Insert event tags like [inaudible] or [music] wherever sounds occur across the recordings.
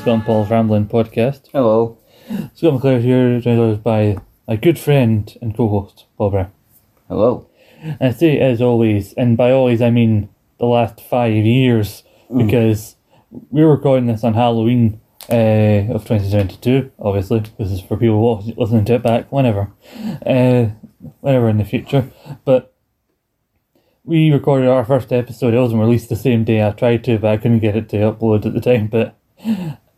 Scott Paul's Rambling Podcast. Hello. Scott McClure here, joined us by a good friend and co-host, Paul Brown. Hello. And I say as always, and by always I mean the last five years, because we were recording this on Halloween uh, of 2022, obviously. This is for people watching, listening to it back whenever. Uh, whenever in the future. But we recorded our first episode. It wasn't released the same day. I tried to, but I couldn't get it to upload at the time. But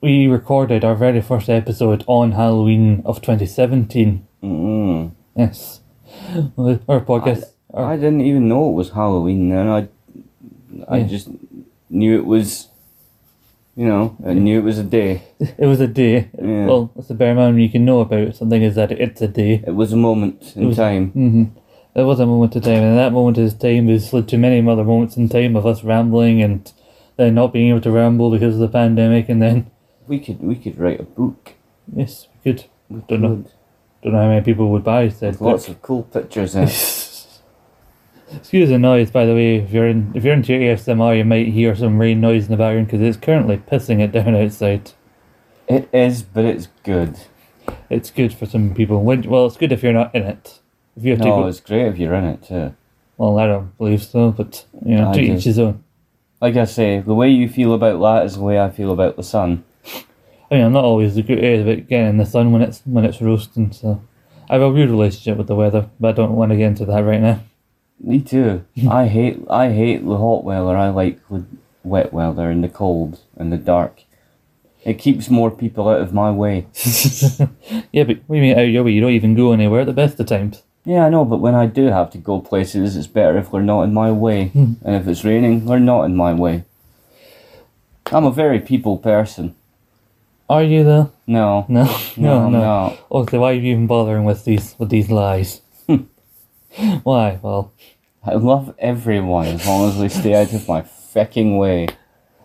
we recorded our very first episode on Halloween of 2017. Mm. Yes. Our podcast. our- I didn't even know it was Halloween then. I, I Yeah. just knew it was, you know, I knew it was a day. [laughs] it was a day. Yeah. Well, that's the bare minimum you can know about something is that it's a day. It was a moment in was- time. hmm There was a moment of time, and that moment of time has led to many other moments in time of us rambling and then not being able to ramble because of the pandemic, and then We could we could write a book. yes, we could. We Don't know. Don't know how many people would buy said lots of cool pictures in it. [laughs] Excuse the noise, by the way. If you're in, if you're into ASMR, you might hear some rain noise in the background because it's currently pissing it down outside. it is, but it's good. It's good for some people. When, well, it's good if you're not in it. If you have to No, go, it's great if you're in it too. well, I don't believe so, but you know, I to do. each his own. Like I say, the way you feel about that is the way I feel about the sun. I mean, I'm not always the good about getting in the sun when it's when it's roasting. So I have a weird relationship with the weather, but I don't want to get into that right now. Me too. [laughs] I hate I hate the hot weather. I like the wet weather and the cold and the dark. It keeps more people out of my way. [laughs] yeah, but what do you mean out your way? You don't even go anywhere at the best of times. Yeah, I know, but when I do have to go places, it's better if they're not in my way. Hmm. And if it's raining, they're not in my way. I'm a very people person. Are you though? No, No, no, [laughs] no, no. Okay, oh, why are you even bothering with these with these lies? [laughs] why? Well, I love everyone as long as they stay out of my fucking way.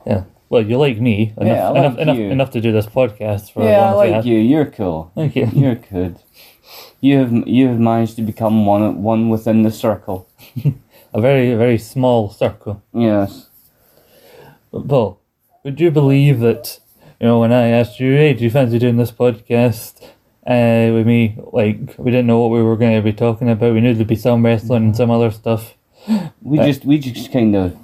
yeah. Well, you like me enough, Yeah, I like enough, enough, you. enough to do this podcast for Yeah, I long as we like you. You're cool. Thank you. You're good. You have you have managed to become one one within the circle. [laughs] A very very small circle. Yes. But Paul, would you believe that, you know, when I asked you, hey, do you fancy doing this podcast uh, with me? Like, we didn't know what we were going to be talking about. We knew there'd be some wrestling and some other stuff. We Uh, just we just kind of,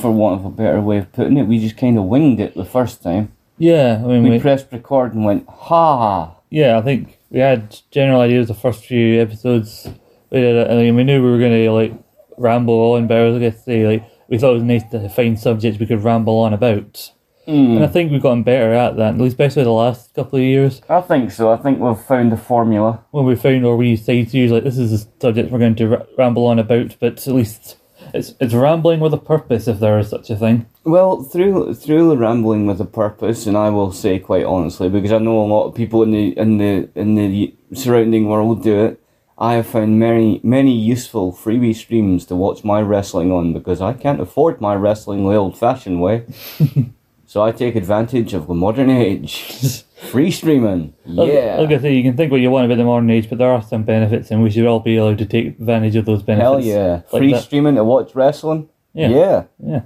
for want of a better way of putting it, we just kind of winged it the first time. Yeah, I mean, We we, pressed record and went ha. yeah, I think we had general ideas the first few episodes. We did, I mean, we knew we were going to, like, ramble on, but I was going to say, like, we thought it was nice to find subjects we could ramble on about. And I Mm, think we've gotten better at that, at least especially the last couple of years. I think so. I think we've found a formula. when we found our wee side series, like this is a subject we're going to r- ramble on about, but at least it's it's rambling with a purpose, if there is such a thing. Well, through through the rambling with a purpose, and I will say quite honestly, because I know a lot of people in the in the in the surrounding world do it. I have found many many useful freebie streams to watch my wrestling on because I can't afford my wrestling the old-fashioned way. [laughs] so I take advantage of the modern age. [laughs] Free streaming, yeah. Like I say, you can think what you want about the modern age, but there are some benefits, and we should all be allowed to take advantage of those benefits. Hell yeah! Like Free that. streaming to watch wrestling. Yeah. yeah. Yeah,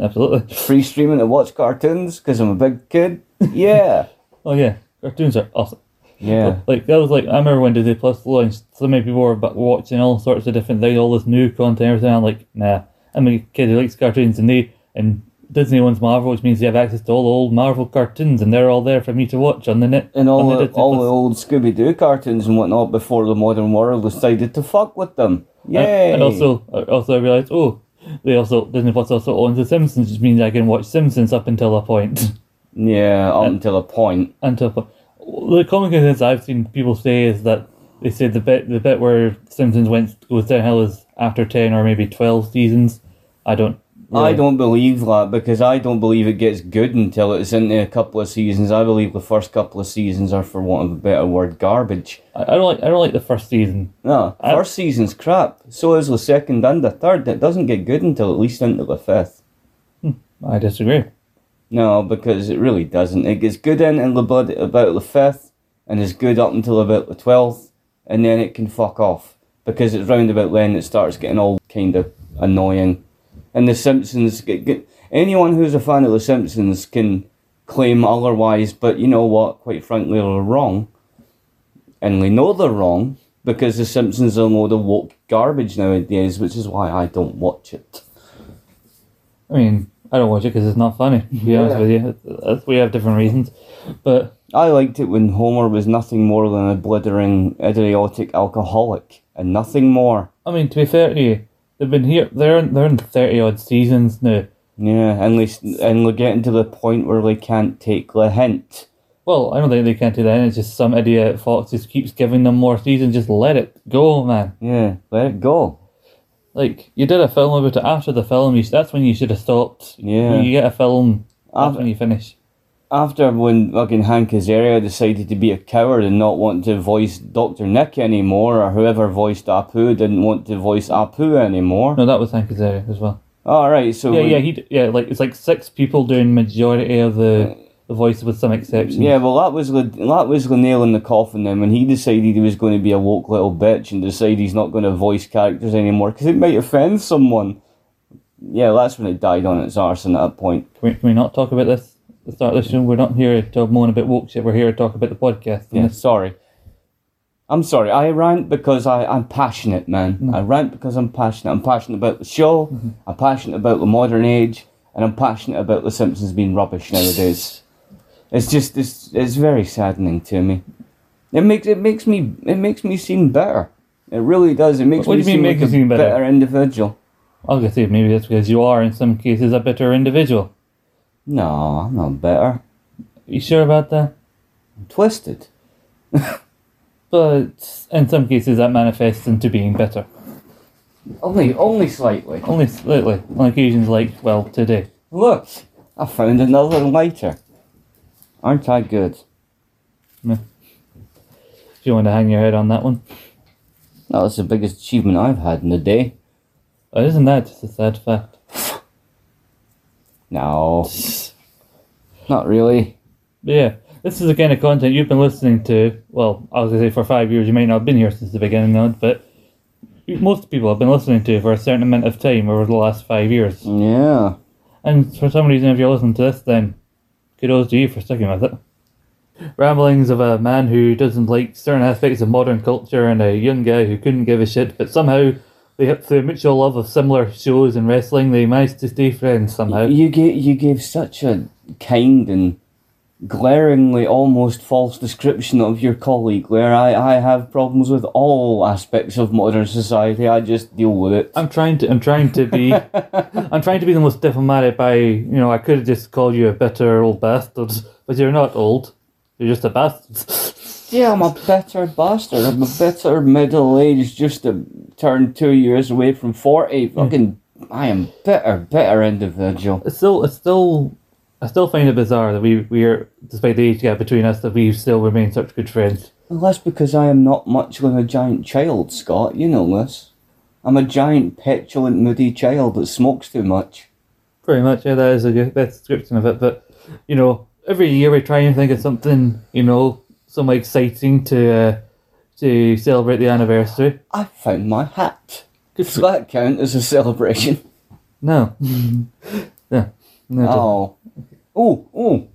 absolutely. Free streaming to watch cartoons because I'm a big kid. [laughs] Yeah. Oh yeah, cartoons are awesome. yeah. Like that was like I remember when Disney Plus launched, so many people were watching all sorts of different things, all this new content, everything. I'm like, nah, I'm a kid who likes cartoons, and they and Disney owns Marvel, which means they have access to all the old Marvel cartoons, and they're all there for me to watch on the net. And all on the, all the old Scooby Doo cartoons and whatnot before the modern world decided to fuck with them. And- Yay! And also, uh, also I realized, oh, they also Disney Plus also owns The Simpsons, which means I can watch Simpsons up until a point. [laughs] yeah, up until a point. until a po- the common consensus I've seen people say is that they say the bit the bit where Simpsons went goes downhill is after ten or maybe twelve seasons. I don't. I don't believe that because I don't believe it gets good until it's into a couple of seasons. I believe the first couple of seasons are, for want of a better word, garbage. I, I don't like. I don't like the first season. No, I- first season's crap. So is the second and the third. It doesn't get good until at least into the fifth. Hmm, I disagree. No, because it really doesn't. It gets good in in the blood about the fifth, and is good up until about the twelfth, and then it can fuck off because it's round about then it starts getting all kind of annoying. And The Simpsons, g- g- anyone who's a fan of The Simpsons can claim otherwise, but you know what? Quite frankly, they're wrong. And they know they're wrong because The Simpsons are a load of woke garbage nowadays, which is why I don't watch it. I mean, I don't watch it because it's not funny. To be honest with you, we have different reasons, but I liked it when Homer was nothing more than a blithering, idiotic alcoholic, and nothing more. I mean, to be fair to you, they've been here. They're in, they're in thirty odd seasons now. Yeah, and they and they're getting to the point where they can't take the hint. Well, I don't think they can't do that. It's just some idiot Fox just keeps giving them more seasons. Just let it go, man. Yeah, let it go. Like you did a film about it after the film. You, that's when you should have stopped. Yeah. you get a film. That's After- when you finish. After when fucking Hank Azaria decided to be a coward and not want to voice Doctor Nick anymore, or whoever voiced Apu didn't want to voice Apu anymore. No, that was Hank Azaria as well. All right, so Yeah, when- yeah, he yeah, like it's like six people doing majority of the the voice with some exceptions. Yeah, well, that was the that was the nail in the coffin. Then when he decided he was going to be a woke little bitch and decided he's not going to voice characters anymore because it might offend someone. Yeah, that's when it died on its arse. At that point, Can we, can we not talk about this? The start show. We're not here to moan about woke shit. We're here to talk about the podcast. yeah, sorry. I'm sorry. I rant because I, I'm passionate, man. Mm-hmm. I rant because I'm passionate. I'm passionate about the show. Mm-hmm. I'm passionate about the modern age, and I'm passionate about The Simpsons being rubbish nowadays. It's just it's it's very saddening to me. It makes it makes me it makes me seem better. It really does. It makes What me do you seem mean like make a seem better? individual. I was gonna say maybe that's because you are in some cases a better individual. No, I'm not better. you sure about that? I'm twisted. [laughs] But in some cases that manifests into being better. Only only slightly. Only slightly. On occasions like, well, today. Look, I found another lighter. Aren't I good? If you want to hang your head on that one. That was the biggest achievement I've had in a day. Oh, isn't that just a sad fact? No, not really. Yeah, this is the kind of content you've been listening to. Well, I was going to say for five years, you might not have been here since the beginning of it, but most people have been listening to for a certain amount of time over the last five years. Yeah. And for some reason, if you're listening to this, then kudos to you for sticking with it. Ramblings of a man who doesn't like certain aspects of modern culture and a young guy who couldn't give a shit, but somehow they through mutual love of similar shows and wrestling, they managed to stay friends somehow. You gave you gave such a kind and glaringly almost false description of your colleague. Where I I have problems with all aspects of modern society. I just deal with it. I'm trying to. I'm trying to be. [laughs] I'm trying to be the most diplomatic. By you know, I could have just called you a bitter old bastard, but you're not old. You're just a bastard. Yeah, I'm a bitter bastard. I'm a bitter middle aged, just a turn two years away from forty. Hmm. Fucking, I am bitter, bitter individual. it's still. It's still. I still find it bizarre that we we are, despite the age gap between us, that we still remain such good friends. Well, that's because I am not much like a giant child, Scott. You know this. I'm a giant, petulant, moody child that smokes too much. Pretty much, yeah, that is a good best description of it. But you know, every year we try and think of something, you know, somewhere exciting to uh, to celebrate the anniversary. I found my hat. Does that count as a celebration? No, yeah, [laughs] no. Oh. Oh, oh.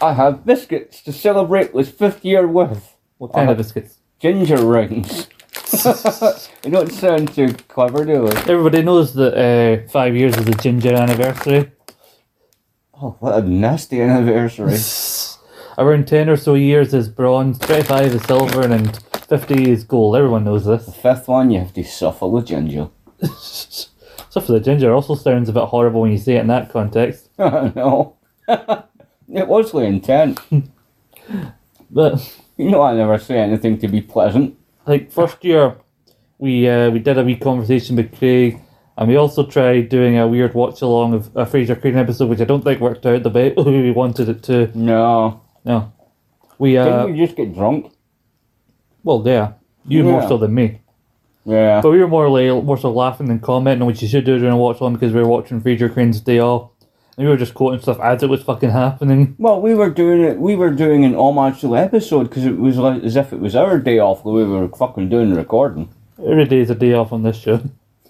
I have biscuits to celebrate this fifth year with. what kind of biscuits? Ginger rings. [laughs] they don't sound too clever, do they? Everybody knows that uh, five years is the ginger anniversary. Oh, what a nasty anniversary. [laughs] Around 10 or so years is bronze, 25 is silver, and 50 is gold. Everyone knows this. The Fifth one, you have to suffer with ginger. [laughs] So for the ginger also sounds a bit horrible when you say it in that context. [laughs] no. [laughs] it was the intent. But, You know, I never say anything to be pleasant. like, first year, we uh, we did a wee conversation with Craig, and we also tried doing a weird watch along of a Frasier Crane episode, which I don't think worked out the way we wanted it to. No. No. We, uh, Didn't you just get drunk? well, yeah. You more Yeah. so than me. Yeah. But we were more like more so laughing than commenting which you should do during a watch on because we were watching Frasier Crane's Day Off. And we were just quoting stuff as it was fucking happening. Well, we were doing it. We were doing an homage to the episode because it was like as if it was our day off. The way we were fucking doing the recording. Every day is a day off on this show.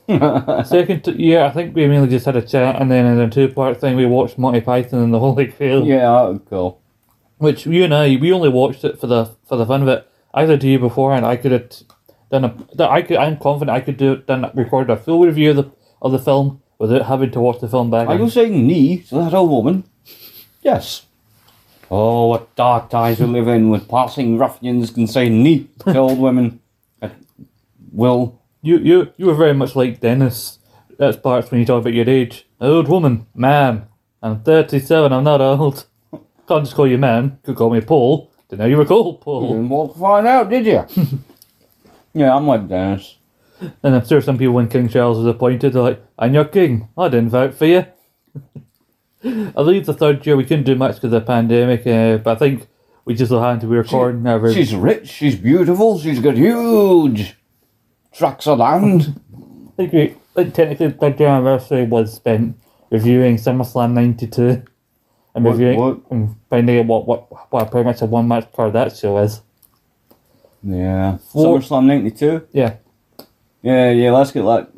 [laughs] Second t- year, I think we mainly just had a chat, and then in a two part thing, we watched Monty Python and the Holy Grail. yeah, that was cool. Which you and I, we only watched it for the for the fun of it. I said to you beforehand, I could have done a. I could. I'm confident I could do it. done recorded a full review of the of the film without having to watch the film back. Are you saying Ni to that old woman? Yes. Oh, what dark times we live in with passing ruffians can say Ni to old women. [laughs] Uh, Will. You you you were very much like Dennis. That's parts when you talk about your age. Old woman, man. I'm 37. I'm not old. Can't just call you man. Could call me Paul. Didn't know you were called Paul. Didn't want to find out, did you? [laughs] yeah, I'm like Dennis. And I'm sure some people, when King Charles was appointed, are like, "I'm your king. I didn't vote for you." [laughs] I believe the third year we couldn't do much because of the pandemic, uh, but I think we just so happened to be recording now. She's rich, she's beautiful, she's got huge tracts of land. I think we, like technically, the third year anniversary was spent reviewing SummerSlam '92 and What- reviewing what? and finding out what what what pretty much a one match card that show is. Yeah. Four- SummerSlam 92? Yeah, Yeah, yeah, let's get that.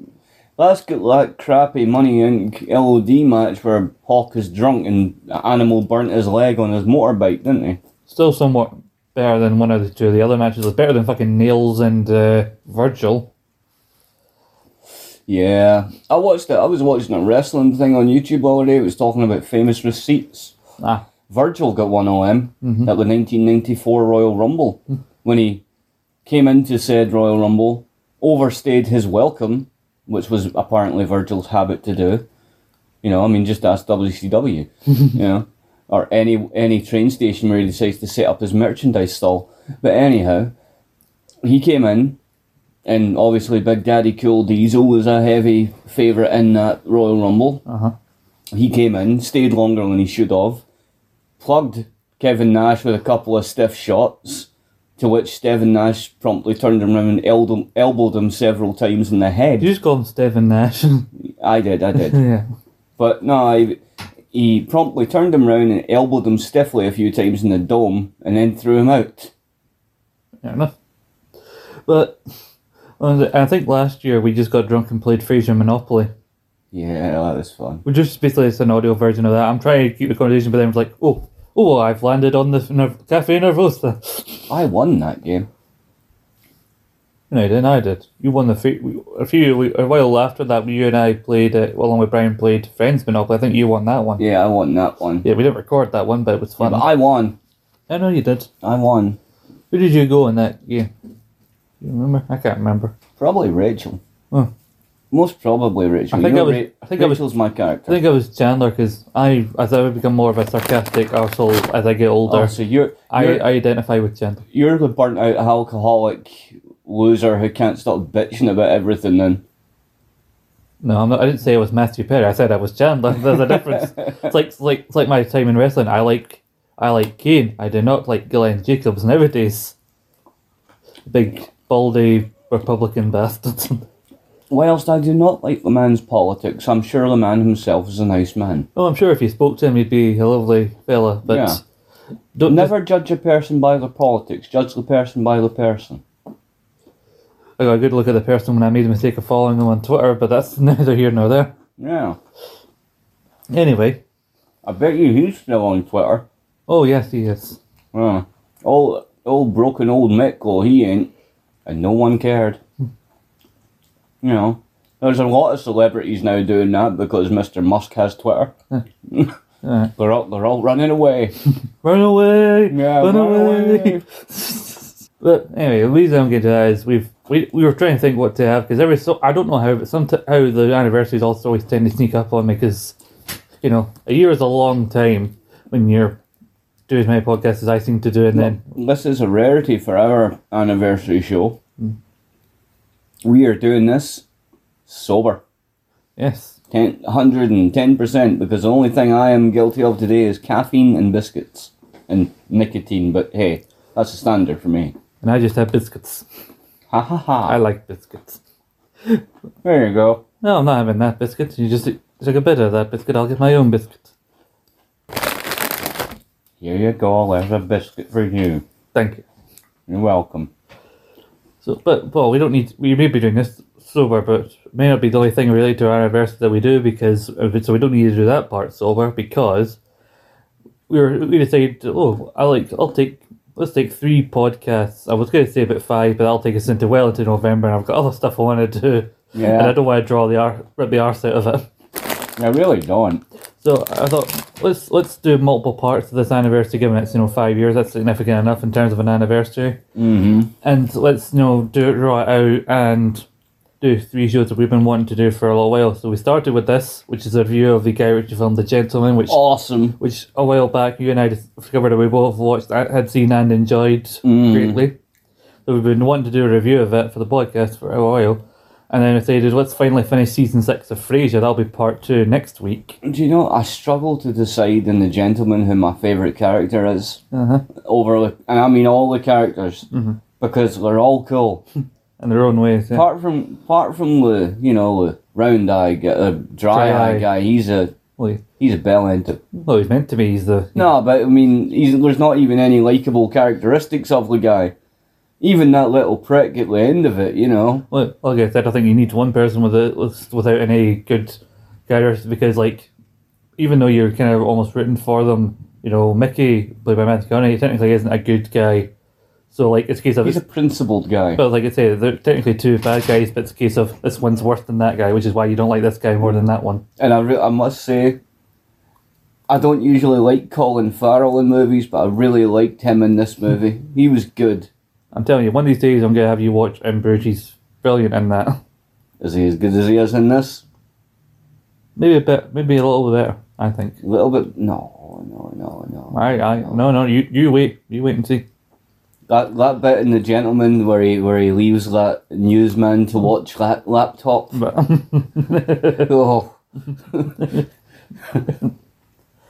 Let's get that crappy Money Inc. LOD match where Hawk is drunk and Animal burnt his leg on his motorbike, didn't he? still somewhat better than one of the two of the other matches. It's better than fucking Nailz and uh, Virgil. Yeah. I watched it. I was watching a wrestling thing on YouTube other day. It was talking about famous receipts. Ah, Virgil got one of them at the 1994 Royal Rumble when he came into said Royal Rumble, overstayed his welcome, which was apparently Virgil's habit to do. You know, I mean, just ask WCW, [laughs] you know, or any any train station where he decides to set up his merchandise stall. But anyhow, he came in, and obviously Big Daddy Cool Diesel was a heavy favourite in that Royal Rumble. uh huh. He came in, stayed longer than he should have, plugged Kevin Nash with a couple of stiff shots, to which Stephen Nash promptly turned him around and elbowed, elbowed him several times in the head. You just call him Stephen Nash. [laughs] I did, I did. [laughs] yeah. but no, he, he promptly turned him round and elbowed him stiffly a few times in the dome and then threw him out. Fair enough. But I think last year we just got drunk and played Frasier Monopoly. Yeah, that was fun. Which is basically it's an audio version of that. I'm trying to keep the conversation, but then it's like, oh, oh, I've landed on the Ner- Cafe Nervosa. [laughs] I won that game. No, you didn't. I did. You won the fe- a few we- a while after that. You and I played uh, it along with Brian played Friends Monopoly. I think you won that one. Yeah, I won that one. Yeah, we didn't record that one, but it was fun. But I won. I know you did. I won. Who did you go in that game? You remember? I can't remember. Probably Rachel. Oh. Most probably Rachel. I think I was- Ra- I think I was- Rachel's my character. I think it was Chandler because I, as I become more of a sarcastic arsehole as I get older, Oh, so you're I, you're, I identify with Chandler. you're the burnt out alcoholic loser who can't stop bitching about everything. Then No, I'm not, I didn't say it was Matthew Perry. I said I was Chandler. [laughs] There's a difference. it's like it's like it's like my time in wrestling. I like I like Kane. I do not like Glenn Jacobs nowadays. Big baldy Republican bastards. [laughs] whilst I do not like the man's politics, I'm sure the man himself is a nice man. oh, I'm sure if you spoke to him, he'd be a lovely fella. But Yeah. don't Never judge a person by their politics. Judge the person by the person. I got a good look at the person when I made the mistake of following them on Twitter, but that's [laughs] neither here nor there. Yeah. Anyway, I bet you he's still on Twitter. oh yes, he is. Yeah. Old, old broken old Mick, he ain't. And no one cared. You know, there's a lot of celebrities now doing that because Mr. Musk has Twitter. Alright. [laughs] They're all, they're all running away. [laughs] Run away! Yeah, run, run away! away. [laughs] but anyway, the reason I'm getting to that is we've we, we were trying to think what to have because every so I don't know how, but some how the anniversaries also always tend to sneak up on me because you know a year is a long time when you're doing as many podcasts as I seem to do, and then This is a rarity for our anniversary show. Mm. We are doing this sober. yes, 110% because the only thing I am guilty of today is caffeine and biscuits and nicotine, but hey, that's a standard for me. and I just have biscuits. Ha ha ha. I like biscuits. There you go. No, I'm not having that biscuit. You just take a bit of that biscuit. I'll get my own biscuit. Here you go. There's a biscuit for you. Thank you. You're welcome. So, but well, we don't need. We may be doing this sober, but it may not be the only thing related to our anniversary that we do because so we don't need to do that part sober because we were we decided oh I like I'll take let's take three podcasts. I was going to say about five, but I'll take us into well into November, and I've got other stuff I want to do, and I don't want to draw the ar- rip the arse out of it. I really don't. So I thought let's let's do multiple parts of this anniversary, given it's you know five years. That's significant enough in terms of an anniversary. Mm-hmm. and let's you know do it draw it out and do three shows that we've been wanting to do for a little while. So we started with this, which is a review of the Guy Ritchie film The Gentleman, which Awesome. which a while back you and I discovered that we both watched, had seen and enjoyed Mm. greatly. So we've been wanting to do a review of it for the podcast for a while, and then I decided let's finally finish season six of Frasier. That'll be part two next week. Do you know, I struggle to decide in The Gentleman who my favourite character is. Uh-huh. Over, and I mean all the characters. Because they're all cool. [laughs] In their own ways. Yeah. apart from apart from the, you know, the round eye guy, uh, dry, Dry eye guy, he's a, Well, he- he's a bell end. well, he's meant to be. He's the No, but I mean, he's, there's not even any likable characteristics of the guy. Even that little prick at the end of it, you know. Well, like I said, I think you need one person with it with, without any good characters because, like, even though you're kind of almost written for them, you know, Mickey, played by Matthew McConaughey, technically isn't a good guy. So, like, it's a case of He's a principled guy. but like I say, they're technically two bad guys, but it's a case of this one's worse than that guy, which is why you don't like this guy more than that one. And I, re- I must say, I don't usually like Colin Farrell in movies, but I really liked him in this movie. He was good. I'm telling you, one of these days I'm gonna have you watch In Bruges. He's brilliant in that. [laughs] Is he as good as he is in this? Maybe a bit, maybe a little bit better. I think. A little bit. No, no, no, no. I, I, no, no, you, you wait, you wait and see. That that bit in The Gentleman where he where he leaves that newsman to watch that laptop. [laughs] But [laughs] Oh.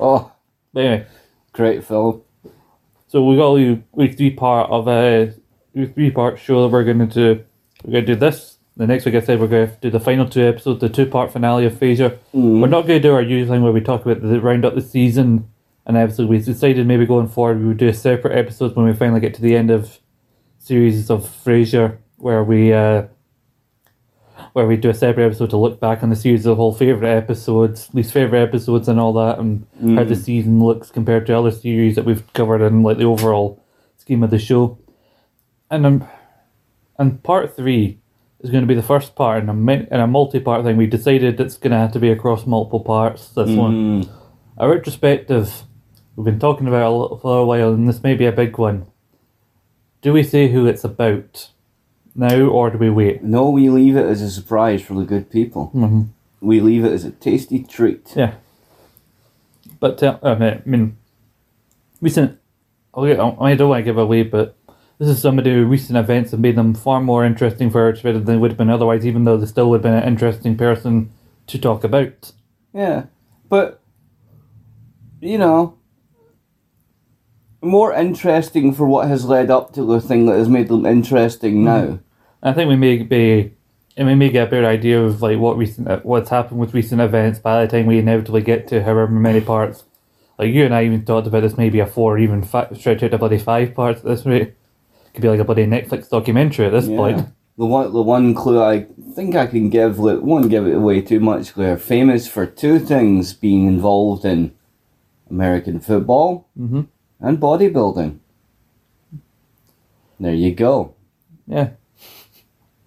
oh, anyway. great film. So we got a week three part of a three part show that we're going to do. We're going to do this. The next week, I said we're going to do the final two episodes, the two part finale of Frasier. Mm. We're not going to do our usual thing where we talk about the round up the season and episode. We decided maybe going forward we would do a separate episode when we finally get to the end of series of Frasier, where we uh, where we do a separate episode to look back on the series of whole favorite episodes, least favorite episodes, and all that, and how the season looks compared to other series that we've covered and like the overall scheme of the show. And um, and part three is going to be the first part in a in a multi-part thing. We decided it's going to have to be across multiple parts. This one, Mm. a retrospective. We've been talking about a little for a while, and this may be a big one. Do we say who it's about now, or do we wait? No, we leave it as a surprise for the good people. Mm-hmm. We leave it as a tasty treat. Yeah. But uh, I mean, recent. Okay, I don't want to give away, but this is somebody who recent events have made them far more interesting for us than they would have been otherwise. Even though they still would have been an interesting person to talk about. Yeah, but you know, more interesting for what has led up to the thing that has made them interesting now. Mm-hmm. I think we may be. And we may get a better idea of like what recent what's happened with recent events by the time we inevitably get to however many parts. Like you and I even talked about this maybe a four or even five, stretch out to bloody five parts at this rate. Could be like a bloody Netflix documentary at this Yeah. point. The one, the one clue I think I can give, like, won't give it away too much. They're famous for two things: being involved in American football Mhm. and bodybuilding. There you go. Yeah.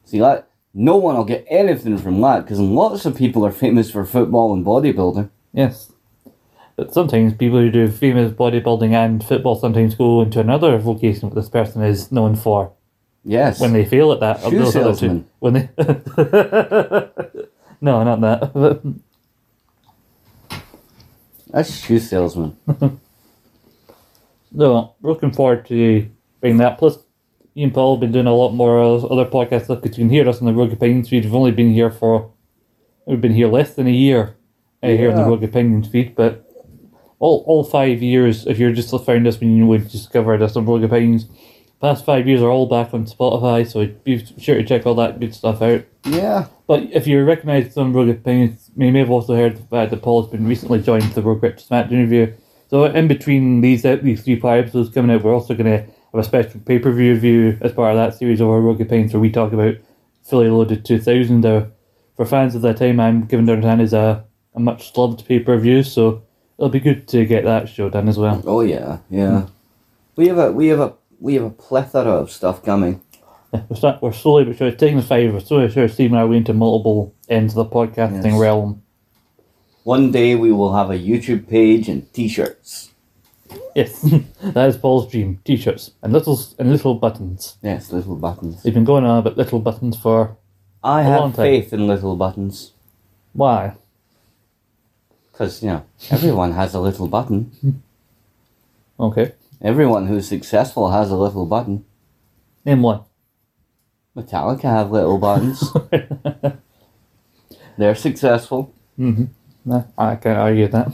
See that? No one will get anything from that because lots of people are famous for football and bodybuilding. Yes. But sometimes people who do famous bodybuilding and football sometimes go into another vocation what this person is known for. Yes. When they fail at that, Shoe those other two- salesman. When they [laughs] No, not that. [laughs] That's shoe salesman. [laughs] No, looking forward to bringing that. Plus, Ian and Paul have been doing a lot more of other podcasts. Look, you can hear us on the Rogue Opinions feed. We've only been here for, we've been here less than a year uh, here on the Yeah. Rogue Opinions feed. But all all five years, if you're just found us when you would discovered us on Rogue Opinions, past five years are all back on Spotify. So be sure to check all that good stuff out. Yeah. But if you recognise some Rogue Opinions, you may have also heard the fact that Paul has been recently joined the Rogue Rich Smack interview. So in between these these three episodes coming out, we're also going to have a special pay per view review as part of that series of our Rogue Opinions where we talk about Fully Loaded 2000. Uh, for fans of that time, I'm giving Dirty Hand is a, a much loved pay per view, so it'll be good to get that show done as well. Oh yeah, yeah. Hmm. We have a we have a we have a plethora of stuff coming. [laughs] We're, start, we're slowly but surely taking the five. We're slowly but surely steaming our way into multiple ends of the podcasting Yes. realm. One day we will have a YouTube page and T-shirts. Yes, [laughs] that is Paul's dream. T-shirts and little and little buttons. Yes, little buttons. They've been going on about little buttons for I A long have time. faith in little buttons why? Because you know everyone has a little button. Okay, Everyone who's successful has a little button. name one. Metallica have little buttons. [laughs] They're successful, mm-hmm. Nah, I can't argue that.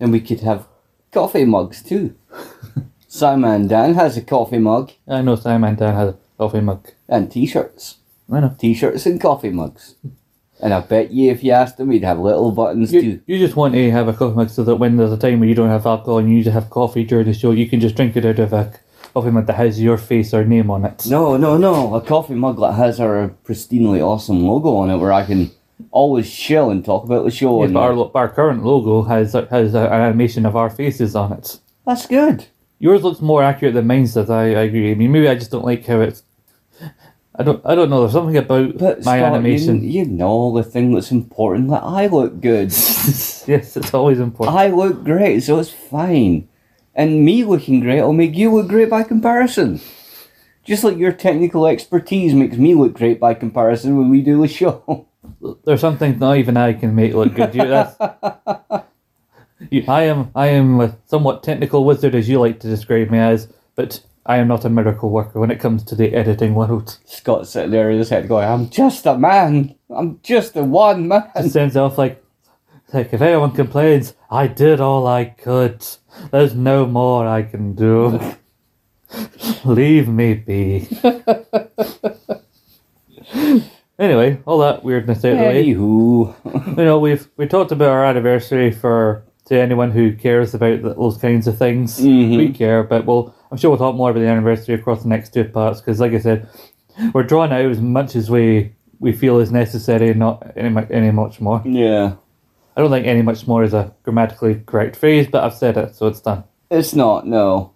and we could have coffee mugs too. [laughs] Simon Dan has a coffee mug I know Simon Dan has a coffee mug. and T-shirts. I know. T-shirts and coffee mugs. And I bet you if you asked them, he'd have little buttons You, too. you just want to have a coffee mug so that when there's a time where you don't have alcohol and you need to have coffee during the show, you can just drink it out of a coffee mug that has your face or name on it. No, no, no. A coffee mug that has our pristinely awesome logo on it where I can always chill and talk about the show. Yes, and but our, our current logo has has an animation of our faces on it. That's good. Yours looks more accurate than mine does. I, I agree. I mean, maybe I just don't like how it's. I don't. I don't know. There's something about But my Scott, animation. You, you know the thing that's important. That I look good. [laughs] yes, it's always important. I look great, so it's fine. And me looking great will make you look great by comparison. Just like your technical expertise makes me look great by comparison when we do the show. [laughs] There's something not even I can make look good. You, that's, [laughs] you, I am. I am a somewhat technical wizard, as you like to describe me as, but I am not a miracle worker when it comes to the editing world. Scott's sitting there in his head going, I'm just a man. I'm just a one man. It sounds off like, like if anyone complains, I did all I could. There's no more I can do. [laughs] Leave me be. [laughs] anyway, all that weirdness out of the way. Anywho. You know, we've we talked about our anniversary for to anyone who cares about those kinds of things. Mhm. We care, but we'll I'm sure we'll talk more about the anniversary across the next two parts because, like I said, we're drawing out as much as we we feel is necessary, not any any much more. Yeah. I don't think any much more is a grammatically correct phrase, but I've said it, so it's done. It's not, no.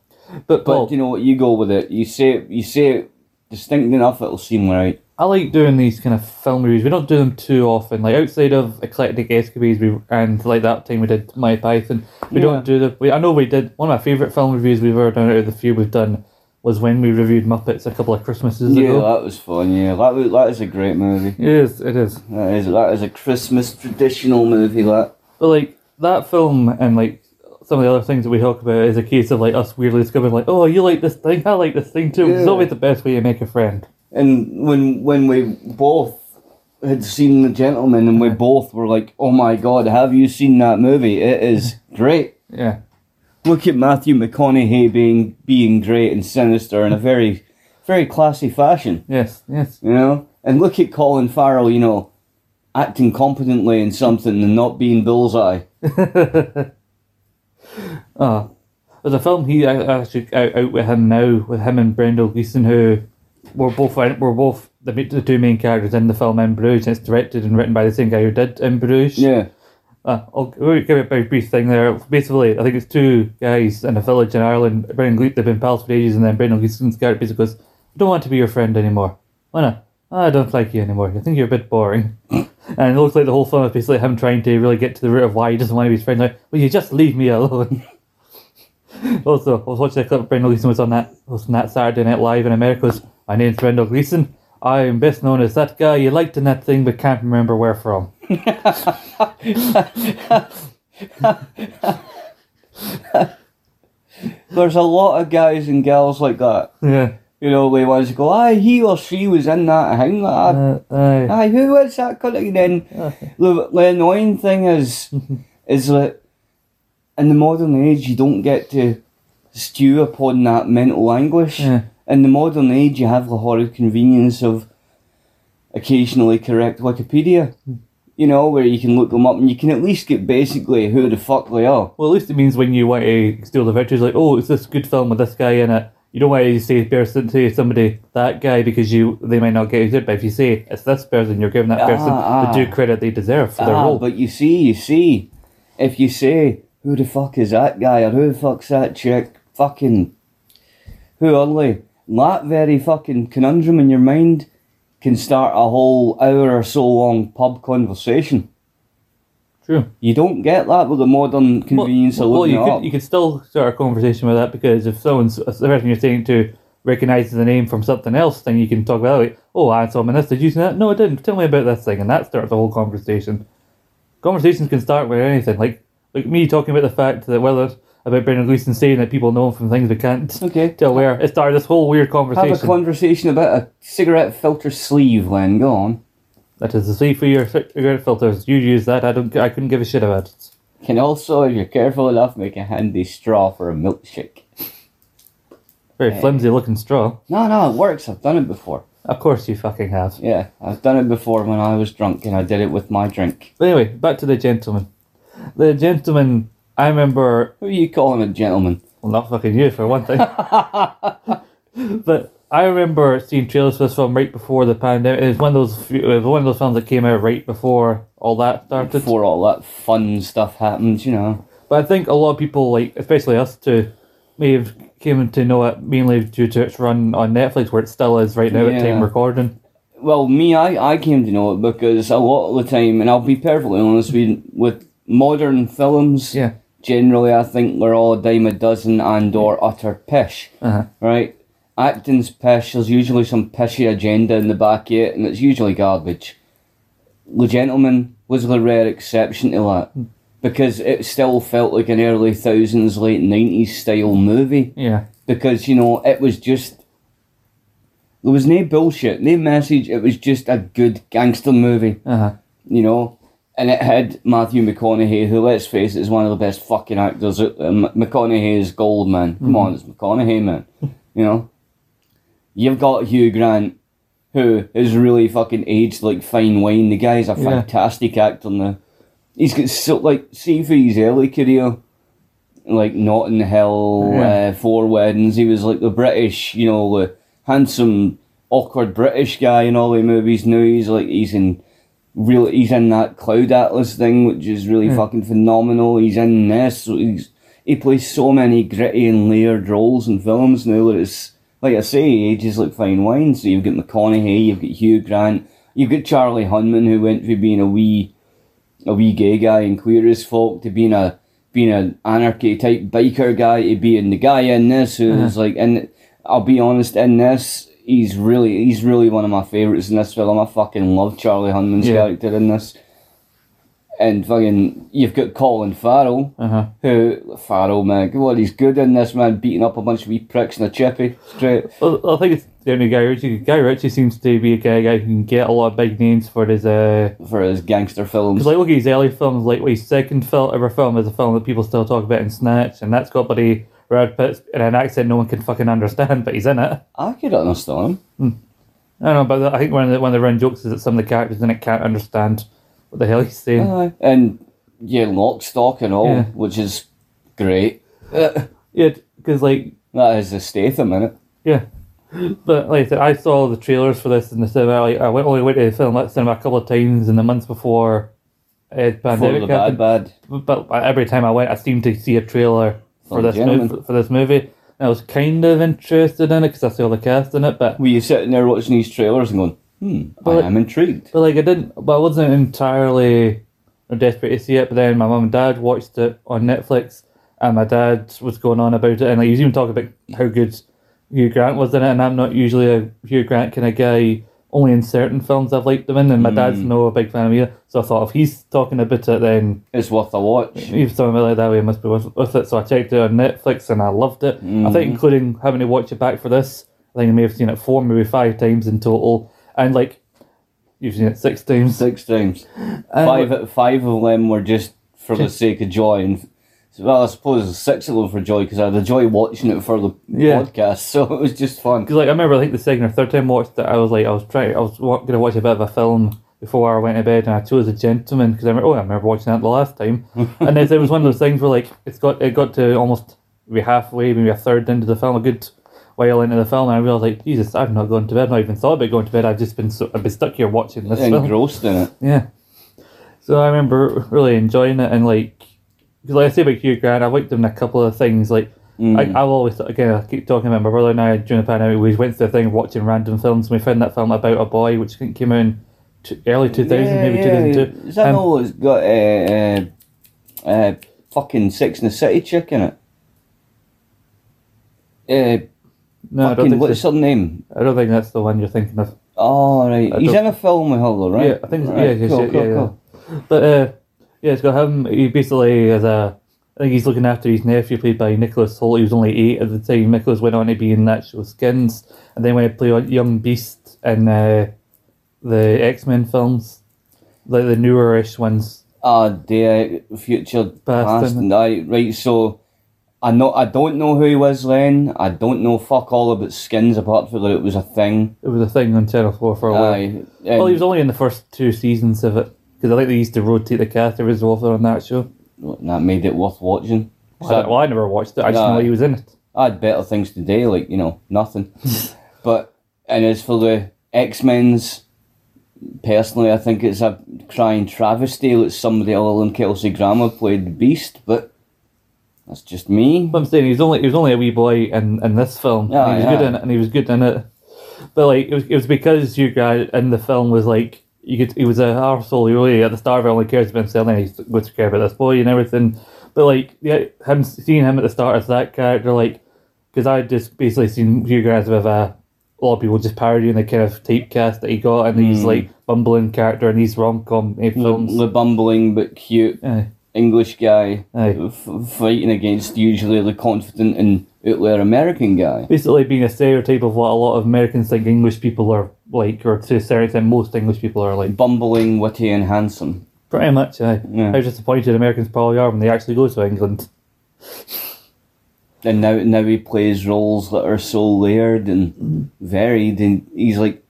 But But you know what? You go with it. You say it, you say it distinct enough, it'll seem right. I like doing these kind of film reviews. We don't do them too often. Like outside of eclectic escapades, we and like that time we did My Python. We Yeah. don't do the. We, I know we did one of my favorite film reviews we've ever done out of the few we've done was when we reviewed Muppets a couple of Christmases Yeah, ago. that was fun. Yeah, that was, that is a great movie. It is. It is. That is that is a Christmas traditional movie. That But like that film and like some of the other things that we talk about is a case of like us weirdly discovering like, oh, you like this thing, I like this thing too. It's always the best way to make a friend. And when when we both had seen the gentleman, and we both were like, "Oh my god, have you seen that movie? It is [laughs] great." Yeah. Look at Matthew McConaughey being being great and sinister in a very very classy fashion. Yes. Yes. you know. And look at Colin Farrell, you know, acting competently in something and not being bullseye. Oh, [laughs] there's a film he I- actually out, out with him now with him and Brendan Gleeson who were both we're both the, the two main characters in the film In Bruges. And it's directed and written by the same guy who did In Bruges. Yeah, Uh, I'll we'll give a very brief thing there. Basically, I think it's two guys in a village in Ireland. Brendan Gleeson, they've been pals for ages, and then Brendan Gleeson's character basically goes, I don't want to be your friend anymore. Why not? "Oh, I don't like you anymore. I think you're a bit boring. [laughs] and it looks like the whole film is basically him trying to really get to the root of why he doesn't want to be his friend. Like, will you just leave me alone? [laughs] also, I was watching a clip Brendan Gleeson was on that was on that Saturday Night Live in America. Goes, My name's Brendan Gleeson. I am best known as that guy you liked in that thing but can't remember where from. [laughs] there's a lot of guys and girls like that. Yeah. You know, they want to go, aye, he or she was in that thing. Aye, Uh, aye. aye who was that? Kind of, then the, the annoying thing is, [laughs] is that in the modern age, you don't get to stew upon that mental anguish. Yeah. In the modern age, you have the horrid convenience of occasionally correct Wikipedia. You know, where you can look them up and you can at least get basically who the fuck they are. Well, at least it means when you want to steal the victory, like, oh, it's this good film with this guy in it. you don't want to say person to somebody that guy because you they might not get it. But if you say it's this person, you're giving that person Ah, the ah. due credit they deserve for their Ah, role. but you see, you see, if you say, who the fuck is that guy or who the fuck's that chick, fucking, who only, that very fucking conundrum in your mind can start a whole hour or so long pub conversation. True. You don't get that with the modern convenience well, of well, you could up. you could still start a conversation with that because if someone's if the person you're saying to recognizes the name from something else, then you can talk about it. Like, oh, I saw in this. Did you see that? No, I didn't. Tell me about this thing, and that starts the whole conversation. Conversations can start with anything, like like me talking about the fact that whether about Brendan Gleeson saying that people know him from things we can't Okay. [laughs] tell where it started this whole weird conversation. Have a conversation about a cigarette filter sleeve, Len. Go on. that is the sleeve for your cigarette filters. You use that. I don't. I couldn't give a shit about it. Can also, if you're careful enough, make a handy straw for a milkshake. Very eh. flimsy looking straw. No, no, it works. I've done it before. Of course you fucking have. Yeah, I've done it before when I was drunk and I did it with my drink. But anyway, back to the gentleman. The gentleman, I remember, Who are you calling a gentleman? well, not fucking you for one thing, [laughs] but I remember seeing trailers for this film right before the pandemic. It was one of those, few- it was one of those films that came out right before all that started. Before all that fun stuff happened, you know. But I think a lot of people, like especially us two, may have came to know it mainly due to its run on Netflix, where it still is right now at time Yeah. recording. Well, me, I, I came to know it because a lot of the time, and I'll be perfectly honest with with modern films, Yeah. Generally I think we're all a dime a dozen and or utter pish, Uh-huh. right? Acting's pish, there's usually some pishy agenda in the back of it, and it's usually garbage. The Gentleman was the rare exception to that, because it still felt like an early thousands, late nineties style movie Yeah. because you know it was just there was no bullshit, no message. It was just a good gangster movie, Uh huh. you know. And it had Matthew McConaughey, who let's face it is one of the best fucking actors. Uh, McConaughey is gold, man. Come on, it's McConaughey, man. you know. You've got Hugh Grant, who is really fucking aged like fine wine. The guy's a Yeah. fantastic actor now. He's got so like see for his early career, like Notting Hill, Yeah. uh, Four Weddings. He was like the British, you know, the handsome, awkward British guy in all the movies. Now he's like he's in real. He's in that Cloud Atlas thing, which is really Yeah. fucking phenomenal. He's in this. So he's he plays so many gritty and layered roles in films now that it's like I say, he ages like fine wine. So you've got McConaughey, you've got Hugh Grant, you've got Charlie Hunnam, who went from being a wee a wee gay guy and queer as folk to being a being an anarchy type biker guy to being the guy in this who's uh-huh. like and I'll be honest in this he's really he's really one of my favourites in this film. I fucking love Charlie Hunnam's Yeah. character in this. And fucking you've got Colin Farrell Uh huh. who Farrell man God he's good in this man beating up a bunch of wee pricks in a chippy straight Well, I think it's the only Guy Ritchie. Guy Ritchie seems to be a guy, guy who can get a lot of big names for his. uh for his gangster films. Because like look at his early films, like his second film ever film is a film that people still talk about in Snatch, and that's got buddy Brad Pitt in an accent no one can fucking understand, but he's in it. I could understand him. I don't know, but I think one of the one of the running jokes is that some of the characters in it can't understand what the hell he's saying. Aye. And yeah, lock, stock and all, Yeah. which is great. [laughs] Yeah, because like that is the Statham in it. yeah, but like I said, I saw the trailers for this in the cinema. Like I went only went to the film cinema a couple of times in the months before uh, pandemic the bad happened. bad. but every time I went, I seemed to see a trailer for this movie. For this movie, and I was kind of interested in it because I saw the cast in it. But Were you sitting there watching these trailers and going, hmm, I am intrigued. but like I didn't, but I wasn't entirely desperate to see it. But then my mum and dad watched it on Netflix, and my dad was going on about it, and like, he was even talking about how good Hugh Grant was in it. And I'm not usually a Hugh Grant kind of guy. Only in certain films I've liked them in, and my dad's hmm. no a big fan of me. either. So I thought if he's talking about it, then It's worth a watch. If something like that way, it must be worth, worth it. So I checked it on Netflix and I loved it. I think, hmm. including having to watch it back for this, I think I may have seen it four, maybe five times in total. And like, you've seen it six times. Six times. And, Five, five of them were just for the sake of joy. And well, I suppose six of them for joy because I had a joy watching it for the Yeah. podcast. [laughs] So it was just fun. Because like I remember, I think the second or third time I watched it, I was like, I was trying, I was going to watch a bit of a film before I went to bed, and I chose a gentleman because I remember, oh, I remember watching that the last time, [laughs] and then it was one of those things where like it's got it got to almost maybe halfway, maybe a third into the film, a good while into the film, and I realized like, Jesus, I've not gone to bed. I've not even thought about going to bed. I've just been so I've been stuck here watching this film. Engrossed in it. Yeah. So I remember really enjoying it, and like, because like I say about Hugh Grant, I liked him in a couple of things. Like, I, I've always again I keep talking about my brother and I during the pandemic. We went through the thing of watching random films. and We found that film about a boy, which I think came out in t- early two thousand, maybe two thousand two. Is that Um, all it's got uh, uh, uh, fucking Sex and the City chick in it? Uh, No, I don't think what's her name? I don't think that's the one you're thinking of. Oh, right. I He's in a film with her, though, right? Yeah, I think. Right, Yeah, yeah, cool, yeah, cool, yeah, cool. But uh, yeah, it's got him. He basically as a. I think he's looking after his nephew, played by Nicholas Hoult. He was only eight at the time. Nicholas went on to be in that show Skins, and then went to play on Young Beast in uh, the X Men films, like the newer-ish ones. Ah, the uh, future Past, past. Right, right. So, I know I don't know who he was then. I don't know fuck all about skins apart from that it was a thing. It was a thing on Channel Four for a while. Aye. well, he was only in the first two seasons of it because I think they used to rotate the cast every so often on that show. and that made it worth watching. I, I- well, I never watched it. I just know he was in it. I had better things to do, like, you know, nothing. [laughs] but, and as for the X Men's, personally, I think it's a crying travesty that somebody other than Kelsey Grammer played the Beast, but that's just me. But I'm saying he was only he was only a wee boy in, in this film. Yeah, and he was yeah. good in it, and he was good in it. But like it was, it was because Hugh Grant in the film was like you could he was a arsehole. He really at the start of it only cares about himself, and he's going to care about this boy and everything. But like yeah, him seeing him at the start as that character, like because I just basically seen Hugh Grant with a a lot of people just parodying the kind of typecast that he got, and he's hmm. like bumbling character in these rom com The, films. the bumbling but cute Aye. English guy f- fighting against usually the confident and out there American guy. basically being a stereotype of what a lot of Americans think English people are like, or to a certain extent, most English people are like. Bumbling, witty, and handsome. Pretty much, aye. Yeah. How disappointed Americans probably are when they actually go to England. And now, now he plays roles that are so layered and varied, and he's like,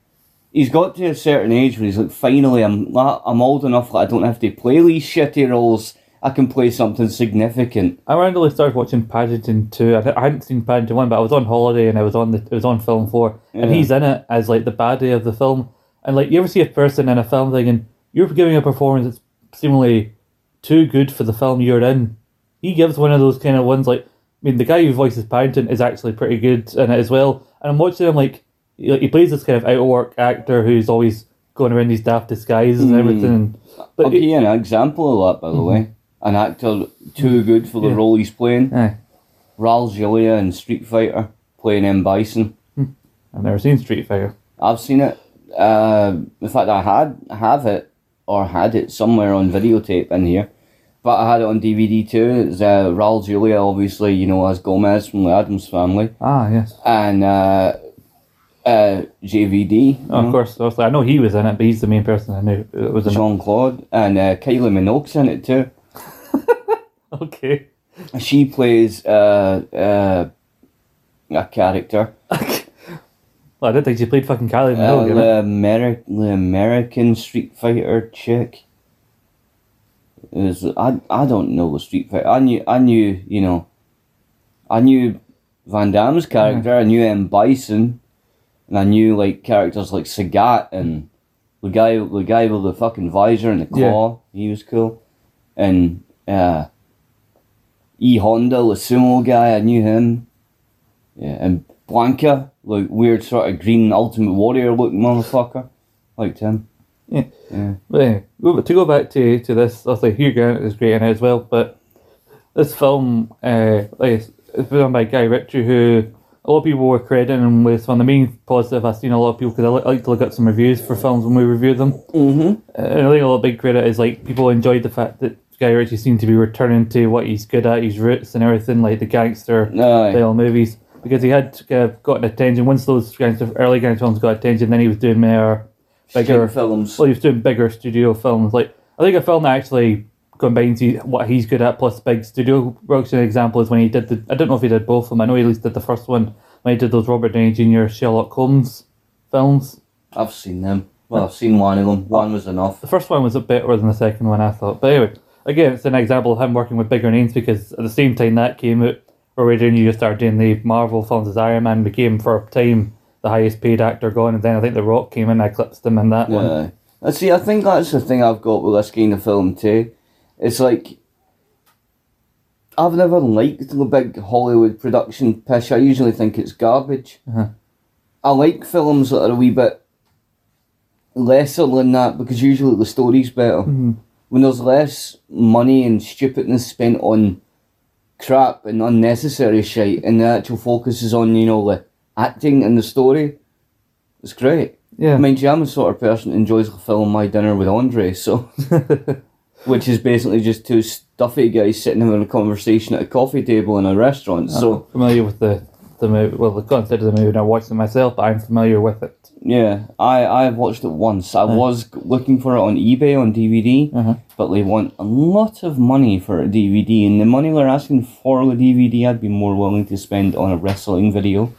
he's got to a certain age where he's like, finally, I'm I'm old enough that I don't have to play these shitty roles. I can play something significant. I randomly started watching Paddington 2. I, I hadn't seen Paddington 1, but I was on holiday and I was on the it was on film 4. And he's in it as like the baddie of the film. And like, you ever see a person in a film thinking, you're giving a performance that's seemingly too good for the film you're in? He gives one of those kind of ones like, I mean, the guy who voices Paddington is actually pretty good in it as well. And I'm watching him like, he, plays this kind of out of work actor who's always going around these daft disguises and hmm. everything. But I'll give you an example of that, by the mm-hmm. way. An actor too good for the Yeah. role he's playing. aye, Raul Julia in Street Fighter playing M Bison. I've never seen Street Fighter. I've seen it. Uh, in fact, I had have it or had it somewhere on videotape in here, but I had it on DVD too. It's uh, Raul Julia, obviously, you know, as Gomez from the Addams Family, Ah, yes. and uh, uh, JVD, Oh, of course, obviously, I know he was in it, but he's the main person I knew it was. Jean Claude, and uh, Kylie Minogue's in it too. [laughs] Okay. She plays uh, uh, a character, [laughs] Well, I didn't think she played fucking Kylie uh, Minogue in the. Ameri- the American Street Fighter chick. Is I I don't know the Street Fighter. I knew I knew you know. I knew Van Damme's character. I knew M Bison, and I knew like characters like Sagat and the guy the guy with the fucking visor and the Yeah. claw. He was cool, and uh, E Honda, the sumo guy. I knew him. Yeah, and Blanka, like weird sort of green Ultimate Warrior looking motherfucker, liked him. Yeah. Yeah. But anyway, go- to go back to, to this, obviously Hugh Grant is great in it as well, but this film, uh, like it's done by Guy Ritchie, who a lot of people were crediting him with one of the main positive I've seen a lot of people because I li- I like to look at some reviews for films when we review them. Mm-hmm. And I think a lot of big credit is like people enjoyed the fact that Guy Ritchie seemed to be returning to what he's good at, his roots and everything, like the gangster Aye. style movies. Because he had uh, gotten attention once those gangster, early gangster films got attention, then he was doing more bigger films. well, he was doing bigger studio films. Like I think a film that actually combines what he's good at plus big studio works. An example is when he did the. I don't know if he did both of them. I know he at least did the first one when he did those Robert Downey Jr. Sherlock Holmes films. I've seen them. Well, I've seen one of them. One was enough. The first one was a bit better than the second one, I thought. But anyway, again, it's an example of him working with bigger names because at the same time that came out, Or where you just started doing the Marvel films as Iron Man became for a time the highest paid actor going, and then I think The Rock came in and eclipsed him in that one. Yeah. I see. I think that's the thing I've got with this kind of film too. It's like I've never liked the big Hollywood production pish. I usually think it's garbage. Uh-huh. I like films that are a wee bit lesser than that because usually the story's better. Mm-hmm. When there's less money and stupidness spent on crap and unnecessary shit, and the actual focus is on you know the acting and the story, it's great. Yeah. Mind you, I'm the sort of person that enjoys the film My Dinner with Andre, so [laughs] which is basically just two stuffy guys sitting having a conversation at a coffee table in a restaurant. So I'm familiar with the, the movie, well, the concept of the movie, and I watched it myself, but I'm familiar with it. yeah, I I've watched it once. I was looking for it on eBay on DVD, Uh-huh. but they want a lot of money for a DVD, and the money they're asking for the DVD, I'd be more willing to spend on a wrestling video.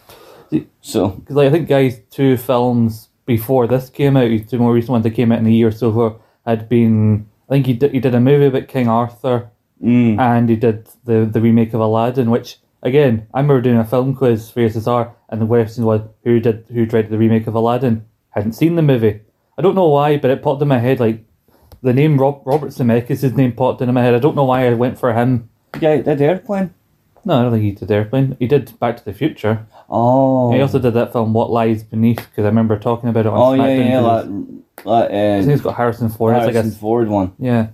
So Because like, I think Guy's two films before this came out, two more recent ones that came out in a year or so ago, had been. I think he did, he did a movie about King Arthur, mm, and he did the, the remake of Aladdin, which again I remember doing a film quiz for SSR, and the question was who did who directed the remake of Aladdin. Hadn't seen the movie. I don't know why, but it popped in my head like the name Rob, Robert Zemeckis' his name popped into my head. I don't know why I went for him. yeah, did airplane. No, I don't think he did Airplane. He did Back to the Future. Oh, He also did that film What Lies Beneath because I remember talking about it on oh yeah, SmackDown. yeah, that, that I think uh, it's got Harrison Ford. It's like Harrison a, Ford one. yeah,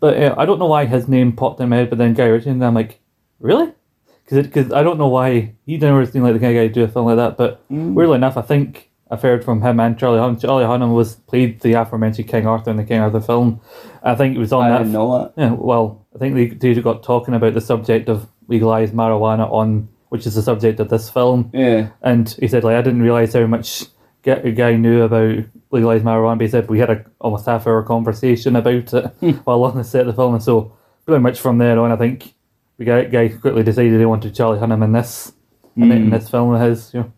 but uh, I don't know why his name popped in my head. But then Guy Ritchie, and I'm like, really? Because I don't know why he never seemed like the kind of guy to do a film like that. But Mm. weirdly enough, I think I've heard from him and Charlie Hunnam. Charlie Hunnam was played the aforementioned King Arthur in the King Arthur film. I think it was on I that. didn't know that. Yeah, well, I think they, they got talking about the subject of legalized marijuana on, which is the subject of this film. Yeah. And he said, like, I didn't realize how much get a guy knew about legalized marijuana. But he said we had a almost half hour conversation about it [laughs] while on the set of the film. And so, pretty much from there on, I think the guy, guy quickly decided he wanted Charlie Hunnam in this in, in hmm. this film of his. You know.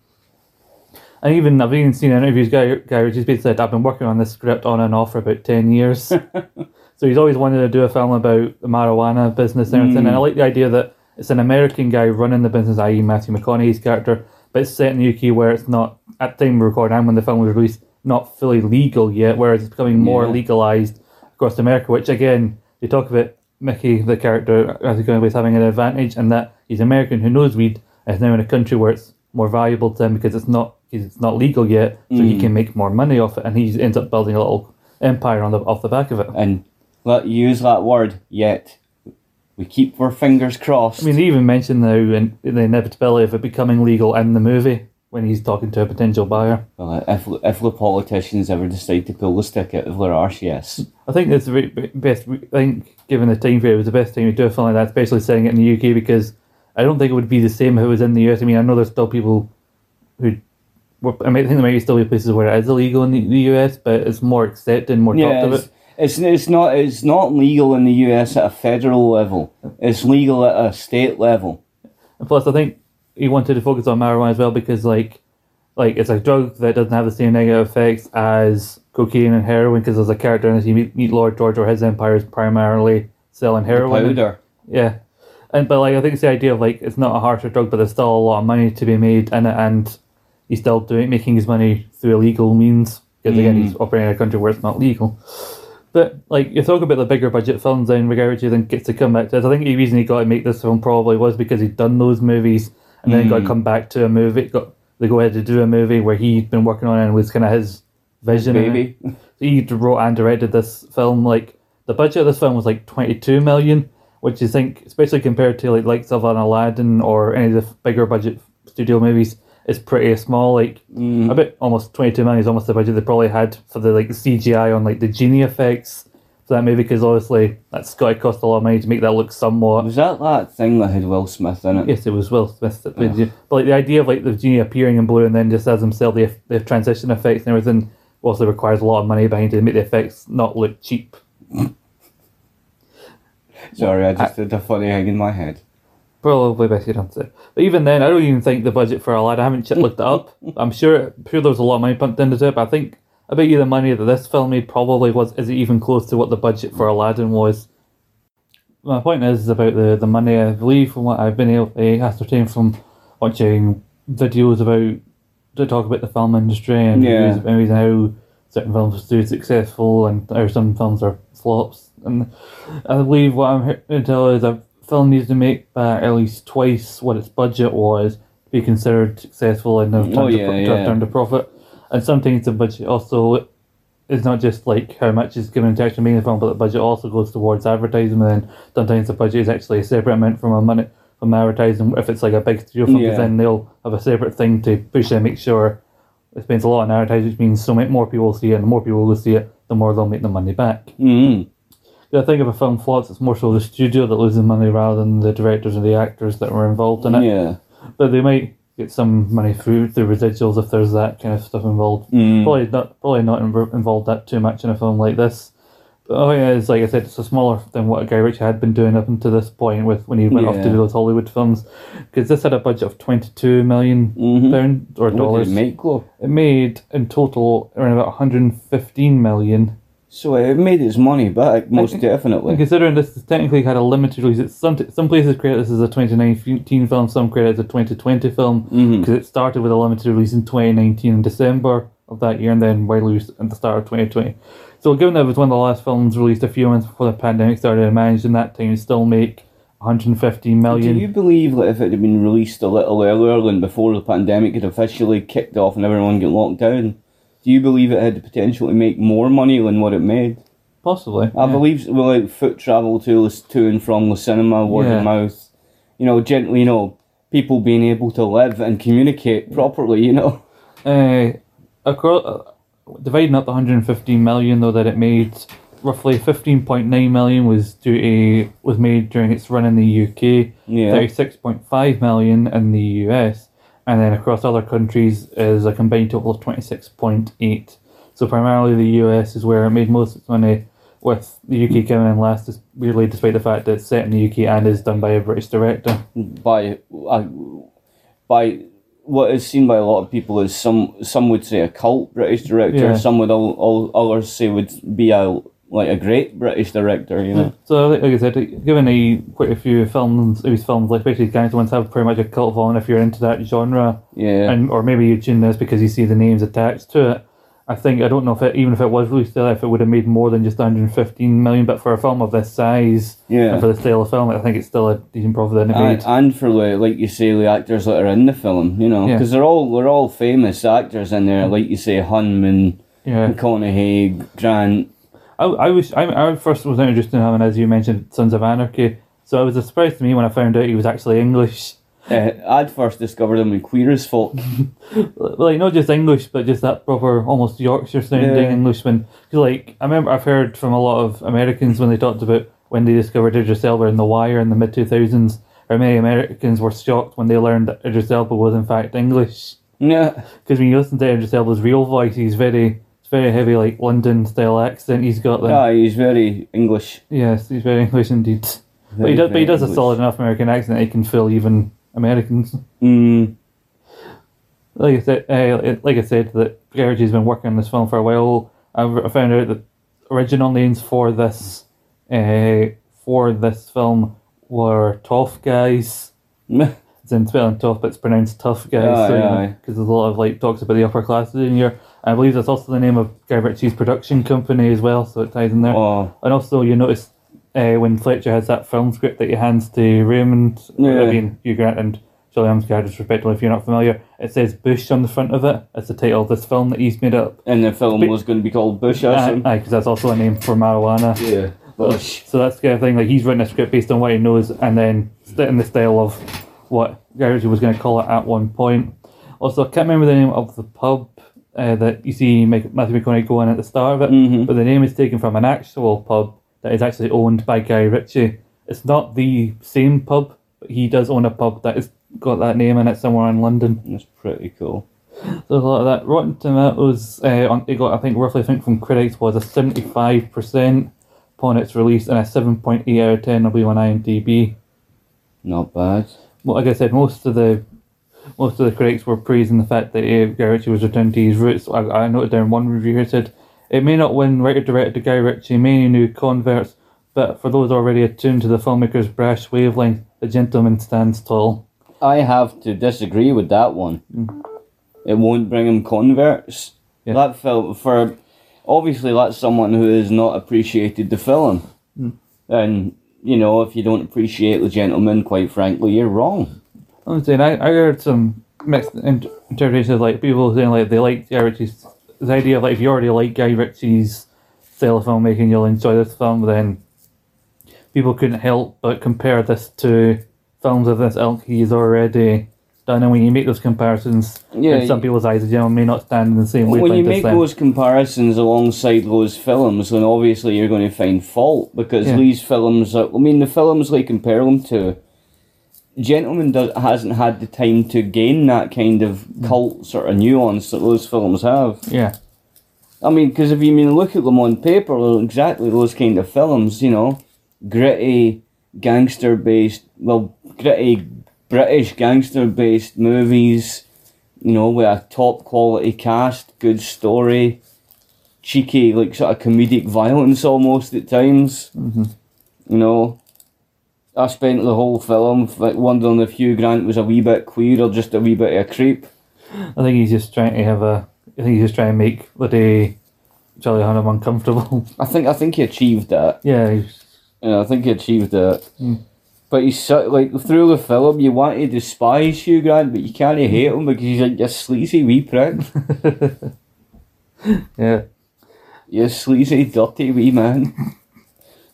And even I've even seen interviews. Guy Guy Ritchie's basically said, "I've been working on this script on and off for about ten years." [laughs] so he's always wanted to do a film about the marijuana business and everything. And I hmm. like the idea that it's an American guy running the business, i.e., Matthew McConaughey's character, but it's set in the UK where it's not at the time of recording and when the film was released, not fully legal yet. Whereas it's becoming more Yeah. legalized across America. Which again, they talk about Mickey, the character, as he's going to be having an advantage, and that he's American who knows weed, and is now in a country where it's more valuable to him because it's not it's not legal yet, so he can mm. make more money off it, and he ends up building a little empire on the off the back of it. And let use that word yet. We keep our fingers crossed. I mean, they even mentioned now in, in the inevitability of it becoming legal in the movie when he's talking to a potential buyer. Well, uh, if if the politicians ever decide to pull the stick out of their arse, yes. I think that's the best. I think given the time period, it was the best time to do a film like that, especially setting it in the UK because I don't think it would be the same if it was in the US. I mean, I know there's still people who. I mean, I think there might still be places where it is illegal in the, the US, but it's more accepted, and more Yeah, talked it's, about. it's it's not it's not legal in the US at a federal level. It's legal at a state level. And plus, I think he wanted to focus on marijuana as well because, like, like it's a drug that doesn't have the same negative effects as cocaine and heroin. Because there's a character in this, you meet, meet Lord George, where his empire is primarily selling heroin. Powder. Yeah, and but like I think it's the idea of like it's not a harsher drug, but there's still a lot of money to be made in it, and he's still doing making his money through illegal means because again he's mm. operating in a country where it's not legal. But like you talk about the bigger budget films, then Ritchie then gets to come back to it. I think the reason he got to make this film probably was because he'd done those movies and then got to come back to a movie. Got they go ahead to do a movie where he'd been working on it and was kind of his vision. Baby. [laughs] He wrote and directed this film. Like the budget of this film was like twenty two million, which you think, especially compared to like likes of an Aladdin or any of the bigger budget studio movies, is pretty small. Like hmm. a bit almost twenty two million is almost the budget they probably had for the like CGI on like the genie effects that movie because obviously that's got to cost a lot of money to make that look somewhat. Was that that thing that had Will Smith in it? Yes, it was Will Smith that played the But like the idea of like the genie appearing in blue and then just as himself the the transition effects and everything also requires a lot of money behind it to make the effects not look cheap. [laughs] Sorry, I just did a funny thing in my head. Probably best you don't say. But even then, I don't even think the budget for Aladdin. I haven't looked it up. [laughs] I'm sure, sure there was a lot of money pumped into it. But I think I bet you the money that this film made probably was is it even close to what the budget for Aladdin was. my point is about the, the money. I believe from what I've been able eh, to ascertain from watching videos about to talk about the film industry and Yeah. movies and how certain films do successful and how some films are flops. And I believe what I'm here to tell is a film needs to make back at least twice what its budget was to be considered successful and have mm, Oh, yeah, to, to yeah. have turned a profit. And sometimes the budget also is not just like how much is given to actually making the film, but the budget also goes towards advertising. And then sometimes the budget is actually a separate amount from a money from advertising. If it's like a big studio film, Yeah. then they'll have a separate thing to push and make sure it spends a lot on advertising, which means so many more people will see it, and the more people will see it, the more they'll make the money back. Mm. I think if a film flops, it's more so the studio that loses money rather than the directors or the actors that were involved in it. Yeah. But they might get some money through through residuals if there's that kind of stuff involved. Mm. Probably not probably not inv- involved that too much in a film like this. But oh yeah, it's like I said, it's a smaller than what Guy Ritchie had been doing up until this point with when he went off to do those Hollywood films, because this had a budget of twenty two million Mhm. pound or What did dollars. it make, It made in total around about one hundred and fifteen million. So it made its money back, most think- definitely. And considering this technically had a limited release, it's some some places credit this as a 2019 film, some credit it as a 2020 film mm-hmm. because it started with a limited release in 2019 in December of that year, and then widely released at the start of 2020. So, given that it was one of the last films released a few months before the pandemic started, I managed in that time to still make 115 million. Do you believe that if it had been released a little earlier than before the pandemic had officially kicked off and everyone got locked down, do you believe it had the potential to make more money than what it made? Possibly. I yeah. believe well, like foot travel to to and from the cinema, word Yeah. of mouth, you know, gently, you know, people being able to live and communicate properly, you know. Uh, across, uh, dividing up the 115 million though that it made, roughly 15.9 million was due to, was made during its run in the UK, Yeah. 36.5 million in the US, and then across other countries is a combined total of 26.8. So primarily the US is where it made most of its money, with the UK coming in last, weirdly, despite the fact that it's set in the UK and is done by a British director. by uh, by what is seen by a lot of people as some some would say a cult British director, Yeah. some would all, all others say would be a like a great British director, you know. So, like, like I said, given a quite a few films, these films, like especially gangster ones, have pretty much a cult following if you're into that genre, Yeah. and or maybe you tune this because you see the names attached to it. I think I don't know if it, even if it was released there, if it would have made more than just 115 million. But for a film of this size Yeah. and for the style of film, I think it's still a decent profit that it made. and, for the like you say the actors that are in the film, you know, Yeah. because they're all they're all famous actors in there, like you say Hunnam, yeah, McConaughey, Grant. I, I was I, I first was introduced to him and as you mentioned, Sons of Anarchy. So it was a surprise to me when I found out he was actually English. Uh, I'd first discovered him in Queer as Folk. [laughs] like not just English, but just that proper, almost Yorkshire sounding Yeah. Englishman. like I remember, I've heard from a lot of Americans when they talked about when they discovered Idris Elba in The Wire in the mid two thousands. How many Americans were shocked when they learned that Idris Elba was in fact English? Yeah, [laughs] Because when you listen to Idris Elba's real voice, he's very, very heavy, like London style accent. He's got that. yeah, he's very English. Yes, he's very English indeed. but he does, but he very does a solid enough American accent that he can fool even Americans. Mm, like I said, uh, like I said, that Ritchie's been working on this film for a while. I I found out that original names for this, uh, for this film were Tough Guys. It's in spelling tough, but it's pronounced Tough Guys. Aye, so aye. because there's a lot of like talks about the upper classes in here. I believe that's also the name of Guy Ritchie's production company as well, so it ties in there. oh, And also, you notice uh, when Fletcher has that film script that he hands to Raymond, Yeah. I mean, Hugh Grant and Charlie Hunnam's characters, respectively, if you're not familiar, it says Bush on the front of it. It's the title of this film that he's made up. and the film But- was going to be called Bush Aye, because that's also a name for marijuana. Yeah, Bush. So that's the kind of thing, like he's written a script based on what he knows and then in the style of what Guy Ritchie was going to call it at one point. Also, I can't remember the name of the pub uh, that you see Matthew McConaughey go in at the start of it, Mhm. but the name is taken from an actual pub that is actually owned by Guy Ritchie. It's not the same pub, but he does own a pub that has got that name in it somewhere in London. That's pretty cool. So there's a lot of that. Rotten Tomatoes, uh, on, it got I think roughly I think from critics was a seventy five percent upon its release and a seven point eight out of ten I believe on IMDb. Not bad. Well, like I said, most of the most of the critics were praising the fact that uh, Guy Ritchie was returning to his roots. I, I noted down one review here said it may not win writer director Guy Ritchie many new converts, but for those already attuned to the filmmaker's brash wavelength, the gentleman stands tall. I have to disagree with that one. It won't bring him converts. Yeah. That film for obviously that's someone who has not appreciated the film, and you know if you don't appreciate the gentleman, quite frankly, you're wrong. I'm saying I, I heard some mixed in- interpretations like people saying like they like Guy Ritchie's the idea of like if you already like Guy Ritchie's style of filmmaking, you'll enjoy this film. Then people couldn't help but compare this to films of this ilk he's already done. And when you make those comparisons, Yeah, in some you- people's eyes, the may not stand in the same way. when you make those comparisons alongside those films, then obviously you're going to find fault because Yeah. these films are. I mean, the films they compare them to. Gentleman does, hasn't had the time to gain that kind of cult sort of nuance that those films have. Yeah, I mean, because if you mean look at them on paper, they're exactly those kind of films, you know, gritty, gangster based, well, gritty British gangster based movies, you know, with a top quality cast, good story, cheeky, like sort of comedic violence almost at times. Mhm. You know, I spent the whole film like wondering if Hugh Grant was a wee bit queer or just a wee bit of a creep. I think he's just trying to have a. I think he's just trying to make bloody Charlie Hunnam uncomfortable. [laughs] I think I think he achieved that. yeah, he's, Yeah, I think he achieved that. Mm. But he's so, like through the film, you want to despise Hugh Grant, but you can't hate him because he's like a sleazy wee prick. [laughs] yeah. you sleazy, dirty wee man. [laughs]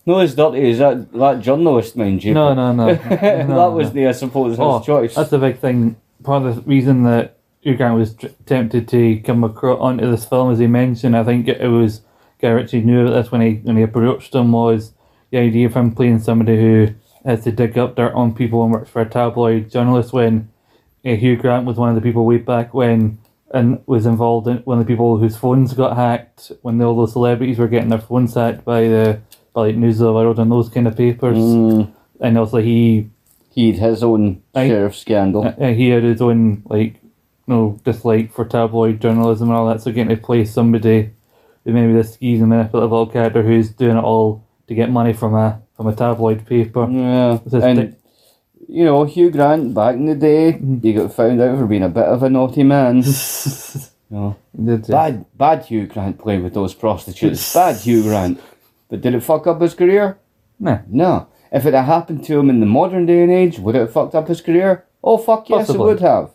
no, as dirty as that that journalist, mind you. No, no, [laughs] no. that No, was the I suppose his Oh, choice. That's the big thing. Part of the reason that Hugh Grant was tr- tempted to come across onto this film, as he mentioned, I think it was Guy Ritchie knew about this when he when he approached him was the idea of him playing somebody who has to dig up dirt on people and works for a tabloid journalist. When uh, Hugh Grant was one of the people way back when and was involved in one of the people whose phones got hacked when all those celebrities were getting their phones hacked by the like News of the World and those kind of papers. Mm, And also he he had his own share of scandal. uh, uh, he had his own like no dislike for tabloid journalism and all that. So getting to play somebody who maybe this skis and manipulative character who's doing it all to get money from a from a tabloid paper. yeah, and di- you know Hugh Grant back in the day, Mm. he got found out for being a bit of a naughty man. [laughs] You know. Did, uh, Bad, bad Hugh Grant playing with those prostitutes. [laughs] Bad Hugh Grant. But did it fuck up his career? Nah. No. If it had happened to him in the modern day and age, would it have fucked up his career? Oh, fuck yes, Possibly. it would have.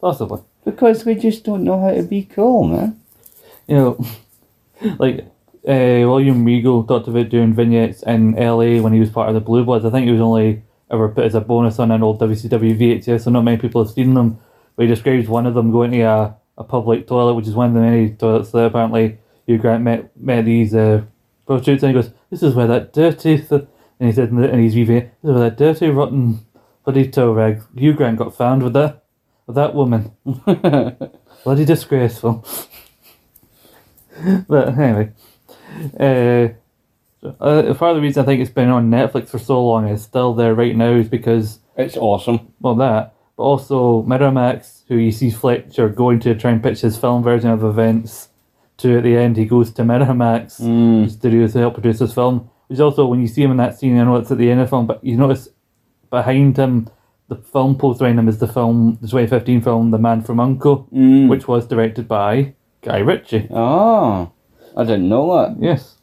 Possibly. Because we just don't know how to be cool, man. You know, [laughs] like uh, William Regal talked about doing vignettes in LA when he was part of the Blue Bloods. I think he was only ever put as a bonus on an old WCW VHS, so not many people have seen them. But he describes one of them going to a, a public toilet, which is one of the many toilets that apparently Hugh Grant met, met these uh, prostitutes, and he goes, "This is where that dirty," th-, and he said and he's in "This is where that dirty, rotten, bloody toe rag Hugh Grant got found with that, with that woman." [laughs] Bloody disgraceful. [laughs] but anyway, uh, uh, part of the reason I think it's been on Netflix for so long is still there right now is because It's awesome. well that, but also Miramax, who you see Fletcher going to try and pitch his film version of events, to at the end he goes to Miramax Mm. studios to help produce this film. Which also when you see him in that scene, I know it's at the end of the film, but you notice behind him. The film poster behind him is the film, the 2015 film, The Man from Uncle, Mm. which was directed by Guy Ritchie. Oh. I didn't know that. Yes.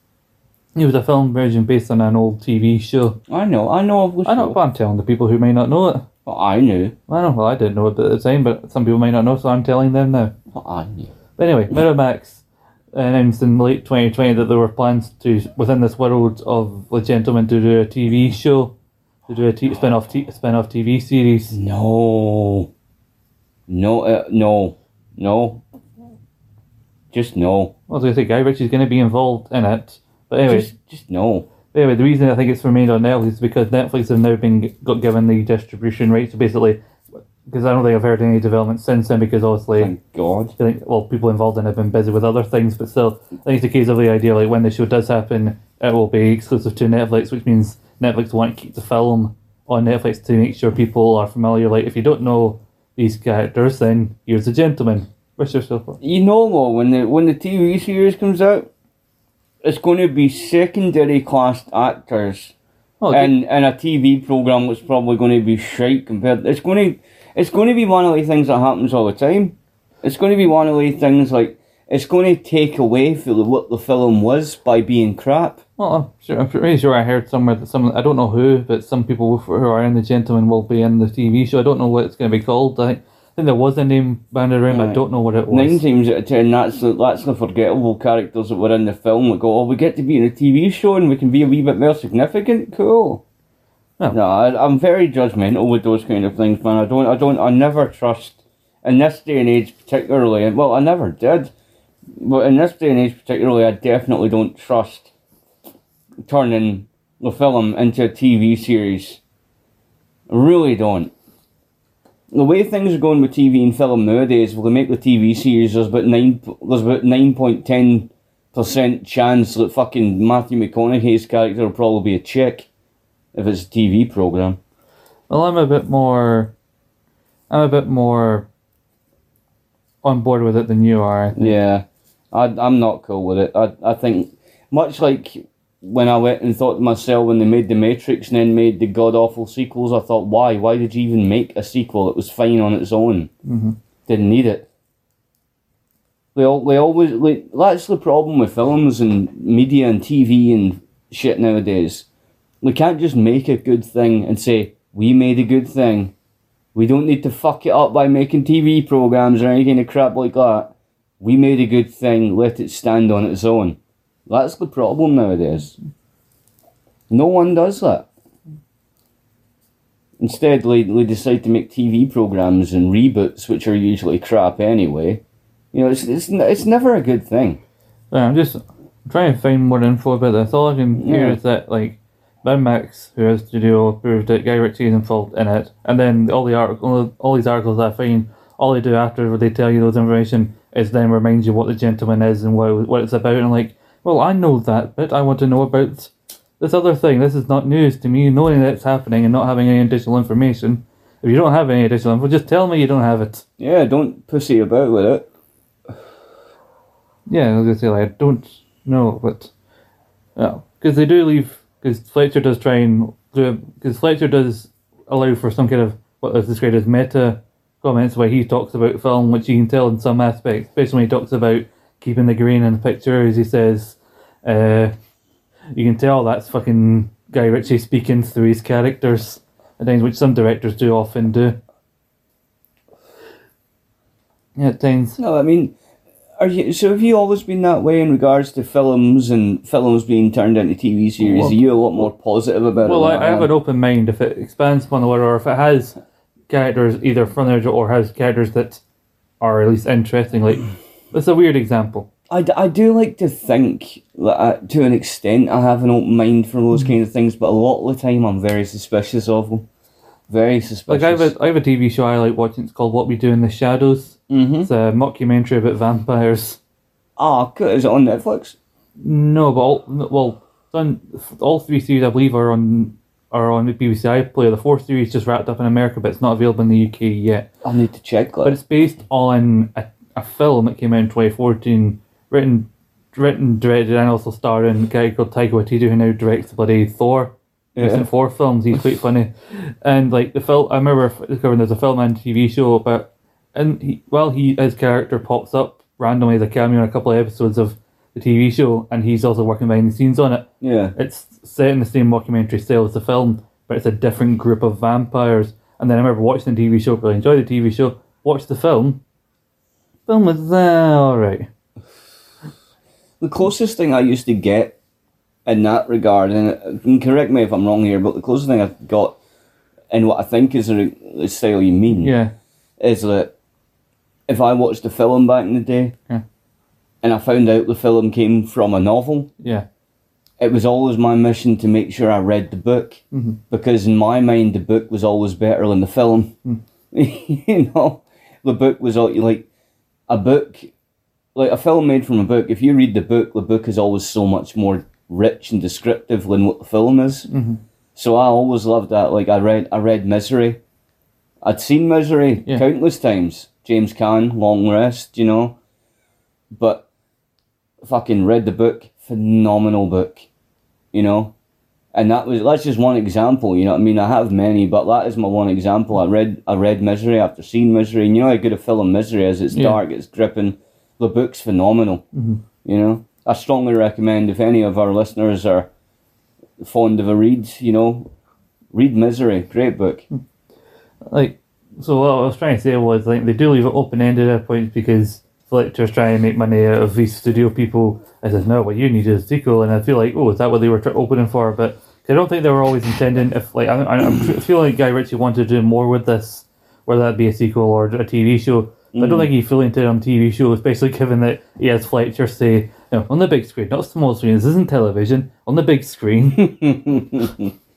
It was a film version based on an old TV show. I know, I know of the I know, but I'm telling the people who may not know it. Well, I knew. I know, well, I didn't know it at the time, but some people may not know, so I'm telling them now. Well, I knew. But anyway, Miramax announced in late 2020 that there were plans to, within this world of The Gentleman, to do a TV show, to do a t- spin-off, t- spin-off TV series. No. No, uh, no. No. Just no. I was going to say Guy Ritchie's going to be involved in it. But anyway, Just, just no. Anyway, the reason I think it's remained on Netflix is because Netflix have now been got given the distribution rights. So basically, because I don't think I've heard any development since then. Because obviously, Thank God. I think well, people involved in it have been busy with other things. But still, I think it's a case of the idea like when the show does happen, it will be exclusive to Netflix, which means Netflix want to keep the film on Netflix to make sure people are familiar. Like if you don't know these characters, then here's a gentleman. Wish yourself. You know, though, when the when the TV series comes out, it's going to be secondary class actors oh, Well, in, in a TV program that's probably going to be shite compared. It's going to it's going to be one of the things that happens all the time. It's going to be one of the things like it's going to take away from what the film was by being crap. Well, I'm sure. I'm pretty sure I heard somewhere that some. I don't know who, but some people who are in the Gentleman will be in the TV show. I don't know what it's going to be called. I think there was a name banded around, but I don't know what it was. Nine times out uh, of ten, that's the, that's the forgettable characters that were in the film. We go, oh, we get to be in a TV show and we can be a wee bit more significant. Cool. Yeah. No, I, I'm very judgmental with those kind of things, man. I don't, I don't, I never trust in this day and age, particularly. And well, I never did, but in this day and age, particularly, I definitely don't trust turning the film into a TV series. I really don't the way things are going with TV and film nowadays, if they make the TV series, there's about nine, there's about nine point ten percent chance that fucking Matthew McConaughey's character will probably be a chick if it's a TV program. Well, I'm a bit more. I'm a bit more on board with it than you are. I think. Yeah, I, I'm not cool with it. I, I think much like when I went and thought to myself when they made the Matrix and then made the god awful sequels, I thought, why? Why did you even make a sequel? It was fine on its own. Mhm. Didn't need it. They all, they always like that's the problem with films and media and TV and shit nowadays. We can't just make a good thing and say we made a good thing. We don't need to fuck it up by making TV programs or any kind of crap like that. We made a good thing. Let it stand on its own. That's the problem nowadays. No one does that. Instead, they, they decide to make TV programs and reboots, which are usually crap anyway. You know, it's, it's, it's never a good thing. Yeah, I'm just trying to find more info about this. All I can hear Yeah. is that like Miramax, who has studio, proved that Guy Ritchie is involved in it, and then all the article, all these articles I find, all they do after they tell you those information is then remind you what the gentleman is and what what it's about. And like, well, I know that, but I want to know about this other thing. This is not news to me. Knowing that it's happening and not having any additional information. If you don't have any additional info, just tell me you don't have it. Yeah, don't pussy about with it. Yeah, I was gonna say like I don't know, but yeah, because they do leave because Fletcher does try and because Fletcher does allow for some kind of what is described as meta comments where he talks about film, which you can tell in some aspects, especially when he talks about keeping the green in the picture, as he says, uh, you can tell that's fucking Guy Ritchie speaking through his characters at times, which some directors do often do. Yeah, at times. No, I mean, are you so? Have you always been that way in regards to films and films being turned into TV series? Well- are you a lot more positive about Well, it? I, I have an open mind. If it expands upon the world, or if it has characters either from there or has characters that are at least interesting, like [sighs] that's a weird example. I, d- I do like to think that uh, to an extent I have an open mind for those kind of things, but a lot of the time I'm very suspicious of them. Very suspicious. Like I have a I have a TV show I like watching. It's called What We Do in the Shadows. Mm-hmm. It's a mockumentary about vampires. Ah, good. Is it on Netflix? No, but all, well, on all three series I believe are on are on the BBC iPlayer. The fourth series just wrapped up in America, but it's not available in the UK yet. I'll need to check that. But it's based on a, a film that came out in 2014, written, written, directed, and also starring a guy called Taika Waititi, who now directs the bloody Thor. Yeah. Recent Thor films. He's quite funny, and like the film, I remember discovering there's a film and TV show about, and he, well, he his character pops up randomly as a cameo in a couple of episodes of the TV show, and he's also working behind the scenes on it. yeah. It's set in the same mockumentary style as the film, but it's a different group of vampires. And then I remember watching the TV show, really enjoyed the TV show, watched the film. Film was uh, alright. The closest thing I used to get in that regard, and, and correct me if I'm wrong here, but the closest thing I've got in what I think is the style you mean Yeah, is that if I watched a film back in the day Yeah. and I found out the film came from a novel, yeah, it was always my mission to make sure I read the book Mhm. because in my mind the book was always better than the film. Mm. [laughs] you know, the book was all like a book, like a film made from a book. If you read the book, the book is always so much more rich and descriptive than what the film is. Mhm. So I always loved that. Like I read, I read Misery. I'd seen Misery Yeah. countless times. James Caan, Long Rest, you know, but fucking read the book, phenomenal book, you know. And that was that's just one example, you know. I mean, I have many, but that is my one example. I read I read Misery after seeing Misery, and you know how good a film Misery is. It's Yeah. dark, it's gripping. The book's phenomenal. Mm-hmm. You know, I strongly recommend if any of our listeners are fond of a read, you know, read Misery. Great book. Hmm. like so what I was trying to say was like they do leave it open ended at points because Fletcher's trying to make money out of these studio people. I said, no, what you need is a sequel, and I feel like, oh, is that what they were opening for? But I don't think they were always intending. If like I, I, I'm- feel like Guy Ritchie wanted to do more with this, whether that be a sequel or a TV show. But I don't mm. think he fully intended on TV show, especially given that he has Fletcher say, you know, on the big screen, not small screen. This isn't television. On the big screen. [laughs]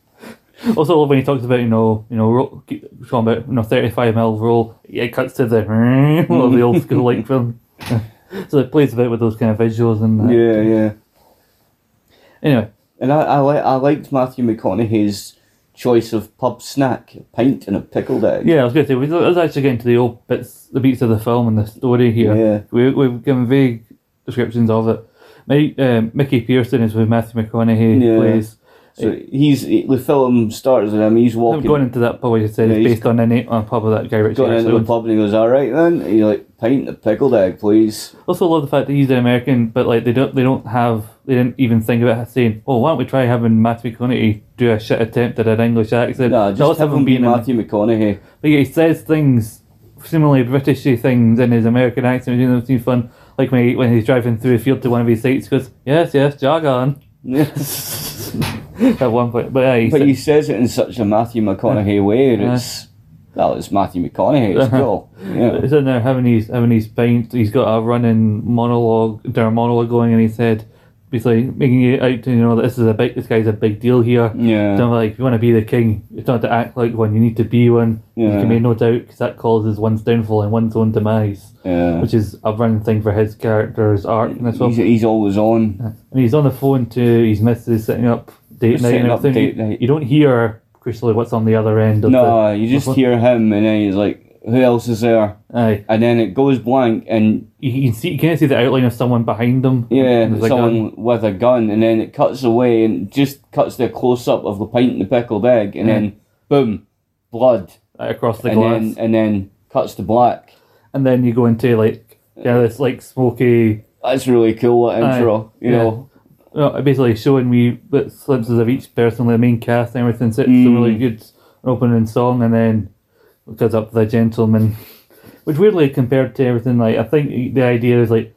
Also, love when he talks about you know you know ro- keep talking about you know thirty five mil roll. Yeah, it cuts to the [laughs] of the old school like film. [laughs] so it plays a bit with those kind of visuals and that. Yeah, yeah. Anyway, And I, I, li- I liked Matthew McConaughey's choice of pub snack, a pint and a pickled egg. yeah, I was going to say let's actually get into the old bits, the beats of the film and the story here. Yeah. We we've given vague descriptions of it. Um, Mickey Pearson is with Matthew McConaughey Yeah. plays. So he's the film starts with him. He's walking. I'm walking, going into that pub. You said Yeah, it's based on any on a pub that Guy Ritchie going into the pub, and he goes, "All right then." And you're like, "Pint and a pickled egg, please." Also love the fact that he's an American, but like they don't they don't have they didn't even think about saying, oh, why don't we try having Matthew McConaughey do a shit attempt at an English accent? No, just have him be in- Matthew McConaughey. But yeah, he says things similarly Britishy things in his American accent. You know, it seems fun. Like when he, when he's driving through a field to one of his sites, he goes, yes, yes, jog on. [laughs] [laughs] at one point, but yeah, he but said- he says it in such a Matthew McConaughey way. and It's well, it's Matthew McConaughey. It's [laughs] cool. Yeah. He's in there having his having his pint. He's got a running monologue, their monologue going, and he said, basically making it out to you know that this is a big, this guy's a big deal here. Yeah. So like, if you want to be the king, it's not have to act like one. You need to be one. You Yeah. can make no doubt because that causes one's downfall and one's own demise, Yeah. which is a running thing for his character's arc this film. He's, he's always on. And he's on the phone to his missus setting up date night and everything. date night. You don't hear crucially what's on the other end of No, you just the- hear him, and then he's like, "Who else is there?" Aye. And then it goes blank, and You can see, you can see the outline of someone behind them. Yeah, There's a with a gun, and then it cuts away and just cuts the close up of the pint and the pickled egg, and Yeah. then boom, blood, across the and glass, then and then cuts to black. and then you go into like yeah, this like smoky. That's really cool. That Aye, intro, you yeah. know. Well, basically showing me glimpses of each person, the main cast and everything. So it's a Mm. really good opening song, and then it goes up the gentleman, [laughs] which weirdly compared to everything. Like I think the idea is like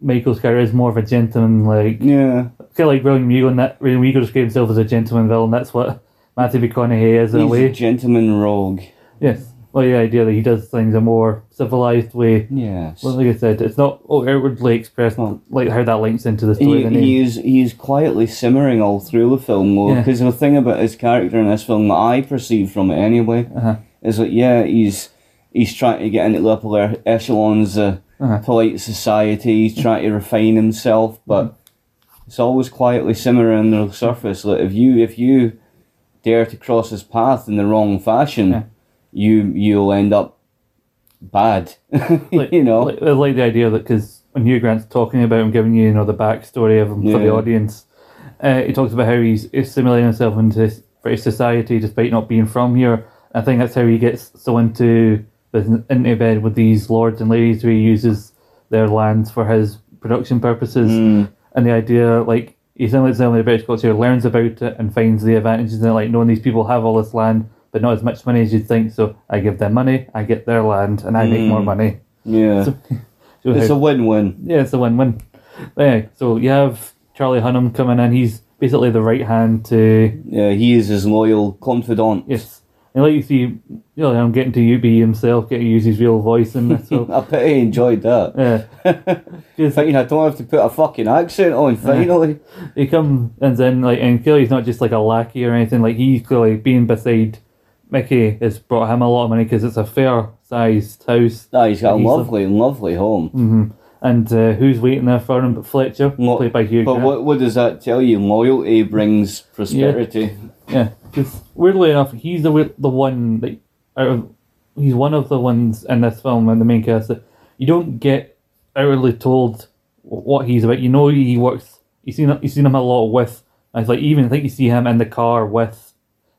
Michael's character is more of a gentleman, like Yeah, kind of like William Hugo, and that William Hugo described himself as a gentleman villain. That's what Matthew McConaughey is in a way. a gentleman rogue. Yes. Well, the idea that he does things a more civilized way. Yes, Well, like I said, it's not outwardly expressed Well, like how that links into the story. he, the name. he is he is quietly simmering all through the film, though. Yeah. Because the thing about his character in this film that I perceive from it anyway Uh-huh. is that yeah, he's he's trying to get into the upper echelons of Uh-huh. polite society. He's trying to refine himself, but it's always quietly simmering on the surface. Like if you if you dare to cross his path in the wrong fashion, Yeah. You you'll end up bad. [laughs] like, you know. like, I like the idea that because when Hugh Grant's talking about him, giving you you know the backstory of him for the audience, uh, he talks about how he's assimilating himself into this British society despite not being from here. I think that's how he gets so into into bed with these lords and ladies who he uses their lands for his production purposes. Mm. and the idea like he assimilates them in the British culture, learns about it, and finds the advantages in it, like knowing these people have all this land, but not as much money as you'd think. So I give them money, I get their land, and I make more Mm. money. yeah. So, [laughs] so it's how- a win-win. yeah, it's a win-win. Yeah, so you have Charlie Hunnam coming in. He's basically the right hand to Yeah, he is his loyal confidant. yes. And like you see, you know, I'm getting to be himself, getting to use his real voice in this. So [laughs] I bet he enjoyed that. yeah, [laughs] Just- Thinking I don't have to put a fucking accent on finally. he comes and then like and clearly he's not just like a lackey or anything like he's clearly being beside Mickey has brought him a lot of money because it's a fair sized house No, he's got a He's a- lovely, lovely home. hmm and uh, who's waiting there for him but Fletcher Lo- played by Hugh But Grant what, what does that tell you? Loyalty brings prosperity. yeah because weirdly enough he's the the one that out of, he's one of the ones in this film and the main cast that you don't get outwardly told what he's about you know he works you seen you seen him a lot with. I was like even I think you see him in the car with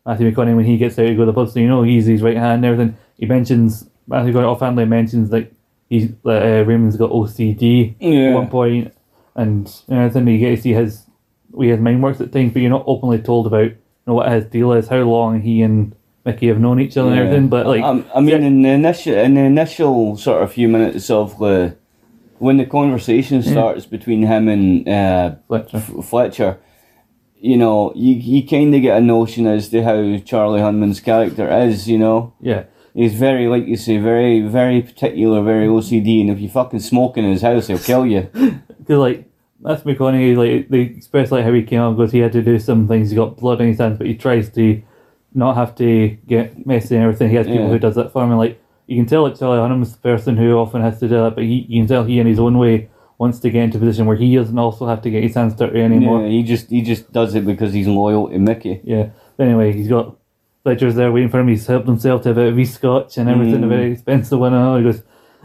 Matthew McConaughey when he gets out to go to the pub, so you know he's his right hand and everything. He mentions Matthew McConaughey offhandly mentions like he's that uh, Raymond's got OCD Yeah. at one point, and you know, then you get to see his way his mind works at times, but you're not openly told about you know what his deal is, how long he and Mickey have known each other and everything. But like, Um, I mean, in the initial in the initial sort of few minutes of the when the conversation starts between him and uh, Fletcher. F- Fletcher, you know, you you kind of get a notion as to how Charlie Hunnam's character is. You know, yeah, he's very, like you say, very very particular, very OCD, and if you fucking smoke in his house, he'll kill you. [laughs] because like that's McConaughey. Eh, like they express like how he came up because he had to do some things. He got blood on his hands, but he tries to not have to get messy and everything. He has people Yeah. who does that for him. And like you can tell, like Charlie Hunnam's the person who often has to do that, but he you can tell he in his own way wants to get into a position where he doesn't also have to get his hands dirty anymore. Yeah, he just he just does it because he's loyal to Mickey. Yeah. But anyway, he's got Fletcher's there waiting for him. He's helped himself to a bit of his scotch and everything, a Mm. very expensive one. and all. He goes,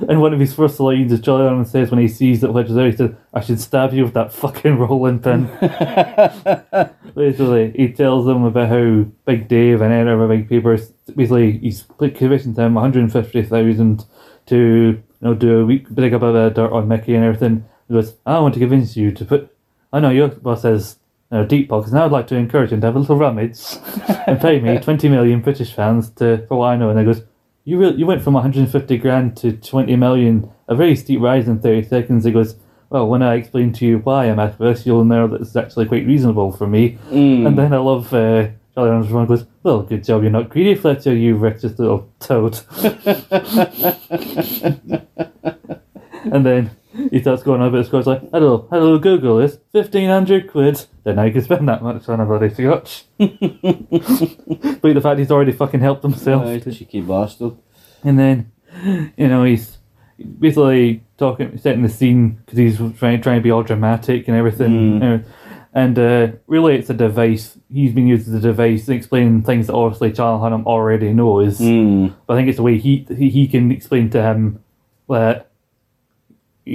and one of his first lines, as Charlie Hunnam says when he sees that Fletcher's there, he says, "I should stab you with that fucking rolling pin." [laughs] Basically, he tells them about how Big Dave and Ed are big papers. Basically, he's commissioned him one hundred and fifty thousand to know do a week dig up a bit of dirt on Mickey and everything. He goes, "I want to convince you to put." I know your boss says uh, deep pockets, and I would like to encourage him to have a little rummage [laughs] and pay me [laughs] twenty million British fans to for what I know. And he goes, "You really, you went from one hundred and fifty grand to twenty million, a very steep rise in thirty seconds." He goes. Well, when I explain to you why I'm at this, you'll know that it's actually quite reasonable for me. Mm. And then I love uh, Charlie Hunnam's one goes, "Well, good job, you're not greedy, Fletcher, you wretched little toad." and then he starts going on about Scotch like, "Hello, hello, Google this, fifteen hundred quid." Then I can spend that much on a bloody scotch. [laughs] but the fact he's already fucking helped himself. Aye, cheeky bastard. And then, you know, he's basically talking, setting the scene because he's trying, trying to be all dramatic and everything. Mm. And uh, really, it's a device. He's been used as a device to explain things that obviously Charlie Hunnam already knows. Mm. But I think it's the way he he, can explain to him that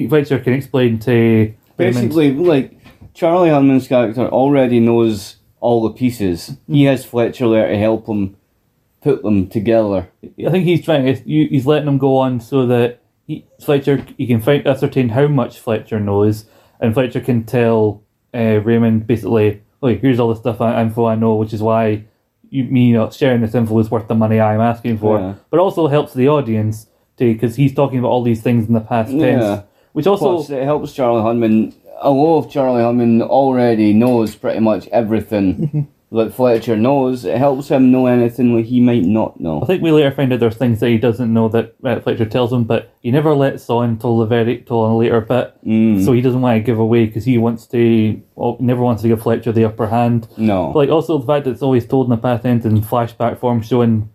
Fletcher can explain to Basically, like Charlie Hunnam's character already knows all the pieces. He has Fletcher there to help him put them together. I think he's trying. to- He's letting him go on so that he, Fletcher he can find ascertain how much Fletcher knows, and Fletcher can tell uh, Raymond basically, "Look, here's all the stuff I, info I know, which is why you, me not sharing this info is worth the money I'm asking for." Yeah. But also helps the audience too, because he's talking about all these things in the past Yeah. tense, which also Plus, it helps Charlie Hunnam. Although if Charlie Hunnam already knows pretty much everything [laughs] that Fletcher knows, it helps him know anything that he might not know. I think we later find out there's things that he doesn't know that uh, Fletcher tells him, but he never lets on till the very till a later bit. Mm. So he doesn't want to give away because he wants to. Well, never wants to give Fletcher the upper hand. No. But like also the fact that it's always told in the past tense in flashback form, showing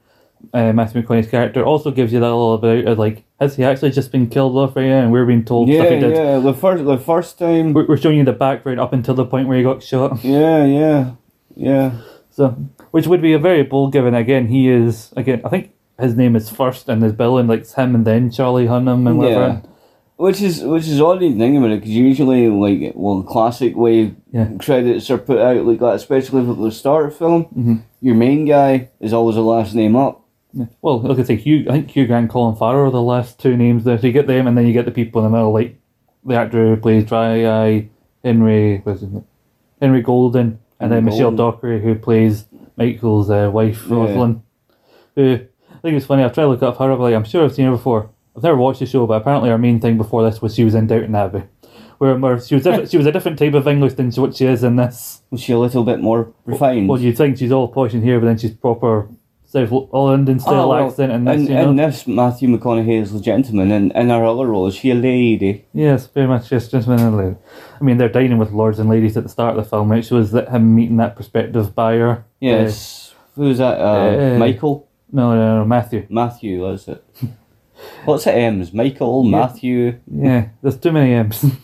uh, Matthew McConaughey's character, also gives you that little bit of like, has he actually just been killed off right? And we're being told stuff yeah, he did. yeah. The first, the first time. We're, we're showing you the background up until the point where he got shot. Yeah, yeah, yeah. So, which would be a very bold given. Again, he is again. I think his name is first in his bill, and like it's him and then Charlie Hunnam and whatever. Yeah. Which is which is odd to think about it because usually like well classic way Yeah. credits are put out like that especially at the start of film. Mhm. Your main guy is always the last name up. Yeah. Well, like I say, Hugh. I think Hugh Grant, Colin Farrell are the last two names there. So you get them, and then you get the people in the middle, like the actor who plays Dry Eye, Henry, name? Henry Golding, and then Michelle Dockery, who plays Michael's uh, wife, Yeah. Rosalind. Who I think it's funny. I've tried to look up her. Like I'm sure I've seen her before. I've never watched the show, but apparently her main thing before this was she was in Downton Abbey, where, where she was [laughs] she was a different type of English than what she is in this. Was she a little bit more refined? Well, you'd think she's all posh in here, but then she's proper South all London style Oh, well, accent and this, in, you know. in this Matthew McConaughey is the gentleman and in her other role is she a lady? Yes, very much just just lady. I mean, they're dining with lords and ladies at the start of the film, which was that him meeting that prospective buyer. Yes. Who's that? Uh, uh, Michael? No, no, no, Matthew. Matthew, that's it. [laughs] What's the M's? Michael, Matthew, Yeah, there's too many M's. [laughs]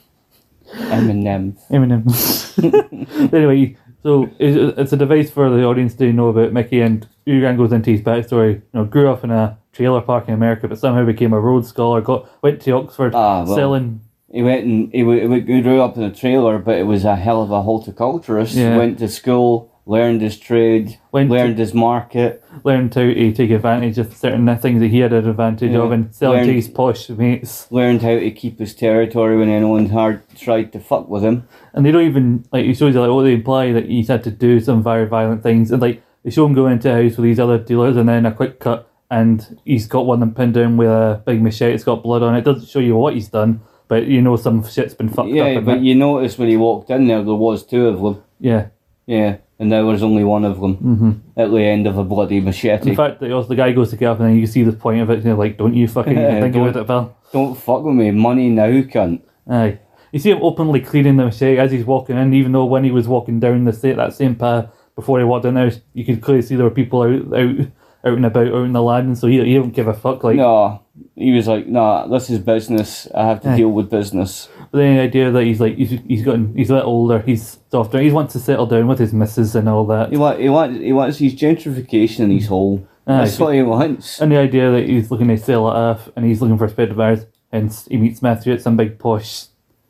Eminem. Eminem. [laughs] anyway, so it's, it's a device for the audience to know about Mickey, and Grant goes into his backstory. You know, grew up in a trailer park in America, but somehow became a Rhodes Scholar. Got went to Oxford, Ah, well. selling he went and he, he grew up in a trailer, but it was a hell of a horticulturist. Yeah. Went to school, learned his trade, learned his market. learned how to eh, take advantage of certain things that he had an advantage Yeah. of and sell it to Learned- his posh mates. learned how to keep his territory when anyone hard tried to fuck with him. And they don't even like it shows you like what they imply that he's had to do some very violent things and like they show him going into a house with these other dealers and then a quick cut and he's got one of them pinned down with a big machete, it's got blood on it. It doesn't show you what he's done, but you know some shit's been fucked up Yeah, but that. you notice when he walked in there, there was two of them. Yeah. Yeah, and there was only one of them hmm at the end of a bloody machete. In fact, the, also the guy goes to get up and then you see the point of it and you're like, don't you fucking [laughs] think about it, pal? Don't fuck with me, money now, cunt. Aye. You see him openly cleaning the machete as he's walking in, even though when he was walking down the sa- that same path before he walked in there, you could clearly see there were people out out, out and about out in the land, and so he, he don't give a fuck. Like, no, he was like, nah, this is business. I have to Aye. deal with business. but then the idea that he's like he's he's gotten he's a little older, he's softer, he wants to settle down with his missus and all that, He want, he want, he wants his gentrification in his hole. Aye. That's what he wants. and the idea that he's looking to sell it off and he's looking for a spade of bars, hence he meets Matthew at some big posh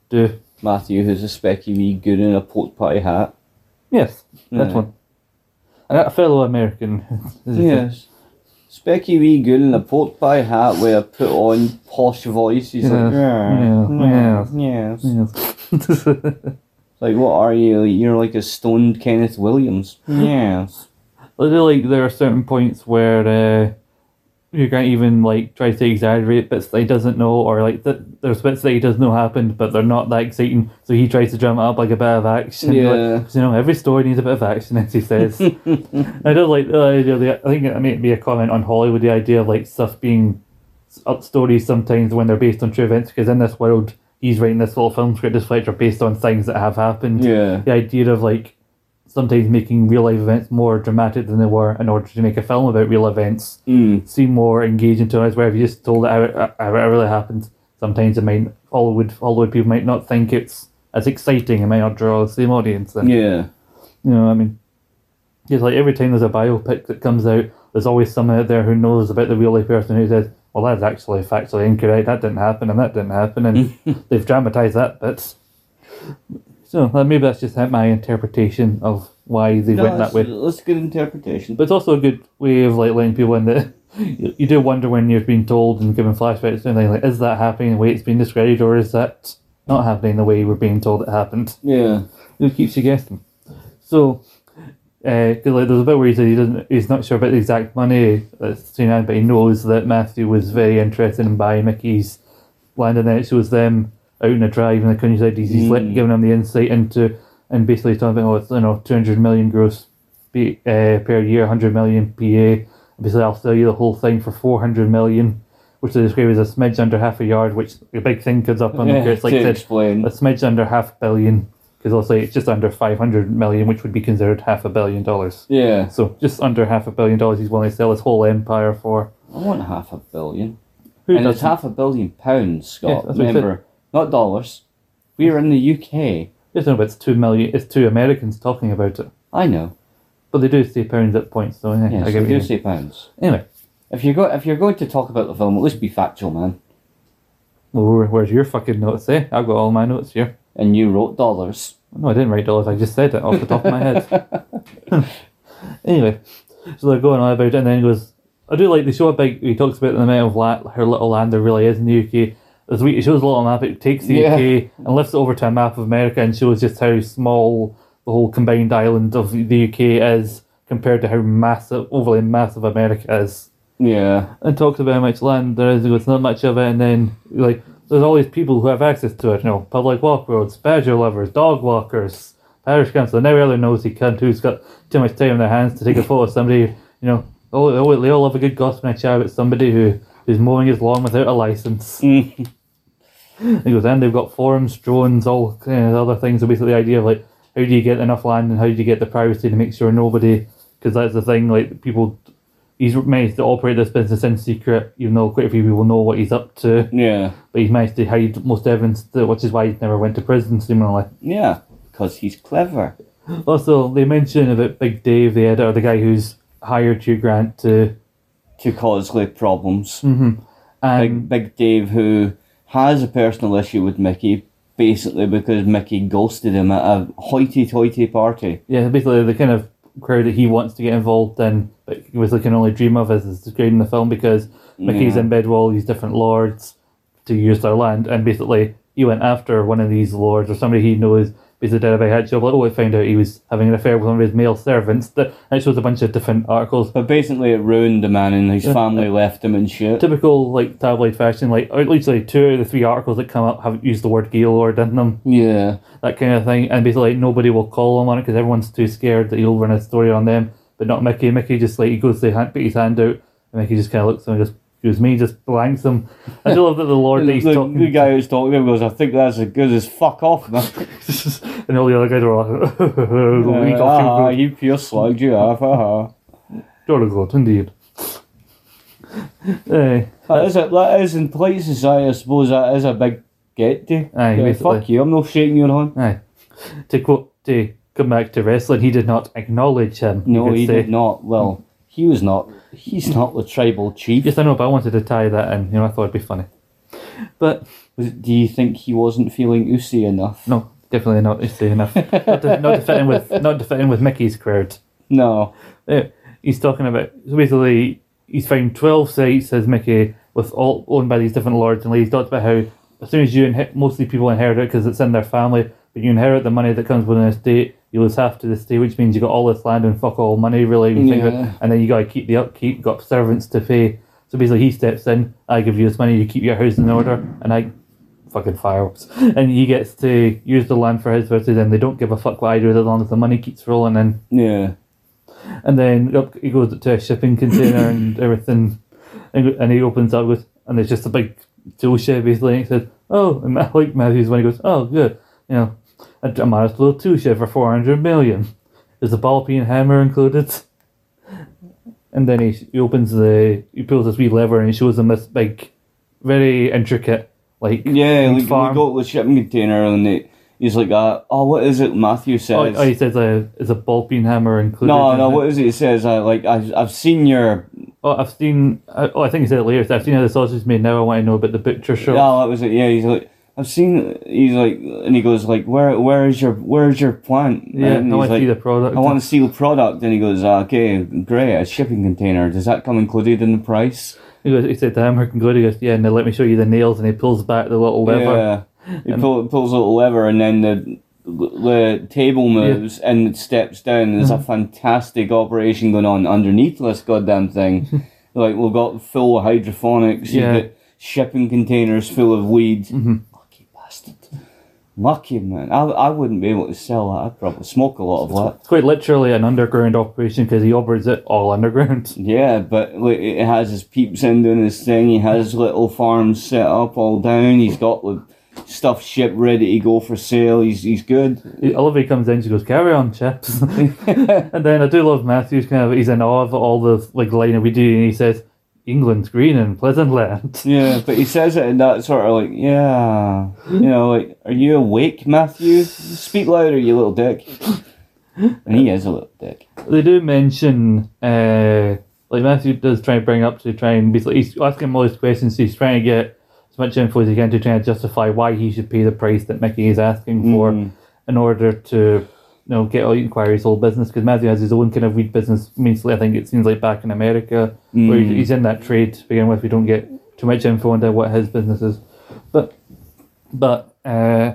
do. Matthew, who's a specky wee good in a pork pie hat. Yes, that's Aye. one. And a fellow American. [laughs] Yes. Specky wee good in a pork pie hat with a put on posh voice. He's like, Yes, yeah, yeah, yes. Yes. [laughs] Like, what are you? You're like a stoned Kenneth Williams. Yes. I feel like there are certain points where uh, you can't even like try to exaggerate bits that he doesn't know, or like th- there's bits that he doesn't know happened, but they're not that exciting. So he tries to drum it up like a bit of action. Yeah. Like, you know, every story needs a bit of action, as he says. [laughs] I don't like the idea. The, I think it may be a comment on Hollywood. The idea of like stuff being up stories sometimes when they're based on true events, because in this world. He's writing this little film script, this flights are based on things that have happened Yeah. the idea of like sometimes making real life events more dramatic than they were in order to make a film about real events Mm. seem more engaging to us. Where if you just told it how it, how it really happened, sometimes it might Hollywood Hollywood people might not think it's as exciting. It might not draw the same audience. Yeah. You know, I mean, it's like every time there's a biopic that comes out, there's always someone out there who knows about the real life person who says, "Well, that's actually factually incorrect. That didn't happen, and that didn't happen," and [laughs] they've dramatized that bit. So uh, maybe that's just my interpretation of why they No, went that way. that's a good interpretation. But it's also a good way of like letting people in that you, you do wonder when you've been told and given flashbacks and things like, is that happening the way it's been described, or is that not happening the way we're being told it happened? yeah. It keeps you guessing. So, uh, 'cause, like, there's a bit where he said he doesn't, he's not sure about the exact money that's seen out, but he knows that Matthew was very interested in buying Mickey's land, and then it shows them out in a drive in the countryside. He's, he's Mm. giving them the insight into, and basically talking about, oh, it's, you know, 200 million gross uh, per year, 100 million PA. Basically, I'll sell you the whole thing for 400 million, which they describe as a smidge under half a yard, which a big thing comes up on the [laughs] yeah it's like to said, explain. a smidge under half a billion, because I'll say it's just under 500 million, which would be considered half a billion dollars. Yeah. So just under half a billion dollars he's willing to sell his whole empire for. I want half a billion. Who and it's doesn't? half a billion pounds, Scott. Yeah, that's what I. Remember, not dollars. We're in the UK. But it's two million. It's two Americans talking about it, I know. but they do say pounds at points, so yeah, Yes, I we what do you say pounds. Anyway, If you're go if you're going to talk about the film, at least be factual, man. well, where's your fucking notes? Eh, I've got all my notes here. And you wrote dollars. No, I didn't write dollars. I just said it off the top of my head. [laughs] anyway, so they're going on about it, and then he goes, I do like the show a big. He talks about the amount of land, how little land there really is in the UK. As we, it shows a little map. It takes the Yeah. UK and lifts it over to a map of America and shows just how small the whole combined island of the UK is compared to how massive, overly massive America is. Yeah. And talks about how much land there is. Goes, not much of it, and then like there's all these people who have access to it. You know, public walk roads, badger lovers, dog walkers, parish council, and every other nosy cunt who's got too much time on their hands to take a photo of somebody. You know, oh, oh, they all love a good gossip and a chat about somebody who who's mowing his lawn without a license. [laughs] [laughs] He goes, and they've got forums, drones, all uh, of other things. So basically, the idea of like, how do you get enough land and how do you get the privacy to make sure nobody, because that's the thing, like people, he's managed to operate this business in secret, even though quite a few people know what he's up to. Yeah. But he's managed to hide most evidence, which is why he's never went to prison, seemingly. Yeah. Because he's clever. [gasps] Also, they mention about Big Dave, the editor, the guy who's hired Hugh Grant to, To cause like problems. Mm-hmm. and Big Big Dave who has a personal issue with Mickey, basically because Mickey ghosted him at a hoity-toity party. Yeah, basically the kind of crowd that he wants to get involved in, but he was like can only dream of as is described in the film because Mickey's Yeah. in bed with all these different lords to use their land, and basically he went after one of these lords or somebody he knows did a big head job. Oh, I found out he was having an affair with one of his male servants. That it shows a bunch of different articles. But basically, it ruined the man, and his Yeah. family left him and shit. Typical like tabloid fashion, like at least like two of the three articles that come up have used the word Gaylord in them. Yeah, that kind of thing. And basically, like, nobody will call him on it because everyone's too scared that he'll run a story on them. But not Mickey. Mickey just like he goes to hand, put his hand out, and Mickey just kind of looks at him and just goes me, just blanks him. I do love that the Lord [laughs] the, he's the, talking. the guy who's talking to him goes, "I think that's as good as fuck off, man." [laughs] and all the other guys are like, [laughs] "We Uh, got ah, you, pure slugged you off. Uh-huh. You're a god, indeed." Eh, That is, a, that is in polite society. I suppose that is a big get to. Aye, Yeah, fuck you. I'm not shaking your hand. aye. To quote, to come back to wrestling, he did not acknowledge him. No, he say. did not. Well, he was not. He's not the tribal chief. Yes, I know, but I wanted to tie that in. You know, I thought it'd be funny. But Was- Do you think he wasn't feeling oozy enough? no, definitely not easy enough. [laughs] not, to, not to fit in with not to fit in with Mickey's crowd. No. Yeah, he's talking about so basically he's found twelve sites, says Mickey, with all owned by these different lords and ladies. Talked about how as soon as you inherit, mostly people inherit it because it's in their family, but you inherit the money that comes with an estate. You lose half to the estate, which means you got all this land and fuck all money, really. it. Yeah. And then you got to keep the upkeep, got servants to pay. So basically, he steps in. I give you this money, you keep your house in order, and I fucking fireworks. [laughs] And he gets to use the land for his versus and they don't give a fuck what I do as long as the money keeps rolling in. Yeah. And then up, he goes to a shipping container and [laughs] everything, and, and he opens up with, and there's just a big tool shed basically. And he says, "Oh," and I like Matthews when he goes, "Oh, good, you know, a, a modest little tool shed for four hundred million. Is the ball peen hammer included?" And then he, he opens the he pulls this wee lever and he shows them this big, very intricate like Yeah, like, we farm. got the shipping container and it, he's like, uh, oh, what is it? Matthew Oh, says. oh, he says uh, is a ball peen hammer included? no, no, it? what is it? He says, uh, like, I've, I've seen your. Oh, I've seen. uh, Oh, I think he said it later. I've seen how the sausage is made. Now I want to know about the butcher shop. Yeah, that was it. Yeah, he's like, I've seen. He's like, and he goes like, where, where is your, where is your plant? Yeah, and I want to see the product. I want to see the product. And he goes, okay, great, a shipping container. Does that come included in the price? He goes. He said to hammer can go. He goes, yeah. And let me show you the nails. And he pulls back the little lever. Yeah, he pull, pulls a little lever, and then the the table moves and it steps down. There's Mm-hmm. a fantastic operation going on underneath this goddamn thing. [laughs] like we've got full hydroponics. Yeah. You've got shipping containers full of weed. Mhm. Lucky bastard. Man. I, I wouldn't be able to sell that. I'd probably smoke a lot of that. It's quite literally an underground operation because he operates it all underground. [laughs] Yeah, but like, it has his peeps in doing his thing. He has little farms set up all down. He's got like, stuff shipped ready to go for sale. He's he's good. I love he comes in. She goes, "Carry on, chips." [laughs] and then I do love Matthews. Kind of, he's in awe of all the like line of we do, and he says, "England's green and pleasant land." [laughs] Yeah, but he says it in that sort of like, yeah, you know, like, are you awake, Matthew? Speak louder, you little dick. And he is a little dick. they do mention uh like Matthew does try and bring up to try and basically he's asking him all these questions he's trying to get as much info as he can to try and justify why he should pay the price that Mickey is asking for Mhm. in order to know get all inquiries whole business because Matthew has his own kind of weed business mainly I think it seems like back in America where he's, Mm. in that trade to begin with we don't get too much info into what his business is but but uh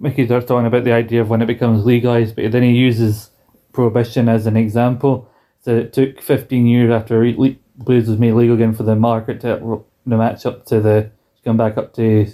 Mickey starts talking about the idea of when it becomes legalized, but then he uses prohibition as an example. So it took 15 years after booze was made legal again for the market to, to match up to the to come back up to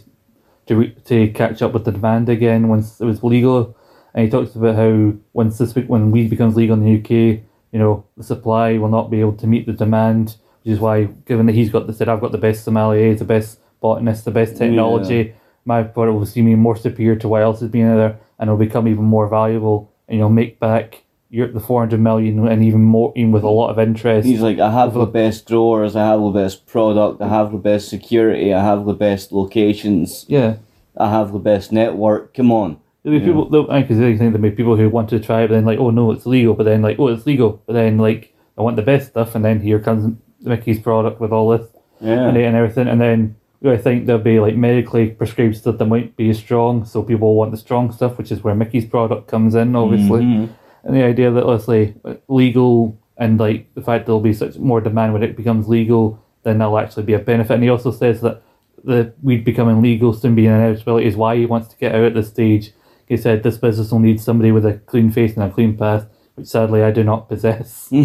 to re- to catch up with the demand again once it was legal. And he talks about how once this when weed becomes legal in the UK, you know the supply will not be able to meet the demand, which is why, given that he's got the said I've got the best sommeliers, the best botanists, the best technology my product will seem even more superior to what else is being out there and it'll become even more valuable and you'll make back your the 400 million and even more even with a lot of interest He's like, I have the best drawers, I have the best product, I have the best security, I have the best locations, yeah I have the best network. Come on. There'll be people there'll, I because I think there'll be people who want to try it but then like oh no it's legal but then like oh it's legal but then like I want the best stuff and then here comes Mickey's product with all this Yeah. and, and everything and then I think there'll be like medically prescribed stuff that might be strong, so people want the strong stuff, which is where Mickey's product comes in, obviously. Mhm. And the idea that say legal and like the fact there'll be such more demand when it becomes legal, then there'll actually be a benefit. And he also says that the weed becoming legal soon being an inevitability is why he wants to get out at this stage. He said this business will need somebody with a clean face and a clean path, which sadly I do not possess. [laughs]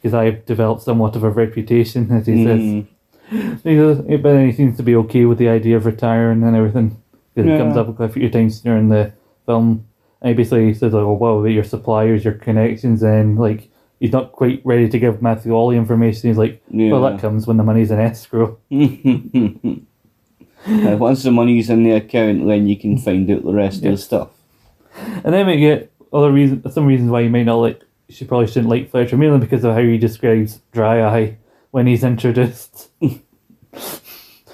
Because I've developed somewhat of a reputation, as he says. Mm. He goes, but then he seems to be okay with the idea of retiring and everything. Because it comes up quite a few times during the film. And he basically says, like, well, what about your suppliers, your connections? And, like, he's not quite ready to give Matthew all the information. He's like, well, that comes when the money's in escrow. [laughs] Uh, once the money's in the account, then you can find out the rest of the stuff. [laughs] And then we get other reasons, some reasons why you might not like, she probably shouldn't like Fletcher, mainly because of how he describes Dry Eye when he's introduced.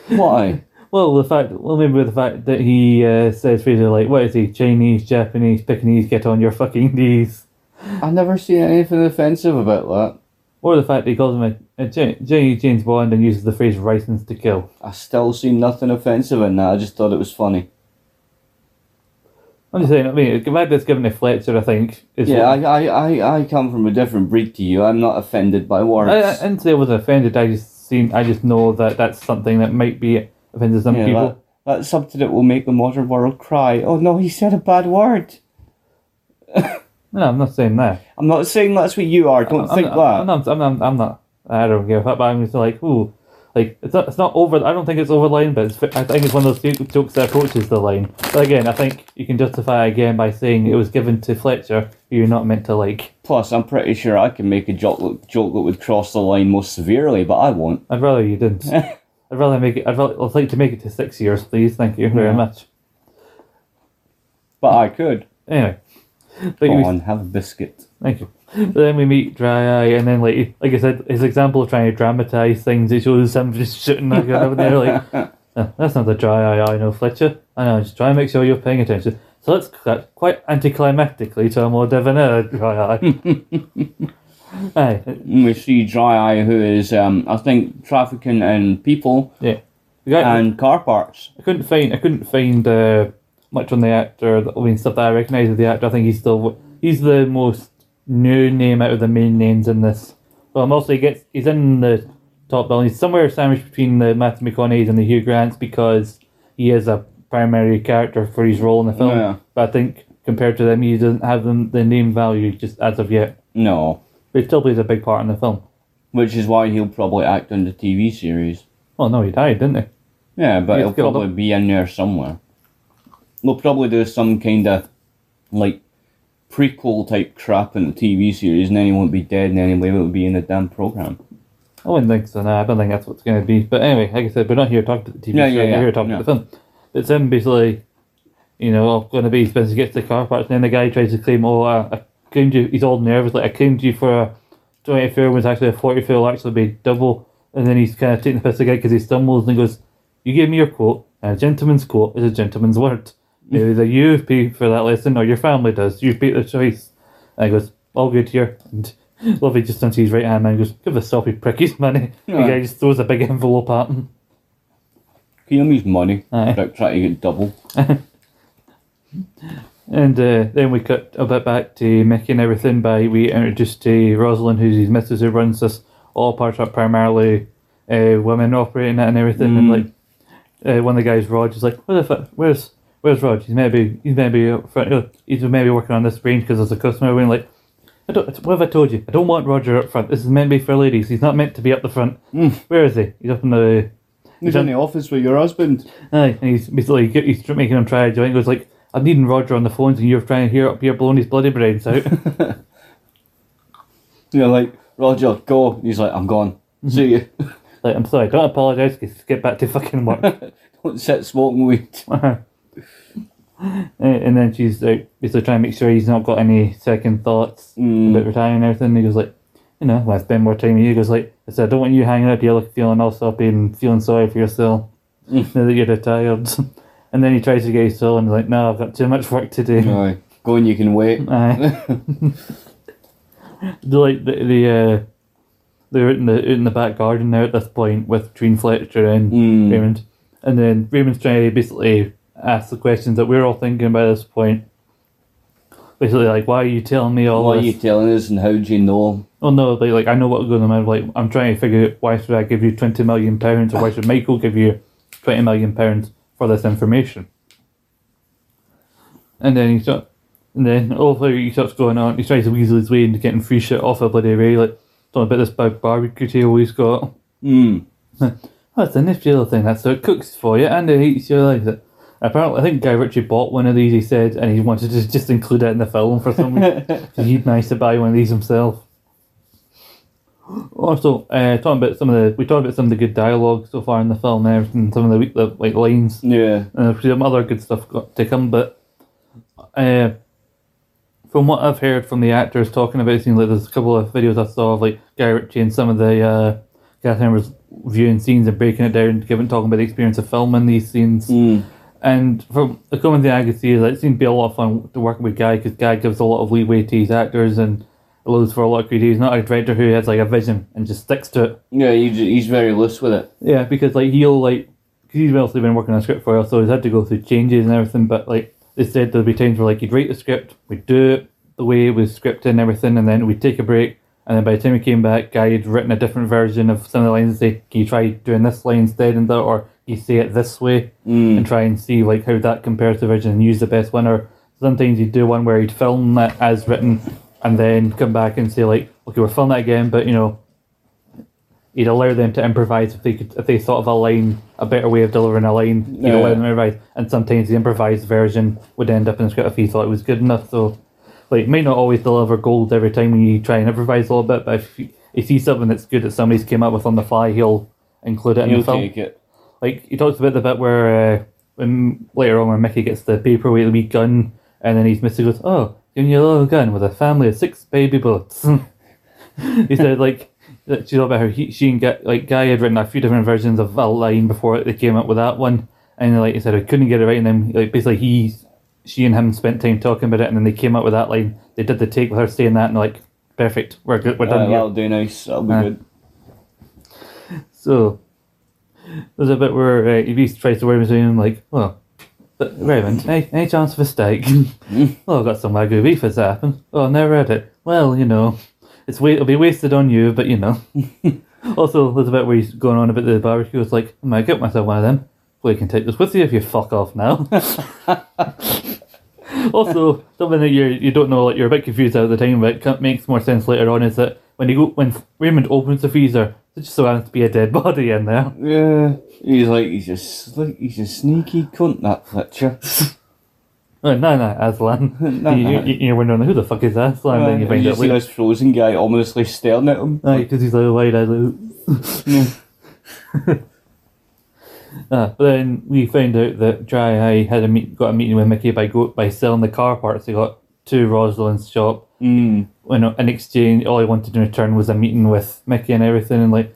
Why? [laughs] Well, the fact, well, maybe the fact that he uh, says phrases like, "What is he? Chinese, Japanese, Pekingese? Get on your fucking knees," I've never seen anything offensive about that. or the fact that he calls him a, a James Bond and uses the phrase "license to kill." I still see nothing offensive in that. I just thought it was funny. I'm just saying. I mean, fact given to Fletcher, I think, is Yeah, what- I, I, I, come from a different breed to you. I'm not offended by words. I, I didn't say I was offended. I just seen. I just know that that's something that might be offended to some Yeah, people. that, that's something that will make the modern world cry. Oh no, he said a bad word. [laughs] No, I'm not saying that. I'm not saying that's what you are. Don't I'm think not, that. I'm not, I'm not. I'm not. I don't give a fuck. But I'm just like, ooh, like it's not. It's not over. I don't think it's over the line, but it's, I think it's one of those jokes that approaches the line. But again, I think you can justify again by saying it was given to Fletcher, who you're not meant to like. Plus, I'm pretty sure I can make a joke, joke that would cross the line most severely, but I won't. I'd rather you didn't. [laughs] I'd rather make it. I'd, rather, I'd like to make it to six years, please. Thank you very Yeah. much. But I could. Anyway, but Go on, have a biscuit. Thank you. But then we meet Dry Eye, and then like like I said, his example of trying to dramatize things, it shows him just shooting like over there, like [laughs] "Oh, that's not the Dry Eye I know, Fletcher. I know, just try and make sure you're paying attention. So let's cut quite anticlimactically to a more debonair Dry Eye. [laughs] Aye, We see Dry Eye, who is, um, I think, trafficking in people yeah. Guy, and car parts. I couldn't find I couldn't find uh, much on the actor. I mean, stuff that I recognise of the actor. I think he's still he's the most new name out of the main names in this. Well, mostly he gets he's in the top bill. He's somewhere sandwiched between the Matthew McConaughey's and the Hugh Grants because he is a primary character for his role in the film. Yeah. But I think compared to them, he doesn't have them the name value just as of yet. No. But he still plays a big part in the film. Which is why he'll probably act in the TV series. Well, no, he died, didn't he? Yeah, but He he'll probably be in there somewhere. They'll probably do some kind of, like, prequel type crap in the TV series, and then he won't be dead, and then he'll will be in the damn program. I wouldn't think so. No, I don't think that's what's going to be. But anyway, like I said, we're not here to talk to the TV Yeah, show. yeah, We're here to talk yeah. to the film. It's him basically, you know, going to be Spencer gets the car parts, and then the guy tries to claim, oh, I, I claimed you. He's all nervous, like I claimed you for a twenty fair was actually a forty fair, will actually be double. And then he's kind of taking the piss again because he stumbles and he goes, "You gave me your quote, and a gentleman's quote is a gentleman's word. Either you pay for that lesson or your family does. You pay the choice." And he goes, "All good here." And [laughs] Lovey just turns to his right hand man and goes, "Give the soppy prick his money." The Yeah. guy just throws a big envelope at him. Give him his money. Aye. Without trying to get double. [laughs] And uh, then we cut a bit back to Mickey and everything by we introduced to Rosalind, who's his missus, who runs this all part up primarily uh, women operating it and everything. And like uh, one of the guys, Rod, is like, "Where the fuck? Where's where's Rod? He's maybe he's maybe up front. He's maybe working on this range because there's a customer." And like, I don't. What have I told you? I don't want Roger up front. This is meant to be for ladies. He's not meant to be up the front. Mm. Where is he? He's up in the He's in the office with your husband. Aye, and he's basically he's making him try a joint. He goes like, "I'm needing Roger on the phones, and you're trying to hear up here blowing his bloody brains out." [laughs] You're like, Roger, go. He's like, I'm gone. Mm-hmm. See you. like, I'm sorry, don't apologise. Get back to fucking work. [laughs] Don't sit smoking weed. Uh-huh. And and then she's like, basically trying to make sure he's not got any second thoughts Mm. about retiring and everything. He goes like, you know, I spend more time with you. He goes like, I said, I don't want you hanging out here like feeling all soppy and feeling sorry for yourself now that you're retired. [laughs] and then he tries to get his soul and he's like, no, I've got too much work to do. Aye. Go and you can wait. Aye. [laughs] [laughs] the like the the uh, they're out in the out in the back garden now at this point with between Fletcher and Mm. Raymond, And then Raymond's trying to basically ask the questions that we're all thinking by this point. Basically, like, why are you telling me all What are this? you telling us and how do you know? Oh no, like, like I know what's going on. Like I'm trying to figure out why should I give you twenty million pounds, or why should Michael give you twenty million pounds for this information? And then he start, and then all of he starts going on. He tries to weasel his way into getting free shit off of bloody Ray, like talking about this big barbecue table he's got. Hmm. [laughs] It's a nifty little thing. That's so it cooks for you and it eats you like it. Apparently, I think Guy Ritchie bought one of these. He said, and he wanted to just include it in the film for some reason. [laughs] he'd managed to buy one of these himself. Also, uh, talking about some of the we talked about some of the good dialogue so far in the film there and everything, some of the, weak- the like lines Yeah. and some other good stuff got to come. But uh, from what I've heard from the actors talking about, it seems like there's a couple of videos I saw of like Guy Ritchie and some of the uh, cast members viewing scenes and breaking it down, giving talking about the experience of filming these scenes. Hmm. And from the common thing I could see is that it seemed to be a lot of fun to work with Guy because Guy gives a lot of leeway to his actors and allows for a lot of creativity. He's not a director who has like a vision and just sticks to it. Yeah, he's, he's very loose with it. Yeah, because like he'll like because he's obviously been working on a script for a while, so he's had to go through changes and everything. But like they said, there'll be times where like he'd write the script, we'd do it the way it was scripted and everything, and then we'd take a break. And then by the time we came back, Guy had written a different version of some of the lines and say, "Can you try doing this line instead?" and that, or you say it this way Mm. and try and see like how that compares to the original and use the best one. Or sometimes you'd do one where you'd film that as written and then come back and say like, "Okay, we're filming that again," but you know, he'd allow them to improvise if they could if they thought of a line a better way of delivering a line Yeah. allow them to improvise and sometimes the improvised version would end up in the script if he thought it was good enough so like it may not always deliver gold every time when you try and improvise a little bit but if you, if you see something that's good that somebody's came up with on the fly he'll include it in the film take it. Like he talks about the bit where uh, when later on when Mickey gets the paperweight the wee gun and then he's Mister goes oh giving you a little gun with a family of six baby bullets [laughs] he said like that she talked about how he, she and Guy, like Guy had written a few different versions of a line before they came up with that one and like he said I couldn't get it right and then like basically he she and him spent time talking about it and then they came up with that line they did the take with her saying that and like perfect we're good we're Uh, done here that'll do nice. That'll be Uh, good. So there's a bit where uh, Evie tries to wear him saying like, "Well, but Raymond, any, any chance of a steak? [laughs] well, I've got some wagyu beef that's happened. Oh, I never had it. Well, you know, it's it'll be wasted on you, but you know." [laughs] also, there's a bit where he's going on about the barbecue. It's like, I might get myself one of them. Well, you can take this with you if you fuck off now. [laughs] also, something that you you don't know, like you're a bit confused at the time, but it makes more sense later on. Is that when you go when Raymond opens the freezer, there just so happens to be a dead body in there. Yeah. He's like, he's just sli- he's a sneaky cunt, that Fletcher. [laughs] Oh, no, no, Aslan. [laughs] No, you, no. you, you're wondering who the fuck is Aslan? then you Uh, find you out see later. this frozen guy ominously staring at him. because he's like wide eyed. Uh, but then we found out that Dry Eye had a meet, got a meeting with Mickey by go, by selling the car parts he got to Rosalind's shop. Mm. When in exchange, all he wanted in return was a meeting with Mickey and everything, and like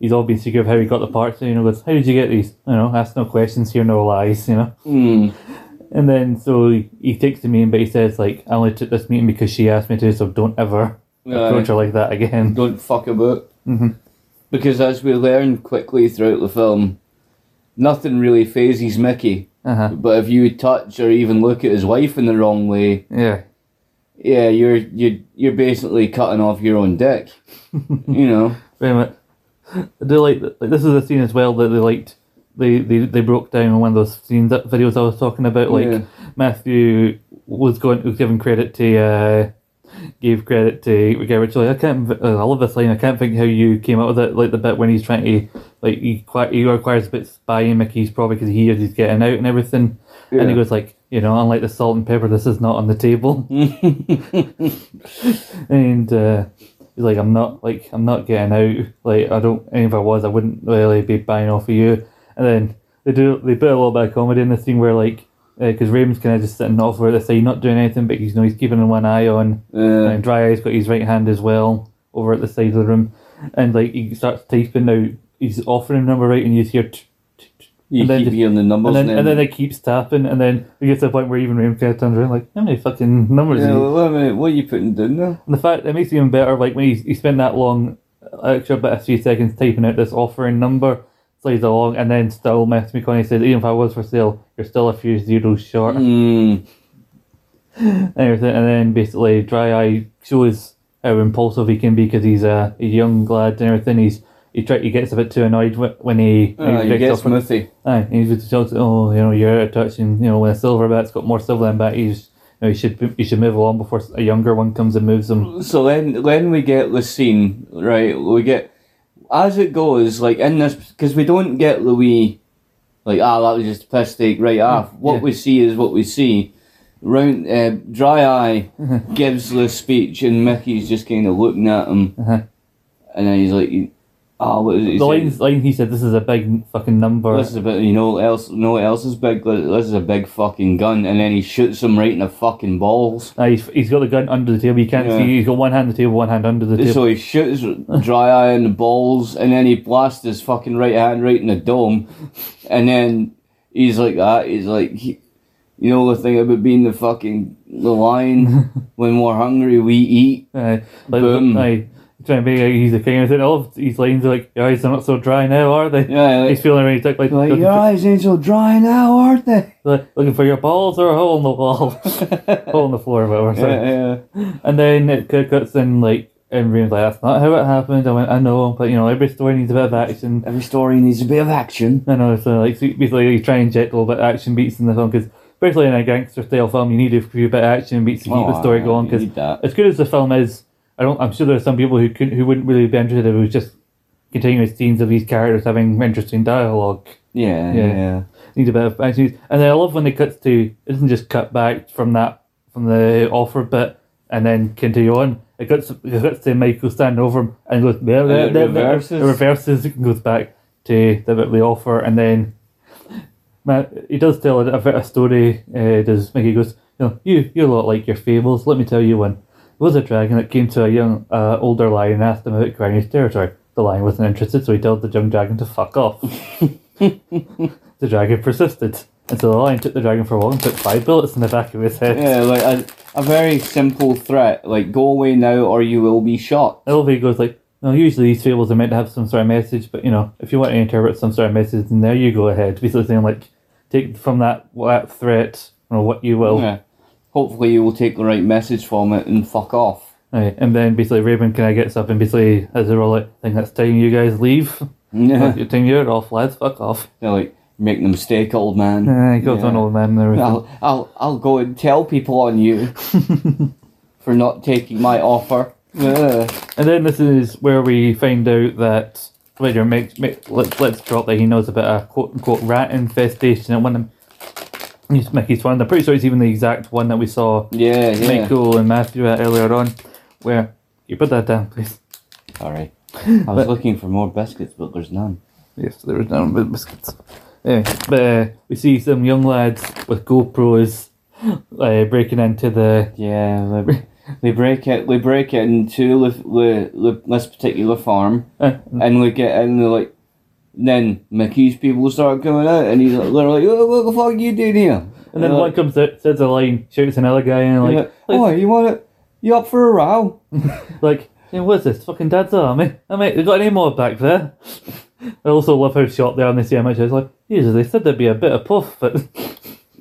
he's all been secret of how he got the parts. And, you know, goes, "How did you get these? You know, ask no questions, hear no lies." You know. Mm. And then so he, he takes the meeting, but he says like, "I only took this meeting because she asked me to, so don't ever approach her like that again." Don't fuck about. Mhm. Because as we learn quickly throughout the film, nothing really phases Mickey. Uh huh. But if you touch or even look at his wife in the wrong way, Yeah. Yeah, you're you you're basically cutting off your own dick. [laughs] you know. Very much. I do like. Like this is a scene as well that they liked. They, they, they broke down in one of those scenes that videos I was talking about. Like Yeah. Matthew was going was giving credit to uh, gave credit to Guy Ritchie. Like, I can't. I love this line. I can't think how you came up with it. Like the bit when he's trying to like he qui- he requires a bit spying Mickey's probably because he hears he's getting out and everything. And he goes like, you know, unlike the salt and pepper, this is not on the table. [laughs] and uh, he's like, I'm not like I'm not getting out. Like I don't. And if I was, I wouldn't really be buying off of you. And then they do they put a little bit of comedy in the scene where like because Raymond's kind of just sitting off where they say not doing anything, but he's you know he's keeping one eye on. Uh, And Dry Eye's got his right hand as well over at the side of the room, and like he starts typing out. He's offering number right, and you hear. T- you and keep just- hearing the numbers and then, and then then- it keeps tapping, and then we get to the point where even of turns around like, how many fucking numbers? yeah, well, wait a minute, what are you putting down there? and the fact it makes it even better, like when he, he spent that long, extra bit of three seconds typing out this offering number, slides along, and then still Matthew McConaughey says, even if I was for sale, you're still a few zeros short. Mm. and everything, and then basically Dry Eye shows how impulsive he can be because he's a, a young lad and everything. He's he try, he gets a bit too annoyed when he when Uh, he you gets get off on- smithy. Aye, he's just oh you know you're out of touch and you know when a silver bat's got more silver than bat he's you know you should you should move along before a younger one comes and moves him. So then, then we get the scene, right? We get as it goes, like in this, because we don't get Louis, like ah, that was just a piss take right off. What yeah. we see is what we see. Round, uh, dry eye gives the speech, and Mickey's just kind of looking at him, Uh-huh. and then he's like, "Oh, what it?" The line, line he said this is a big fucking number. This is a bit, you know, what else, what else is big? This is a big fucking gun, and then he shoots him right in the fucking balls. Aye, he's, he's got the gun under the table. You can't Yeah. see. He's got one hand on the table, one hand under the table. So he shoots dry eye in the balls, and then he blasts his fucking right hand right in the dome, and then he's like that. He's like, he, you know, the thing about being the fucking the lion. [laughs] when we're hungry, we eat. Aye, like, Boom. aye, trying to be like he's a king. I said, oh, these lines are like, your eyes are not so dry now, are they? Yeah, like, He's feeling really tight, like, like your eyes ain't so dry now, aren't they? like, looking for your balls or a hole in the wall, [laughs] hole in the floor, whatever. Yeah, yeah. And then it cuts in like, and Raymond's like, that's not how it happened. I went, I know, but you know, every story needs a bit of action. Every story needs a bit of action. I know, so like, so basically, you try and inject a little bit of action beats in the film because, especially in a gangster style film, you need a few bit of action beats to keep the oh, story Oh, going. Because as good as the film is, I don't. I'm sure there are some people who couldn't, who wouldn't really be interested if it was just continuous scenes of these characters having interesting dialogue. Yeah, Yeah. yeah. Need a bit of action, and then I love when it cuts to. It doesn't just cut back from that from the offer bit and then continue on. It cuts, it cuts to Michael standing over him and goes. It blah, blah. reverses. It reverses and goes back to the bit of the offer, and then. Man, he does tell a, a bit story. Uh, does Mickey goes, you know, you you a lot like your fables. Let me tell you one. Was a dragon that came to a young, uh, older lion and asked him about Granny's territory. The lion wasn't interested, so he told the young dragon to fuck off. [laughs] the dragon persisted, and so the lion took the dragon for a walk and took five bullets in the back of his head. Yeah, like a, a very simple threat, like go away now or you will be shot. Elvie goes like, no, usually these fables are meant to have some sort of message, but you know, if you want to interpret some sort of message, then there you go ahead. Basically saying like, take from that that threat, or what you will. Yeah. Hopefully you will take the right message from it and fuck off. Right, and then basically Raven kind of gets up and basically has a roll like, I think that's time you guys leave. Yeah. Your time you're off, lads, fuck off. They're like, making a mistake, old man. Uh, he goes Yeah. on old man and. I'll, I'll, I'll go and tell people on you [laughs] for not taking my offer. Yeah. And then this is where we find out that later, make, make, let's, let's drop that he knows about a quote unquote rat infestation at one of he's Mickey's one. I'm pretty sure it's even the exact one that we saw Yeah, yeah. Michael and Matthew at earlier on. Where you put that down, please. Sorry. [laughs] I was looking for more biscuits, but there's none. Yes, there was none but biscuits. Anyway, but uh, we see some young lads with GoPros [gasps] uh, breaking into the. Yeah, they, they break it. They break it into the, the, the, this particular farm, Uh, and we get in. They're like, then Mickey's people start coming out, and he's like, like, "Oh, what the fuck are you doing here?" and then one like, comes out, says a line, shouts another guy, and like, oh, like, "Oh, you want it? You up for a row?" [laughs] like, hey, what's this? Fucking dad's army? I mean, they got any more back there? [laughs] I also love how shot they are on the CMH. It's like, Jesus, they said there'd be a bit of puff, but.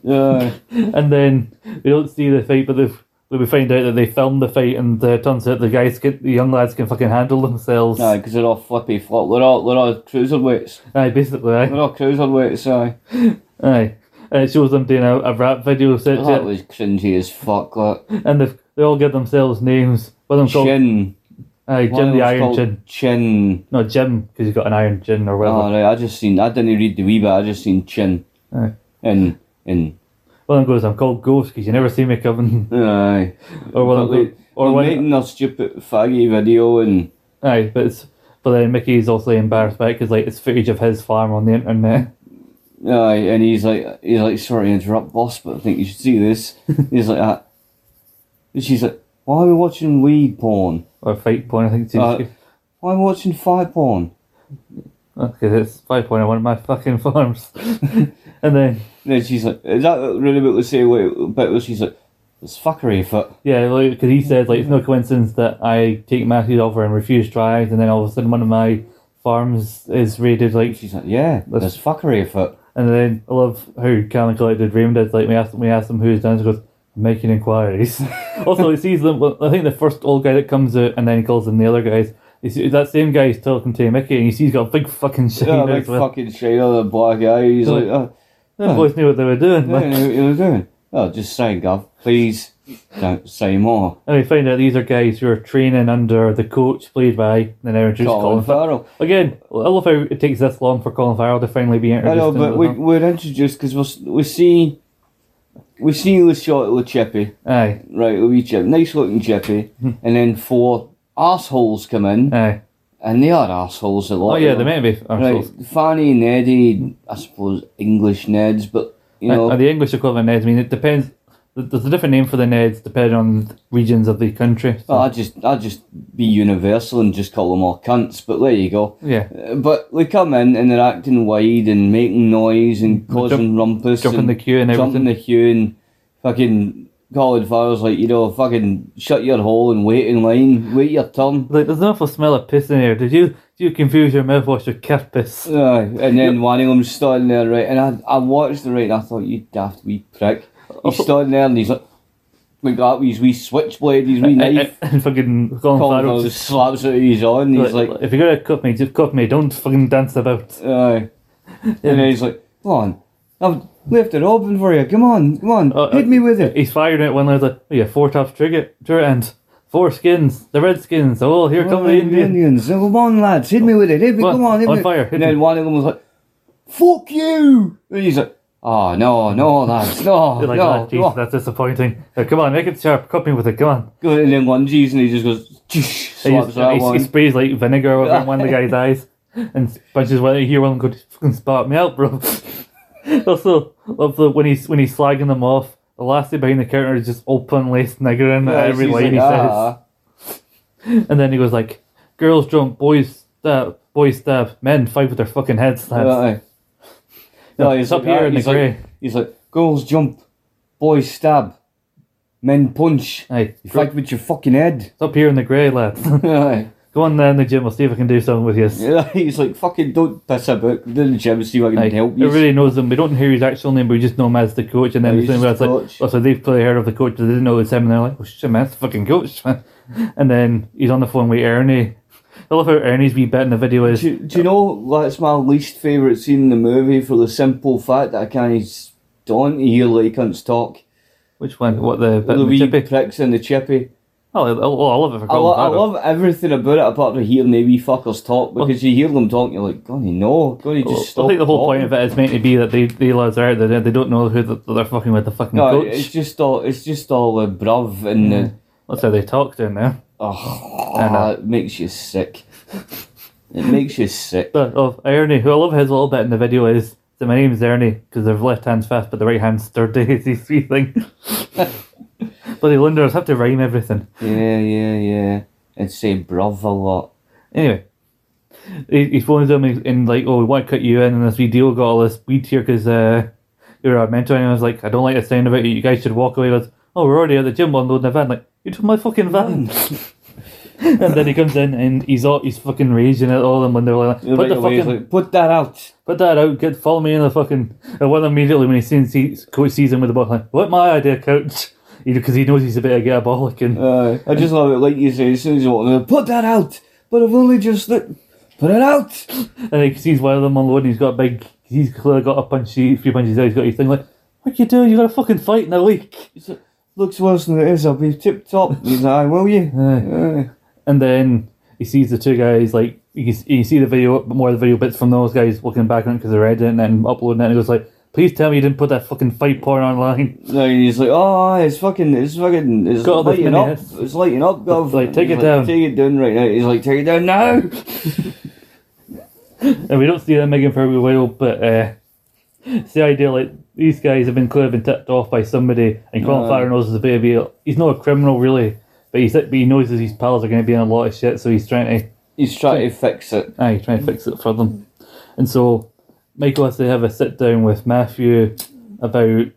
Yeah, [laughs] and then we don't see the fight, but they've, we find out that they filmed the fight, and uh, turns out the guys, can, the young lads, can fucking handle themselves. aye, because they're all flippy flop. They're all they're all cruiserweights. Aye, basically, aye. They're all cruiserweights. Aye, aye. And it shows them doing a, a rap video set that was cringy as fuck. Like and they they all give themselves names. One of them called chin. aye, One Jim the Iron Chin. Chin. No, Jim, because he's got an iron chin or whatever. Oh, right, I just seen. I didn't read the wee bit. I just seen chin. Aye. And and One of them goes, I'm called Ghost because you never see me coming. aye. [laughs] Or one of them they- or one, making their stupid faggy video and aye, but it's, but then Mickey's also embarrassed by it because like it's footage of his farm on the internet. aye, and he's like he's like sorry to interrupt boss, but I think you should see this. [laughs] he's like that. And she's like, why are we watching weed porn? Or fight porn, I think it's Uh, Why are we watching fight porn? because it's five point one of my fucking farms. [laughs] and then then she's like, is that really what they say? Wait, where she's like, it's fuckery foot. yeah, like because he said like it's no coincidence that I take Matthew's offer and refuse tries, and then all of a sudden one of my farms is raided. Like, She's like, yeah, there's fuckery afoot. and then I love how Calvin collected Raymond did. Like, we asked we asked him who's done. He goes, "I'm making inquiries. [laughs] also, he sees them. Well, I think the first old guy that comes out, and then he calls them the other guys. See, that same guy is talking to Mickey, and you see he's got a big fucking shine Yeah, big fucking shade on the black eye. He's Yeah. like, oh, The boys knew what they were doing. you know what you're doing? Oh, just say, Gov, please don't say more. and we find out these are guys who are training under the coach played by the now introduced Colin Colin Farrell. Farrell. Again, I love how it takes this long for Colin Farrell to finally be introduced. I know, but we, we're introduced because we s- we see we see the shot of the chippy, Aye, right? A wee chip, nice looking chippy, Hmm. and then four assholes come in, aye. And they are assholes a lot. Oh yeah, they may be. Right, Right. Fanny and Eddie, I suppose English Neds, but you know, Uh, the English equivalent Neds. I mean, it depends. There's a different name for the Neds depending on regions of the country. So, I just I just be universal and just call them all cunts. But there you go. yeah, Uh, But they come in and they're acting wide and making noise and causing rumpus, jumping the queue and jumping everything. the queue and fucking Colin Farrell's like, you know, fucking shut your hole and wait in line, wait your turn. Like, there's an awful smell of piss in here. Did you did you confuse your mouthwash with cat piss? Aye, and then one of them's standing there, right, and I, I watched the right, and I thought, you daft wee prick. He's oh. standing there, and he's like, we got his wee switchblade, his wee knife. and, fucking Colin Colin Farrell just slaps it he's on, he's like, if you're gonna cut me, just cut me. Don't fucking dance about. aye. [laughs] And then he's like, come on, I've left it open for you, come on, come on, Uh, hit uh, me with it. He's firing at one like, oh yeah, four tops trigger, trigger and four skins, the Redskins. Oh, here come the Indians. Indians. Come on, lads, hit me with it. Hit me, Come on, come on, hit on me. fire, hit and then me. one of them was like, "Fuck you!" And he's like, "Oh no, no, lads, no, [laughs] You're like, no." oh, geez, no." that's disappointing. Uh, come on, make it sharp. Cut me with it. Come on. And then lunges and he just goes, He, slaps he- he sprays like vinegar over one of the guy's [laughs] eyes and punches one. You hear one go, fucking spot me out, bro. [laughs] also, love the when he's when he's slagging them off. The last thing behind the counter is just openly sniggering Yeah, at every line like, he "Ah." says. And then he goes like, "Girls jump, boys stab, boys stab, men fight with their fucking heads slapped." Aye. No, he's it's up like here that. in the like, grey. He's like, girls jump, boys stab, men punch. Aye, You fight with your fucking head. it's up here in the grey, lads. [laughs] Go on there in the gym. I'll see if I can do something with you. [laughs] Yeah, he's like, fucking don't piss about. Go to the gym and see if I can Aye, help you. Everybody knows him. We don't hear his actual name, but we just know him as the coach. And then Yeah, the thing it's like, coach. oh, so they've probably heard of the coach, but they didn't know it was him. And they're like, oh shit, man, that's the fucking coach. [laughs] And then he's on the phone with Ernie. I love how Ernie's wee bit in the video is. Do, do you know that's my least favourite scene in the movie for the simple fact that I can't stand to hear like cunts talk. Which one? What the bit the the wee chippy? pricks in the chippy. Oh, I, oh, I love it for I, lo- I love everything about it apart from hearing the wee fuckers talk because you hear them talk, you're like, God, no, God, you Well, just stop. I think the whole point of it is meant to be that they they lads are out there. They don't know who the, they're fucking with the fucking No, coach. it's just all it's just all the bruv and the mm. That's how they talk down there. oh, I know. it makes you sick. It makes you sick. But of Ernie, who I love his little bit in the video is so my name's Ernie because their left hand's fast, but the right hand's sturdy. It's [laughs] these three things. [laughs] Bloody Londoners have to rhyme everything. Yeah, yeah, yeah. And say bruv a lot. Anyway, he, he phones them and, and like, oh, we want to cut you in, and this wee deal got all this weed here because uh, you're our mentor. And I was like, I don't like the sound of it. You guys should walk away. Goes, oh, we're already at the gym unloading the van. Like, you took my fucking van. [laughs] and then he comes in and he's all he's fucking raging at all them when they're like, put Right the fucking like, put that out. Put that out. Get follow me in the fucking. And one immediately when he sees sees coach sees him with the ball, like, what my idea, coach? Because he knows he's a bit of get a and Uh, I just love it, like you say, as soon as you walk in, put that out. But I've only just lit. Put it out. [laughs] and he sees one of them on load, and he's got a big. He's clearly got a punch, a few punches out. He's got his thing like, what you doing? You got a fucking fight in a week. He's like, Looks worse than it is. I'll be tip top. [laughs] He's like, "Aye, will you? Aye. Aye. And then he sees the two guys like you can, you see the video, more of the video bits from those guys looking back on it because they're editing it and uploading it. And he goes like, please tell me you didn't put that fucking fight porn online. No, he's like, oh, it's fucking, it's fucking, it's Got lighting up. It's lighting up, Gov. Like, take He's it down. Take it down right now. He's like, take it down now. [laughs] And we don't see them making for a while, but uh, it's the idea like these guys have been clearly been tipped off by somebody, and Colin Aye. Farrell knows there's a baby. He's not a criminal really, but he's but he knows that his pals are going to be in a lot of shit, so he's trying to He's trying to fix it. aye trying to fix it for them. And so Michael has to have a sit down with Matthew about you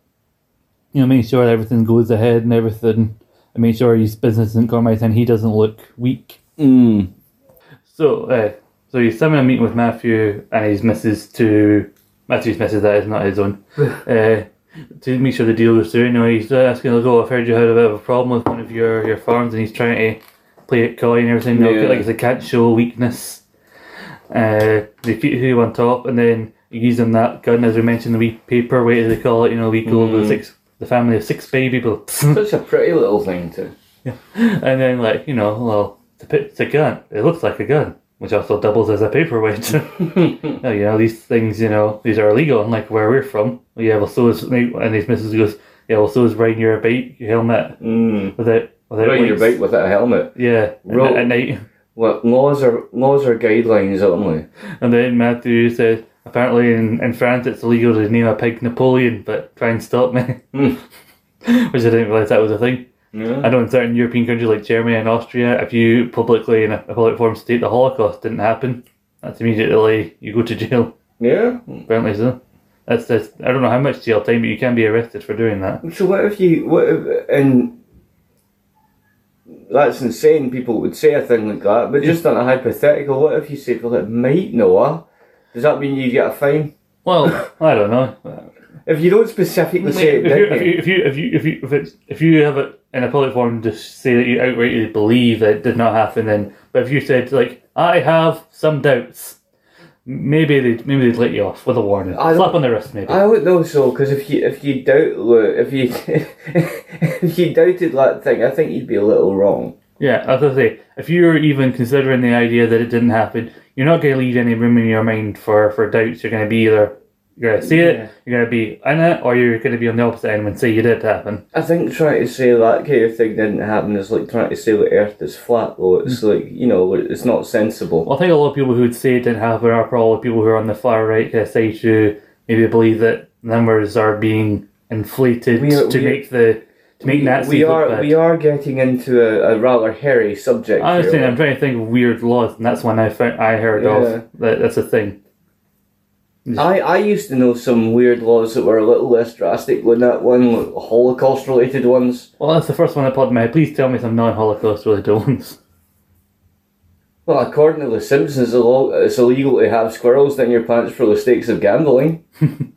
know making sure everything goes ahead and everything, and making sure his business isn't compromised and he doesn't look weak. Mm. So, uh, So he's having a meeting with Matthew and his missus to Matthew's missus that is not his own. uh, [sighs] to make sure the deal goes through. Anyway, he's uh, asking like, "Oh, I've heard you had a bit of a problem with one of your, your farms," and he's trying to play it coy and everything. You know, Yeah. like it's a can't show weakness. Uh, they keep who on top, and then them that gun as we mentioned the wee paperweight, do they call it? You know, we call the Mm. six the family of six baby people. [laughs] Such a pretty little thing too. Yeah. And then, like, you know, well, it's a, it's a gun. It looks like a gun, which also doubles as a paperweight. [laughs] [laughs] You know, these things, you know, these are illegal, unlike where we're from. Yeah, well, so is, and his missus goes, yeah, well, so is riding your bike, your helmet, Mm. without, without Riding your bike without a helmet. Yeah, Ro- at, at night. Well, laws are laws are guidelines only. And then Matthew says, apparently in, in France it's illegal to name a pig Napoleon, but try and stop me. Hmm. [laughs] Which I didn't realise that was a thing. Yeah. I know in certain European countries like Germany and Austria, if you publicly in a, public forum state the Holocaust didn't happen, that's immediately you go to jail. Yeah. Apparently so. That's, that's I don't know how much jail time, but you can be arrested for doing that. So what if you what if and that's insane. People would say a thing like that, but just on a hypothetical, what if you say, "Well, it might Noah"? Does that mean you get a fine? Well, [laughs] I don't know. If you don't specifically say it, if, you, if, you, if you if you if you if it's if you have it in a public forum to say that you outrightly believe that it did not happen, then but if you said like I have some doubts, maybe they maybe they'd let you off with a warning, I slap on the wrist maybe. I would know so because if you if you doubt if you [laughs] if you doubted that thing, I think you'd be a little wrong. Yeah, as I say, if you're even considering the idea that it didn't happen, you're not going to leave any room in your mind for for doubts. You're going to be either you're going to see Yeah. it, you're going to be in it, or you're going to be on the opposite end and say you did happen. I think trying to say that kind of thing didn't happen is like trying to say the Earth is flat. Though it's mm. like you know it's not sensible. Well, I think a lot of people who would say it didn't happen are probably people who are on the far right kind of side who maybe believe that numbers are being inflated We are- to we- make the to make we, Nazis we look are we are getting into a, a rather hairy subject. I understand. I'm trying to think of weird laws, and that's one I found, I heard Yeah. of. That that's a thing. I, I used to know some weird laws that were a little less drastic than that one, Holocaust related ones. Well, that's the first one that popped in my head. Please tell me some non-Holocaust related ones. [laughs] Well, according to The Simpsons, it's illegal to have squirrels in your pants for the stakes of gambling. [laughs]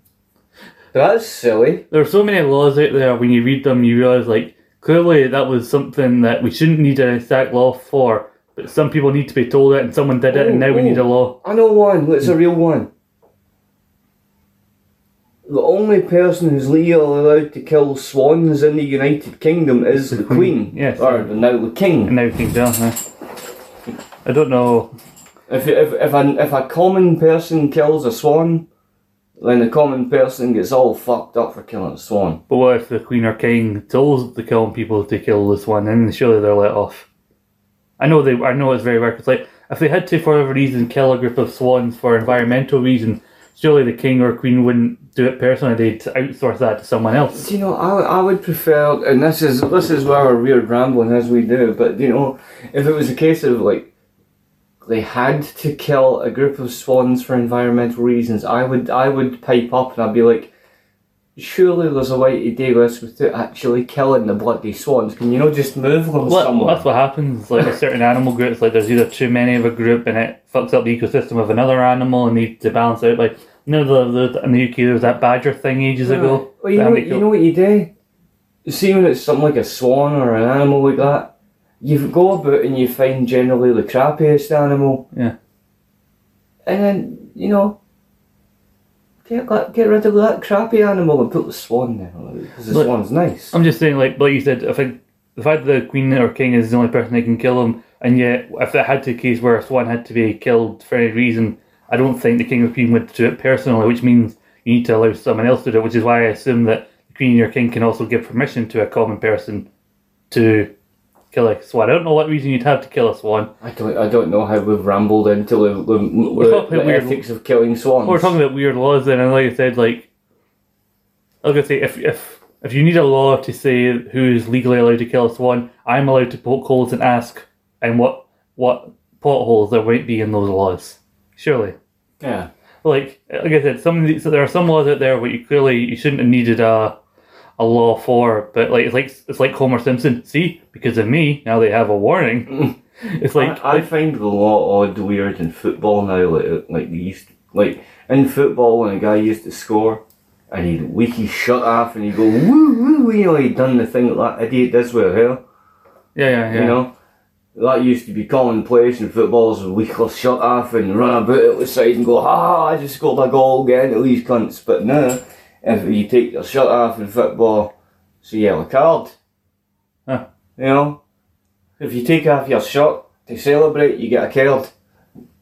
That's silly. There are so many laws out there. When you read them, you realize like clearly that was something that we shouldn't need an exact law for. But some people need to be told it, and someone did it, and now we Oh, need a oh, law. Oh. I know one. It's a real one. The only person who's legally allowed to kill swans in the United Kingdom is the Queen. Yes. Or now the King. And now things down. Huh? I don't know. If, if, if, a, if a common person kills a swan, then the common person gets all fucked up for killing a swan. But what if the Queen or King tells the killing people to kill this one, and surely they're let off? I know they. I know it's very. 'cause, like if they had to, for whatever reason, kill a group of swans for environmental reasons, surely the King or Queen wouldn't do it personally. They'd outsource that to someone else. You know, I, I would prefer, and this is this is where we're weird rambling as we do, but you know, if it was a case of like they had to kill a group of swans for environmental reasons, I would I would pipe up and I'd be like, surely there's a way to do this without actually killing the bloody swans. Can you not just move them Well, somewhere? that's what happens. Like a certain animal groups, like there's either too many of a group and it fucks up the ecosystem of another animal and needs to balance out. Like you know, the, the in the UK there was that badger thing ages ago. Well, you know, you know what you do? See when it's something like a swan or an animal like that, you go about and you find generally the crappiest animal. Yeah. And then, you know, get, get rid of that crappy animal and put the swan there. Because the Look, swan's nice. I'm just saying, like, like you said, I think the fact that the queen or king is the only person that can kill him, and yet if that had to be a case where a swan had to be killed for any reason, I don't think the king or queen would do it personally, which means you need to allow someone else to do it, which is why I assume that the queen or king can also give permission to a common person to kill a swan. I don't know what reason you'd have to kill a swan. I don't, I don't know how we've rambled into the, the, We're the, weird- ethics of killing swans. We're talking about weird laws then, and like I said, like I was gonna say, if if if you need a law to say who's legally allowed to kill a swan, I'm allowed to poke holes and ask, and what what potholes there might be in those laws. Surely, yeah. like like I said, some of these, so there are some laws out there where you clearly you shouldn't have needed a a law for, but like it's like it's like Homer Simpson. See, because of me, now they have a warning. [laughs] It's like, I, I find the law odd weird in football now, like like they used like in football when a guy used to score and he'd his shut off and he'd go woo woo, woo. you know, he'd done the thing that that idiot does with hell, yeah, yeah, yeah. you know. That used to be commonplace in footballs with weak shut off and run about at the side and go, ha, I just scored a goal again at these cunts. But now, if you take your shirt off in football, it's a yellow card. Huh. You know? If you take off your shot to celebrate, you get a card.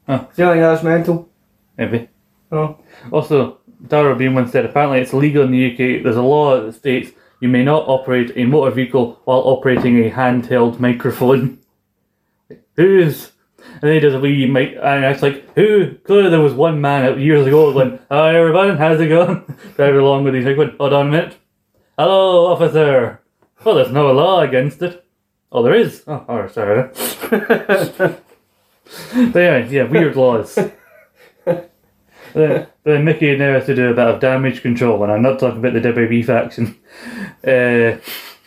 Huh. Do you think that's mental? Maybe. Oh. Also, Dara Ó Briain once said apparently it's illegal in the UK. There's a law that states you may not operate a motor vehicle while operating a handheld microphone. [laughs] Who's and then he does a wee mic, and it's like, who? Clearly, there was one man years ago going, "Hi everybody, how's it going?" Driving along with his microphone. Hold on a minute. Hello, officer. Well, there's no law against it. Oh, there is. Oh, oh sorry. [laughs] but anyway, yeah, weird laws. [laughs] the, the Mickey now has to do a bit of damage control, and I'm not talking about the WWE faction. [laughs] Uh,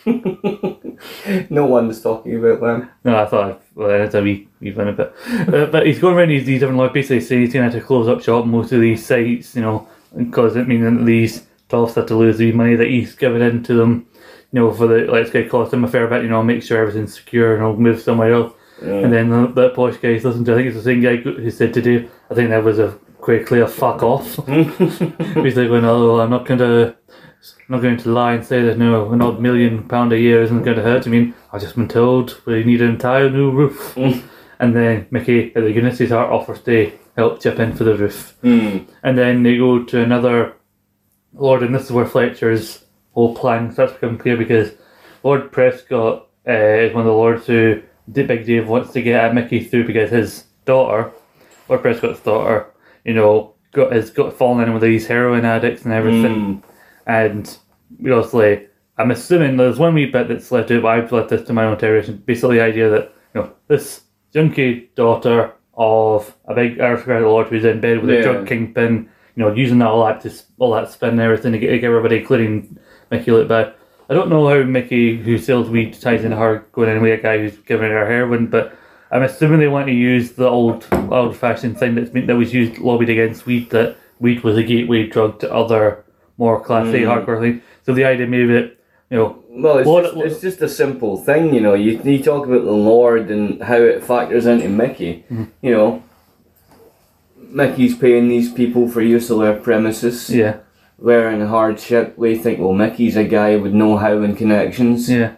[laughs] no one's talking about them. no, I thought well, that's a wee, wee bit. Uh, but he's going around these, these different laws, basically saying he's going to have to close up shop most of these sites, you know, because it means that these toffs have to lose the money that he's given into them, you know, for the, like, it's going to cost him a fair bit, you know, make sure everything's secure and I'll move somewhere else. And then the, that posh guy he's listening to, I think it's the same guy who said to do, I think that was a quite clear fuck off. [laughs] [laughs] he's like, going, oh, I'm not going to, I'm not going to lie and say that no, an odd million pound a year isn't going to hurt. I mean, I've just been told we need an entire new roof. and then Mickey, at the goodness his heart, offers to help chip in for the roof. Mm. And then they go to another Lord, and this is where Fletcher's whole plan starts to become clear because Lord Prescott uh, is one of the lords who Big Dave wants to get at Mickey through because his daughter, Lord Prescott's daughter, you know, got has got fallen in with these heroin addicts and everything. And obviously, I'm assuming there's one wee bit that's left out, but I've left this to my own interpretation. Basically, the idea that you know this junkie daughter of a big aristocratic lord who's in bed with a drug kingpin, you know, using all that to all that spin and everything to get, to get everybody, including Mickey, look bad. I don't know how Mickey, who sells weed, ties into her going in with a guy who's giving her heroin, but I'm assuming they want to use the old old fashioned thing that's been, that was used lobbied against weed that weed was a gateway drug to other more class A mm. hardcore things. So the idea maybe that you know Well, it's, What- just, it's just a simple thing, you know. You, you talk about the Lord and how it factors into Mickey. Mm-hmm. You know, Mickey's paying these people for use of their premises. yeah We're in hardship. We think, well, Mickey's a guy with know-how and connections. yeah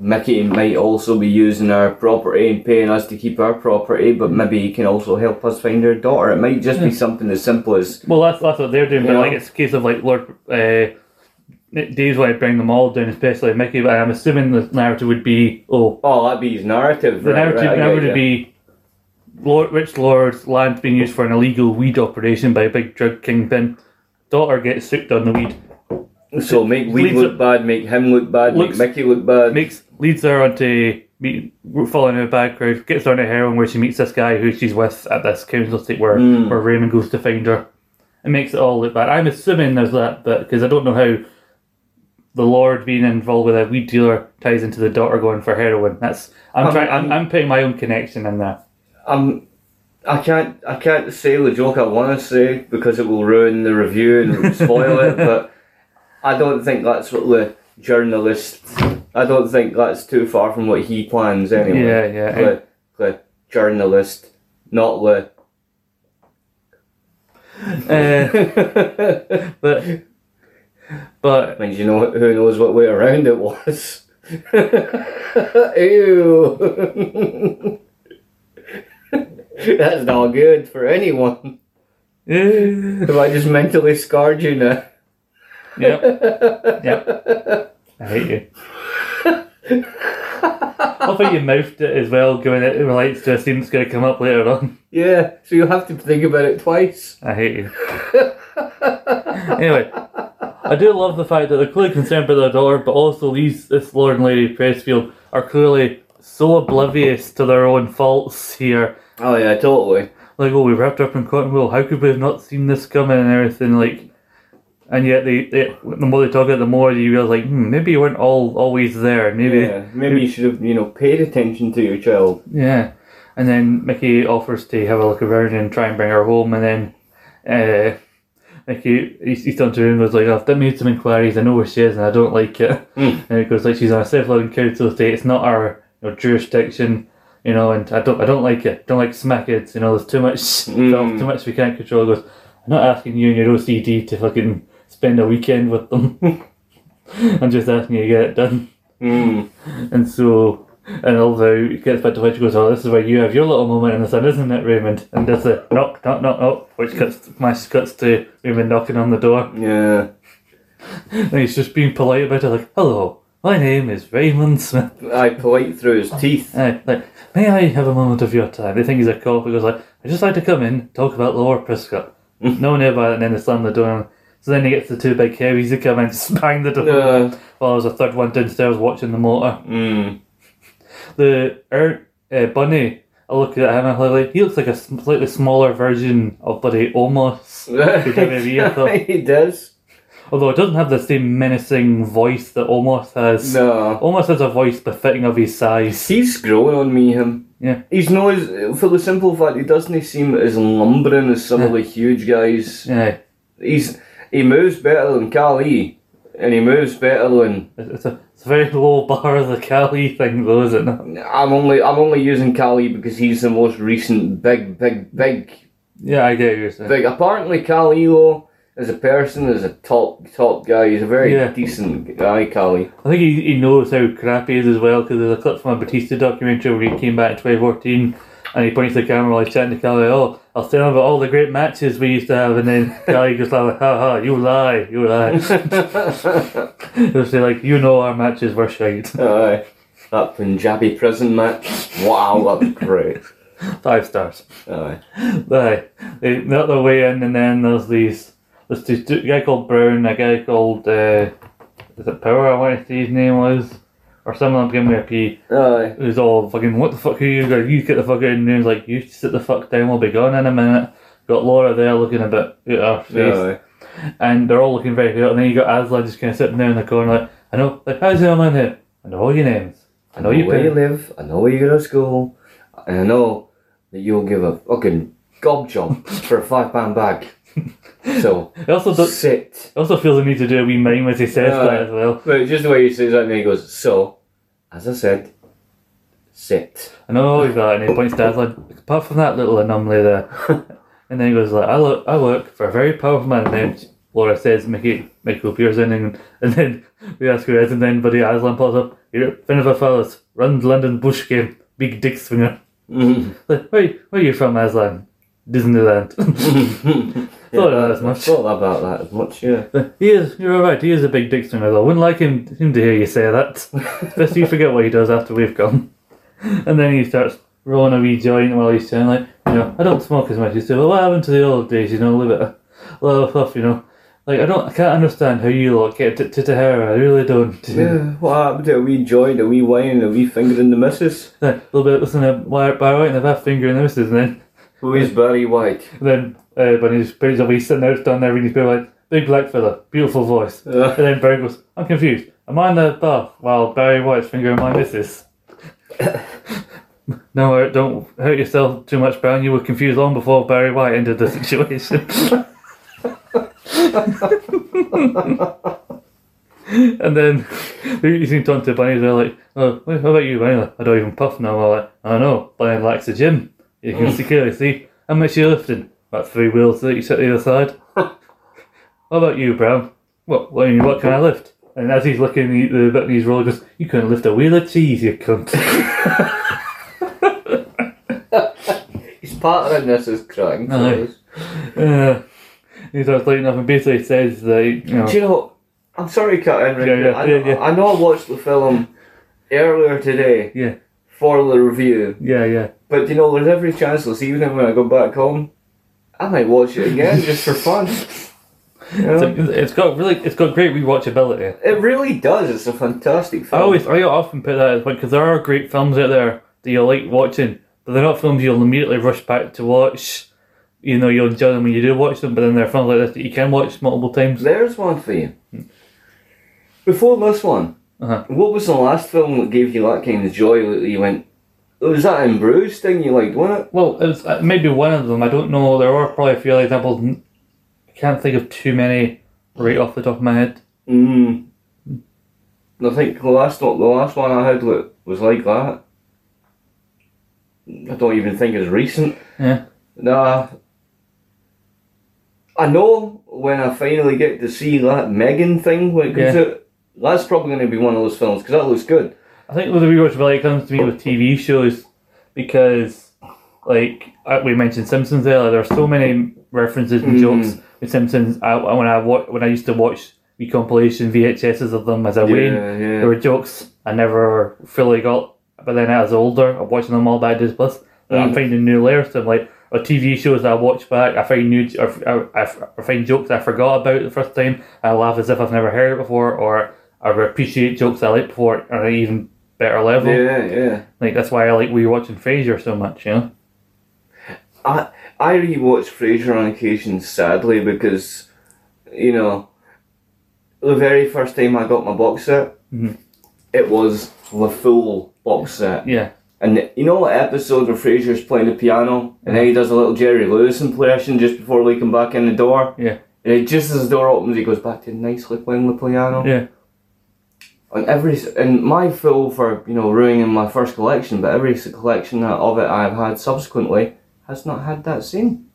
Mickey might also be using our property and paying us to keep our property, but maybe he can also help us find our daughter. It might just be something as simple as well that's that's what they're doing, but Yeah. like it's a case of like Lord uh, Dave's want to bring them all down, especially Mickey. But I'm assuming the narrative would be oh oh, that'd be his narrative. the right, narrative right, now would be Lord, rich lord's land being used for an illegal weed operation by a big drug kingpin. Daughter gets soaked on the weed. So make weed look bad, make him look bad, looks- make Mickey look bad. Makes leads her onto meet, following her background, gets her into heroin where she meets this guy who she's with at this council estate where, Mm. where Raymond goes to find her. It makes it all look bad. I'm assuming there's that bit because I don't know how the Lord being involved with a weed dealer ties into the daughter going for heroin. That's I'm Um, trying. I'm, um, I'm putting my own connection in there. I'm, I can't, I can't say the joke I want to say because it will ruin the review and spoil it. [laughs] But I don't think that's what the journalist. I don't think that's too far from what he plans anyway. Yeah, yeah. The, the journalist, not the. Uh, [laughs] but but means you know who knows what way around it was. [laughs] Ew. [laughs] That's not good for anyone. Have I just mentally scarred you now? yep, yep. I hate you. I think you mouthed it as well, given it relates to a scene that's going to come up later on. Yeah, so you'll have to think about it twice. I hate you. anyway, I do love the fact that they're clearly concerned about their daughter, but also these this Lord and Lady Pressfield are clearly so oblivious to their own faults here. Oh yeah, totally. Like, oh, we wrapped up in cotton wool. How could we have not seen this coming and everything? Like, and yet they, they the more they talk about, it, the more you realize, like, hmm, maybe you weren't all always there. Maybe, Yeah, maybe you should have, you know, paid attention to your child. yeah. and then Mickey offers to have a look around and try and bring her home, and then uh, Mickey he's, he's done to her and goes like, "I've done made some inquiries. I know where she is, and I don't like it." Mm. [laughs] And it goes like, "She's on a self-loving council estate. It's not our you know, jurisdiction." You know, and I don't, I don't like it. Don't like smackheads. You know, there's too much, [laughs] Mm. too much we can't control. He goes, I'm not asking you and your OCD to fucking spend a weekend with them. [laughs] I'm just asking you to get it done. Mm. And so, and although he gets back to which he goes, oh, this is where you have your little moment in the sun, isn't it, Raymond? And there's a knock, knock, knock, knock, which cuts, flash cuts to Raymond knocking on the door. Yeah. [laughs] And he's just being polite about it, like, hello, my name is Raymond Smith. I polite through his teeth. Uh, like, may I have a moment of your time? They think he's a cop. He goes like, I just like to come in, talk about Laura Prescott. [laughs] no one ever, and then they slam the door. So then he gets the two big heavies to come in, just [laughs] bang the door. Uh, While there's a third one downstairs watching the motor. mm. The er, uh, bunny, I look at him and I'm like, he looks like a slightly smaller version of Buddy Omos. WWE, I thought. he does. Although it doesn't have the same menacing voice that Omos has. No. Omos has a voice befitting of his size. He's growing on me, him. Yeah. He's no as, for the simple fact he doesn't seem as lumbering as some of the huge guys. Yeah. He's he moves better than Khali, and he moves better than It's a, it's a very low bar, of the Khali thing, though, isn't it? I'm only I'm only using Khali because he's the most recent big big big Yeah, I get what you're saying. big. Apparently, Khali though as a person is a top top guy. He's a very Yeah. decent guy, Khali. I think he, he knows how crap he is as well, because there's a clip from a Batista documentary where he came back in 2014 and he points to the camera while he's chatting to Khali, oh, I'll tell him about all the great matches we used to have, and then [laughs] Khali just like, ha ha, you lie, you lie. [laughs] He'll say, like, you know our matches were shite. [laughs] Aye. That Punjabi prison match. Wow, that was great. Five stars. Aye. Aye. They make their way in, and then there's these. There's this guy called Brown, a guy called. Uh, is it Power? I want to see his name was. Or someone give me a P. Aye. Who's all fucking, what the fuck are you going You get the fuck out. And he was like, you sit the fuck down, we'll be gone in a minute. Got Laura there looking a bit out of her face. Aye. And they're all looking very good. And then you got Aslan just kind of sitting there in the corner, like, I know, like, how's it on here? I know all your names. I know I know you where you live, I know where you go to school, and I know that you'll give a fucking gob job for a five pound bag. [laughs] So It also, does, sit. it also feels the need to do a wee mime as he says Aye. that as well. But just the way he says that, and he goes, so, as I said, sit. I know he's that, and he points to Aslan. Apart from that little anomaly there, [laughs] and then he goes like, "I look, I work for a very powerful man." Then Laura says, "Mickey, Michael Pearson," and and then we ask who it is, and then Buddy Aslan pops up. You're Finnova fellas, runs London Bush game, big dick swinger. Mm. [laughs] Like, where, where are you from, Aslan? Disneyland. [laughs] Thought Yeah, as I much. thought about that as much, yeah. [laughs] he is. You're alright. He is a big dick swinger. Though. Wouldn't like him him to hear you say that. [laughs] Best you forget what he does after we've gone. And then he starts rolling a wee joint while he's saying like, you know, I don't smoke as much. He said, well, what happened to the old days? You know, a little bit, of- a little puff. You know, like I don't, I can't understand how you lot get to, to Tahara. I really don't. Yeah, what happened to a wee joint, a wee wine, a wee finger in the missus? a little bit, listen to Barry White and the half finger in the missus, and then Who is Barry White? then uh, when he's he's sitting there down there reading his paper like, big black fella, beautiful voice. Uh, And then Barry goes, I'm confused. Am I in the bath while Barry White's fingering my missus? [coughs] no, uh, don't hurt yourself too much, Brown. You were confused long before Barry White entered the situation. [laughs] and then you seem to Bunny, they're like, oh, wait, how about you, Bunny? I don't even puff now. I'm like, I know. Bunny likes the gym. You can [laughs] see clearly see. How much you're lifting? About three wheels that you set the other side. [laughs] What about you, Brown? What, what, what can I lift? And as he's looking at the bit in his roll, he goes, You couldn't lift a wheel of cheese, you cunt. [laughs] his partner in this is crying. Aye. uh, he starts lighting up and basically says that, you know, Do you know, I'm sorry, Cut Henry. Yeah, yeah, I, yeah, yeah. I know I watched the film earlier today yeah, for the review, yeah, yeah. but you know, there's every chance this evening when I go back home, I might watch it again just for fun. You know? It's, it's got really, it's got great rewatchability. it really does. It's a fantastic film. I always, I often put that as one because there are great films out there that you like watching, but they're not films you'll immediately rush back to watch. You know, you'll enjoy them when you do watch them, but then there are films like this that you can watch multiple times. There's one for you. Before this one, Uh-huh. what was the last film that gave you that kind of joy that you went, Was that In Bruges thing you liked, wasn't it? Well, it was uh, maybe one of them. I don't know. There were probably a few other examples. I can't think of too many right off the top of my head. Mm. I think the last one, the last one I had was like that. I don't even think it's recent. Yeah. Nah. I know when I finally get to see that Megan thing when it comes Yeah. out, that's probably going to be one of those films because that looks good. I think the rewatchability comes to me with TV shows because, like uh, we mentioned Simpsons earlier, there are so many references and Mm. jokes with Simpsons. I, when I wa- when I used to watch the compilation VHSs of them as a Yeah, yeah. there were jokes I never fully got. But then as older, I'm watching them all back Disney Plus. and I'm Mm. finding new layers to them. Like or TV shows that I watch back, I find new, or, I, I find jokes I forgot about the first time. I laugh as if I've never heard it before, or I appreciate jokes I liked before on I even better level. Yeah, yeah. Like that's why I like rewatching Frasier so much, you know. I I rewatch Frasier on occasion, sadly, because you know the very first time I got my box set, Mhm. it was the full box set. Yeah, And you know what episode where Frasier's playing the piano and then he does a little Jerry Lewis impression just before we come back in the door? Yeah. And it, just as the door opens, he goes back to nicely playing the piano. yeah, And every and my full for you know ruining my first collection, but every collection of it I've had subsequently has not had that scene.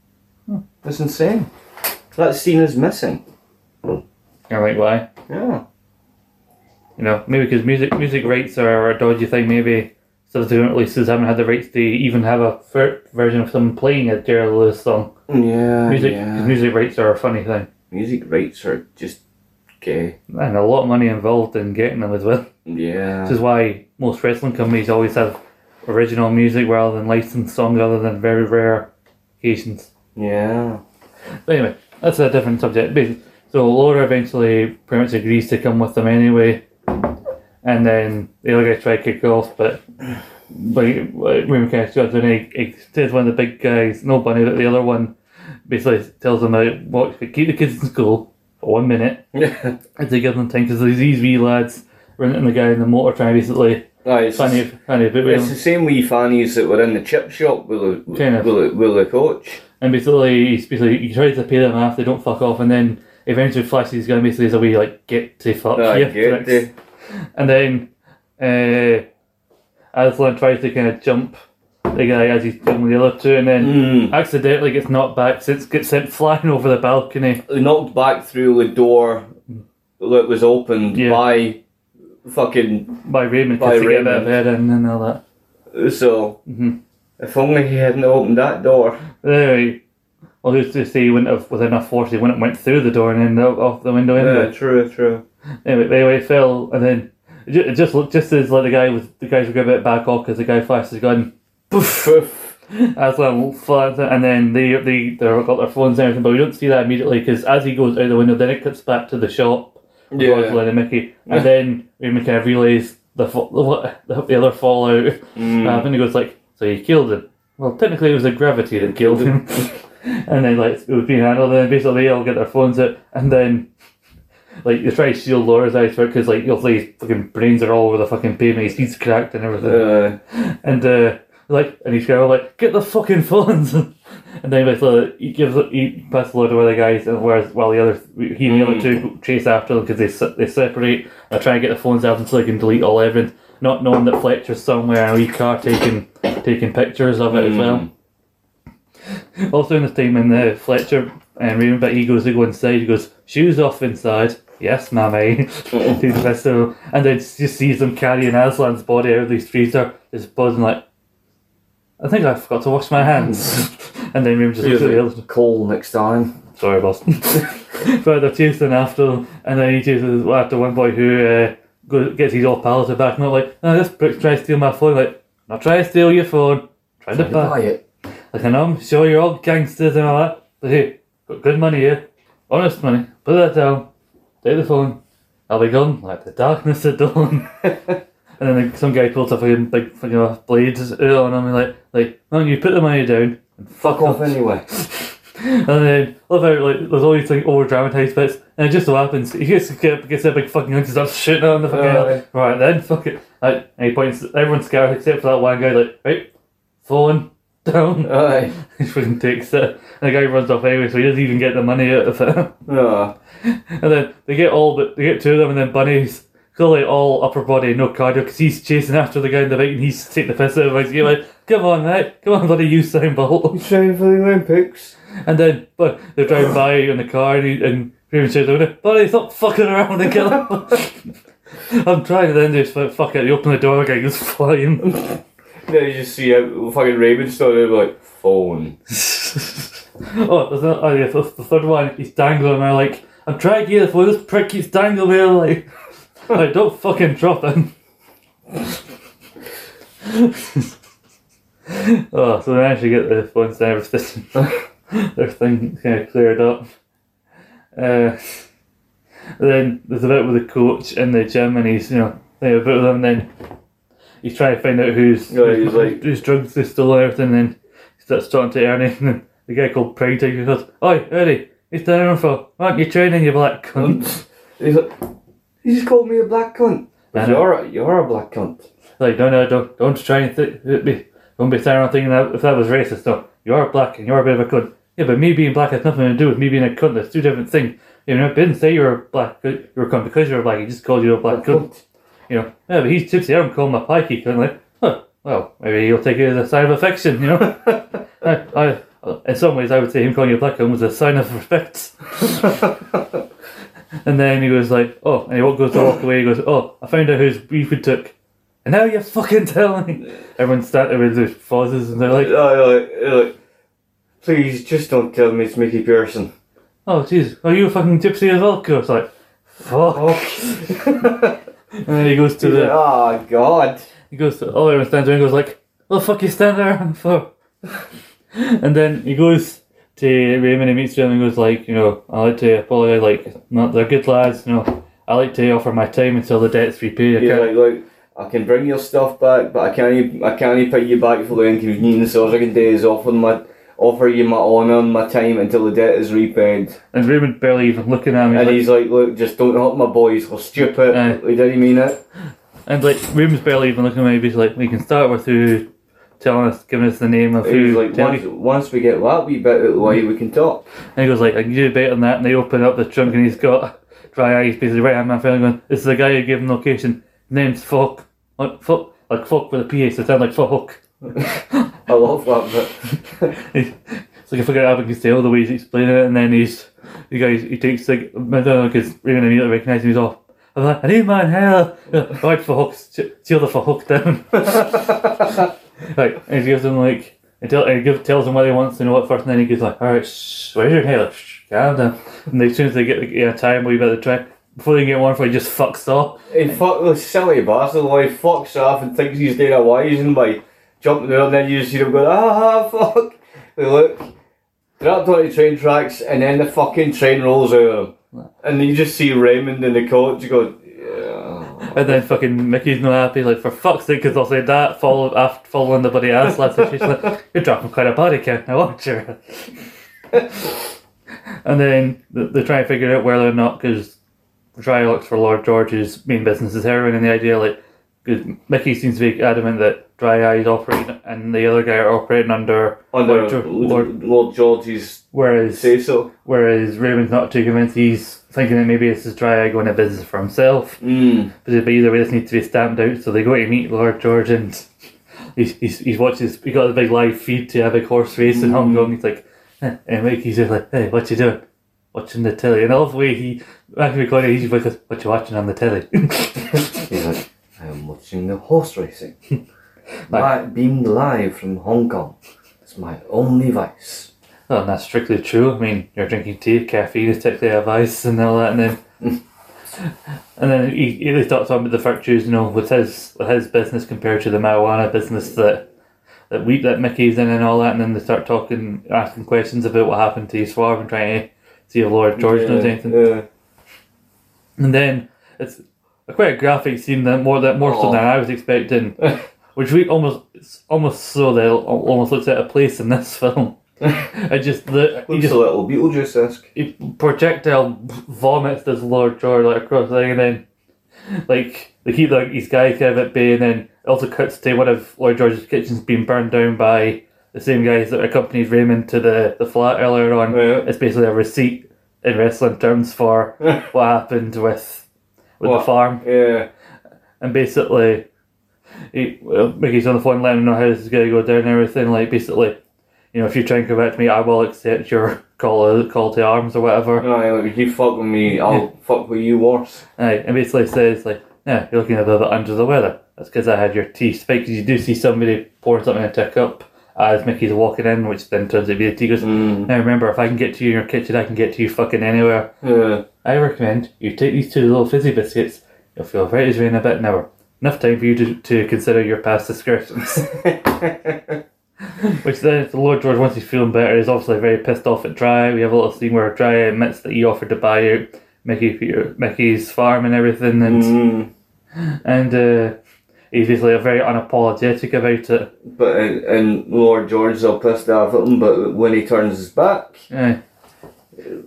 Hmm. That's insane. That scene is missing. you're like why? Yeah. You know, maybe because music music rights are a dodgy thing. Maybe subsequent releases haven't had the rights to even have a fir- version of someone playing a Jerry Lewis song. Yeah. Music 'cause yeah. music rights are a funny thing, Music rights are just gay. and a lot of money involved in getting them as well. Yeah. This is why most wrestling companies always have original music rather than licensed songs, other than very rare occasions. yeah. But anyway, that's a different subject. So Laura eventually pretty much agrees to come with them anyway, and then the other guy try to kick off, but but Raymond of goes and he, he says one of the big guys, no bunny, but the other one basically tells him that uh, what keep the kids in school one minute Yeah. and to give them time because these wee lads running the guy in the motor trying to basically Right, it's, funny funny bit with it's him. the same wee fannies that were in the chip shop with the, Kind of. with the, with the coach. And basically, he's basically he tries to pay them off. They don't fuck off, and then eventually flashes his gun. Basically, as a way like get to fuck Ah, you. get tricks. the- And then uh, Aslan tries to kind of jump the guy as he's doing the other two, and then Mm. accidentally gets knocked back. Since gets sent flying [laughs] over the balcony. Knocked back through the door that was opened Yeah. by fucking. By Raymond, By to get a bit of Raymond. head in and all that. So, Mhm. if only he hadn't opened that door. Anyway, well, who's to say he wouldn't have, with enough force, he wouldn't have went through the door and then off the window anyway. Yeah, true, true. Anyway, anyway, it fell, and then it it just looked just as like the guy was the guys were going a bit back off because the guy flashed his gun. Poof. As well, and then they they they've got their phones and everything, but we don't see that immediately because as he goes out the window, then it cuts back to the shop. with Yeah. And Mickey, and [laughs] then we kind of realizes the what the, the other fallout. Mm. Uh, and he goes like, "So you killed him." Well, technically, it was the gravity that killed him. [laughs] and then like it was being handled, and then basically they all get their phones out, and then like they try to shield Laura's eyes for it, because like you'll see his fucking brains are all over the fucking pavement, his cracked and everything, Uh, and uh, like and he's of like, "Get the fucking phones." [laughs] And then basically he gives he passes to one of the guys, and whereas while the other he and the other Mm. two chase after them because they they separate. they try and get the phones out until they can delete all evidence, not knowing that Fletcher's somewhere in a wee car taking taking pictures of it as well. [laughs] Also, in the time, in the Fletcher and Raymond, but he goes to go inside. He goes, "Shoes off inside." Yes, mammy. [laughs] to the festival, and then just sees them carrying Aslan's body out of these freezer. Just buzzing like, "I think I forgot to wash my hands." [laughs] and then Raymond just looks at the other. coal next time. Sorry, boss. [laughs] but they're chasing after and then he chases after one boy who uh, goes, gets his old pals back, and they're like, "Oh, this prick tries to steal my phone." Like, not try to steal your phone, trying to buy. it. Like, I know, I'm sure you're all gangsters and all that, but hey, got good money here, honest money. Put that down. Take the phone. I'll be gone like the darkness at dawn. [laughs] and then like, some guy pulls a fucking big fucking uh, blade out on him and like, like, no, you put the money down. And fuck off anyway. [laughs] And then, love how like there's all these like over dramatized bits. And it just so happens he gets gets, gets a big fucking and starts shooting on the fucking Aye. right then fuck it. Like, and he points everyone's scared except for that one guy like right phone down. [laughs] Aye. [laughs] he fucking takes it. And the guy runs off anyway, so he doesn't even get the money out of it. Ah. and then they get all but they get two of them, and then Bunny's clearly all upper body, no cardio, because he's chasing after the guy in the bike, and he's taking the piss out of him. He's like, "Come on, mate, come on, buddy, you Usain Bolt." He's training for the Olympics. And then, but they're driving [sighs] by in the car, and he, and Raven says, "Oh, "Buddy, stop fucking around and kill him." [laughs] I'm trying, and then just like, fuck it. They open the door, guy goes flying. [laughs] Then you just see how fucking Raven started like phone. [laughs] oh, there's no, oh yeah, the, the third one, he's dangling, and I'm like, I'm trying to get the phone, this prick keeps dangling me, like, [laughs] like, don't fucking drop them. [laughs] oh, so they actually get the phones [laughs] and everything, everything kind of cleared up. Uh, then there's a bit with the coach in the gym, and he's, you know, thinking about them, and then he's trying to find out who's, Yeah, he's like- whose drugs they stole and everything, and then he starts talking to Ernie, and then the guy called Pride goes, Oi, Ernie, he's down for, aren't you training, you black cunt? He's like, he just called me a black cunt. I know. You're a, you're a black cunt. Like, no, no, uh, don't, don't try and th- uh, be, don't be standing around thinking that if that was racist. No, you're black and you're a bit of a cunt. Yeah, but me being black has nothing to do with me being a cunt. That's two different things. You know, didn't say you're a black, uh, you're a cunt because you're black. He just called you a black cunt. You know, yeah, but he's tipsy. I don't call him a pikey cunt. Like, huh, well, maybe he'll take it as a sign of affection. You know, [laughs] I, I, in some ways, I would say him calling you a black cunt was a sign of [laughs] respect. [laughs] And then he was like, oh, and he goes to walk away. He goes, oh, I found out whose beef we took. And now you're fucking [laughs] telling me. Everyone's starting with their pauses and they're like, Oh, like, like, please just don't tell me it's Mickey Pearson. oh, jeez, are you a fucking gypsy as well? It's like, fuck. Oh. [laughs] And then he goes to the, oh [laughs] God. he goes to, oh, everyone stands around and goes like, what the fuck you stand there for? and then he goes to Raymond and meets him and goes like, you know, I like to apologize, like, no, they're good lads, you know, I like to offer my time until the debt's repaid. I Yeah, can't- like, like, I can bring your stuff back, but I can't. I can't pay you back for the inconvenience. All I can do is offer my offer you my honour and my time until the debt is repaid. And Raymond barely even looking at me. And he's like, look, just don't hurt my boys. We're stupid. Aye. Like, did he mean it? And like Raymond's barely even looking at me. He's like, we can start with who telling us, giving us the name of He who. was like, once, once we get that wee bit out of the way, we can talk. And he goes like, I can do better than that. And they open up the trunk and he's got dry eyes, basically right hand man feeling going, this is the guy who gave him location. Name's Fuck. Like fuck, like fuck with a PA, so it sounds like fuck. [laughs] I love that bit. [laughs] it's like I forget Abbott all the ways he's explaining it, and then he's the guy he takes like I don't know because Raymond immediately recognises him. He's off. I'm like, I need my hair. [laughs] Right for hooks, the for hook down. [laughs] like, and he gives him like, and, tell, and he gives, tells him what he wants to know at first, and then he goes like, all right, shh, where's your hair? Shh, calm down. And as soon as they get like, yeah, time, we better try. Before they get one for, he just fucks off. He fuck the silly bastard. Why he fucks off and thinks he's doing a wise and by jumping out, and then you just see him go, ah, fuck. They look. They're up on the train tracks, and then the fucking train rolls over of them. And you just see Raymond in the coach you go, yeah. And then fucking Mickey's not happy, like, for fuck's sake, because I'll say that, follow, after following the bloody Aslan situation, like, you're dropping quite a body count now, aren't you? [laughs] and then th- they try and figure out whether or not, because Dry looks for Lord George's main business is heroin, and the idea, like, because Mickey seems to be adamant that Dry Eye is operating, and the other guy are operating under, Under Lord, Lord, Lord George's whereas say so. whereas Raymond's not too convinced. He's thinking that maybe this is Dry going to business for himself. Mm. But either way, this needs to be stamped out. So they go to meet Lord George, and [laughs] he's he's, he's watches. He got a big live feed to a big horse race in Hong Kong. He's like, eh, and Mickey's just like, hey, what you doing? Watching the telly. And all the way he actually recorded, he's like, what you watching on the telly? [laughs] He's like, I'm watching the horse racing. [laughs] Li- beamed live from Hong Kong. It's my only vice. And that's strictly true. I mean, you're drinking tea, caffeine is technically a vice, and all that, and then. [laughs] And then he, he talks about the virtues, you know, with his with his business compared to the marijuana business that that we that Mickey's in and all that, and then they start talking, asking questions about what happened to father and trying to see if Lord George knows anything. Yeah. And then it's a quite a graphic scene that more that more so than I was expecting, [laughs] which we almost it's almost so that almost looks at a place in this [laughs] film. I just the he Looks just a little Beetlejuice-esque. he projectile vomits this Lord George like across the thing, and then like they keep like these guys kind of at bay, and then it also cuts to one of Lord George's kitchens being burned down by the same guys that accompanied Raymond to the, the flat earlier on. Yeah. It's basically a receipt in wrestling terms for [laughs] what happened with with What? the farm, Yeah. and basically. He, well, Mickey's on the phone letting him know how this is going to go down and everything. Like, basically, you know, if you try and come back me, I will accept your [laughs] call call to arms or whatever. Aye, like, if you fuck with me, I'll fuck with you worse. Aye, and basically says like, yeah, you're looking a little bit under the weather. That's because I had your tea spiked. 'Cause you do see somebody pouring something into a cup as Mickey's walking in, which then turns out to be the tea. Goes, Mm. now remember, if I can get to you in your kitchen, I can get to you fucking anywhere. Yeah. I recommend you take these two little fizzy biscuits. You'll feel right as rain in a bit an hour. Enough time for you to, to consider your past excursions. [laughs] [laughs] Which then, the Lord George, once he's feeling better, is obviously very pissed off at Dry. We have a little scene where Dry admits that he offered to buy out Mickey Mickey's farm and everything, and Mm. and uh, he's basically very unapologetic about it. But and, and Lord George is all pissed off at him, but when he turns his back, Aye.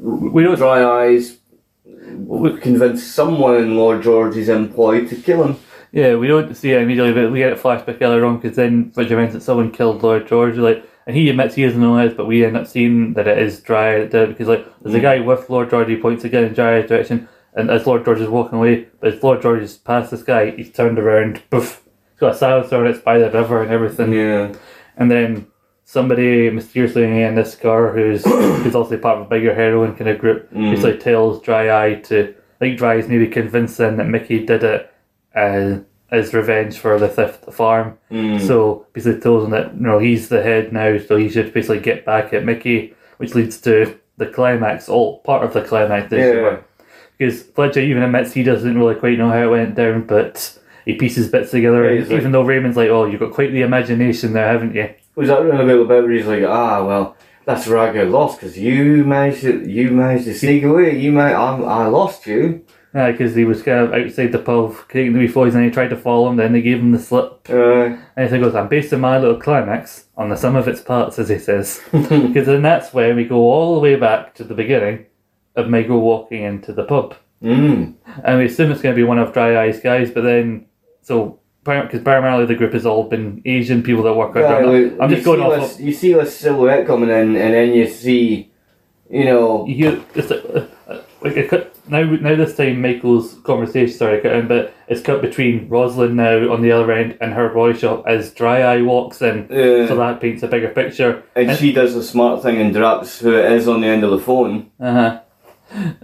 we don't. dry eyes We, convince someone in Lord George's employ to kill him. Yeah, we don't see it immediately, but we get a flashback earlier on because then Richard mentions that someone killed Lord George. Like, and he admits he doesn't know this, but we end up seeing that it is Dry that did it because like there's a guy with Lord George. He points again in Dry's direction, and as Lord George is walking away, but as Lord George is past this guy, he's turned around. Poof. He's got a silencer and it's by the river and everything. Yeah. And then somebody mysteriously in this car who's [coughs] who's also part of a bigger heroin kind of group Mm. basically tells Dry Eye to like Dry is maybe convincing that Mickey did it uh, as revenge for the theft of the farm. Mm. So basically tells him that you know he's the head now, so he should basically get back at Mickey, which leads to the climax, all part of the climax. Yeah. Because Fletcher even admits he doesn't really quite know how it went down, but he pieces bits together. Yeah, he's like- even though Raymond's like, "Oh, you've got quite the imagination there, haven't you?" Was that about the bit where he's like, ah, well, that's where I got lost because you managed to, you managed to sneak away. You might, I, I lost you. Because he was kind of outside the pub taking the wee boys and he tried to follow him, then they gave him the slip. Uh, And he goes, I'm basing my little climax on the sum of its parts, as he says. [laughs] Because then that's where we go all the way back to the beginning of Michael walking into the pub. mm. And we assume it's going to be one of Dry Eyes guys, but then, so, because primarily the group has all been Asian people that work Yeah, out. I'm just going off this, of, You see this silhouette coming in, and then you see, you know, you it's uh, like a cut, now, now this time Michael's conversation, sorry, cut in, but it's cut between Rosalind now on the other end and her boy shop as Dry Eye walks in. uh, So that paints a bigger picture. and she does a smart thing and drops who it is on the end of the phone. Uh huh.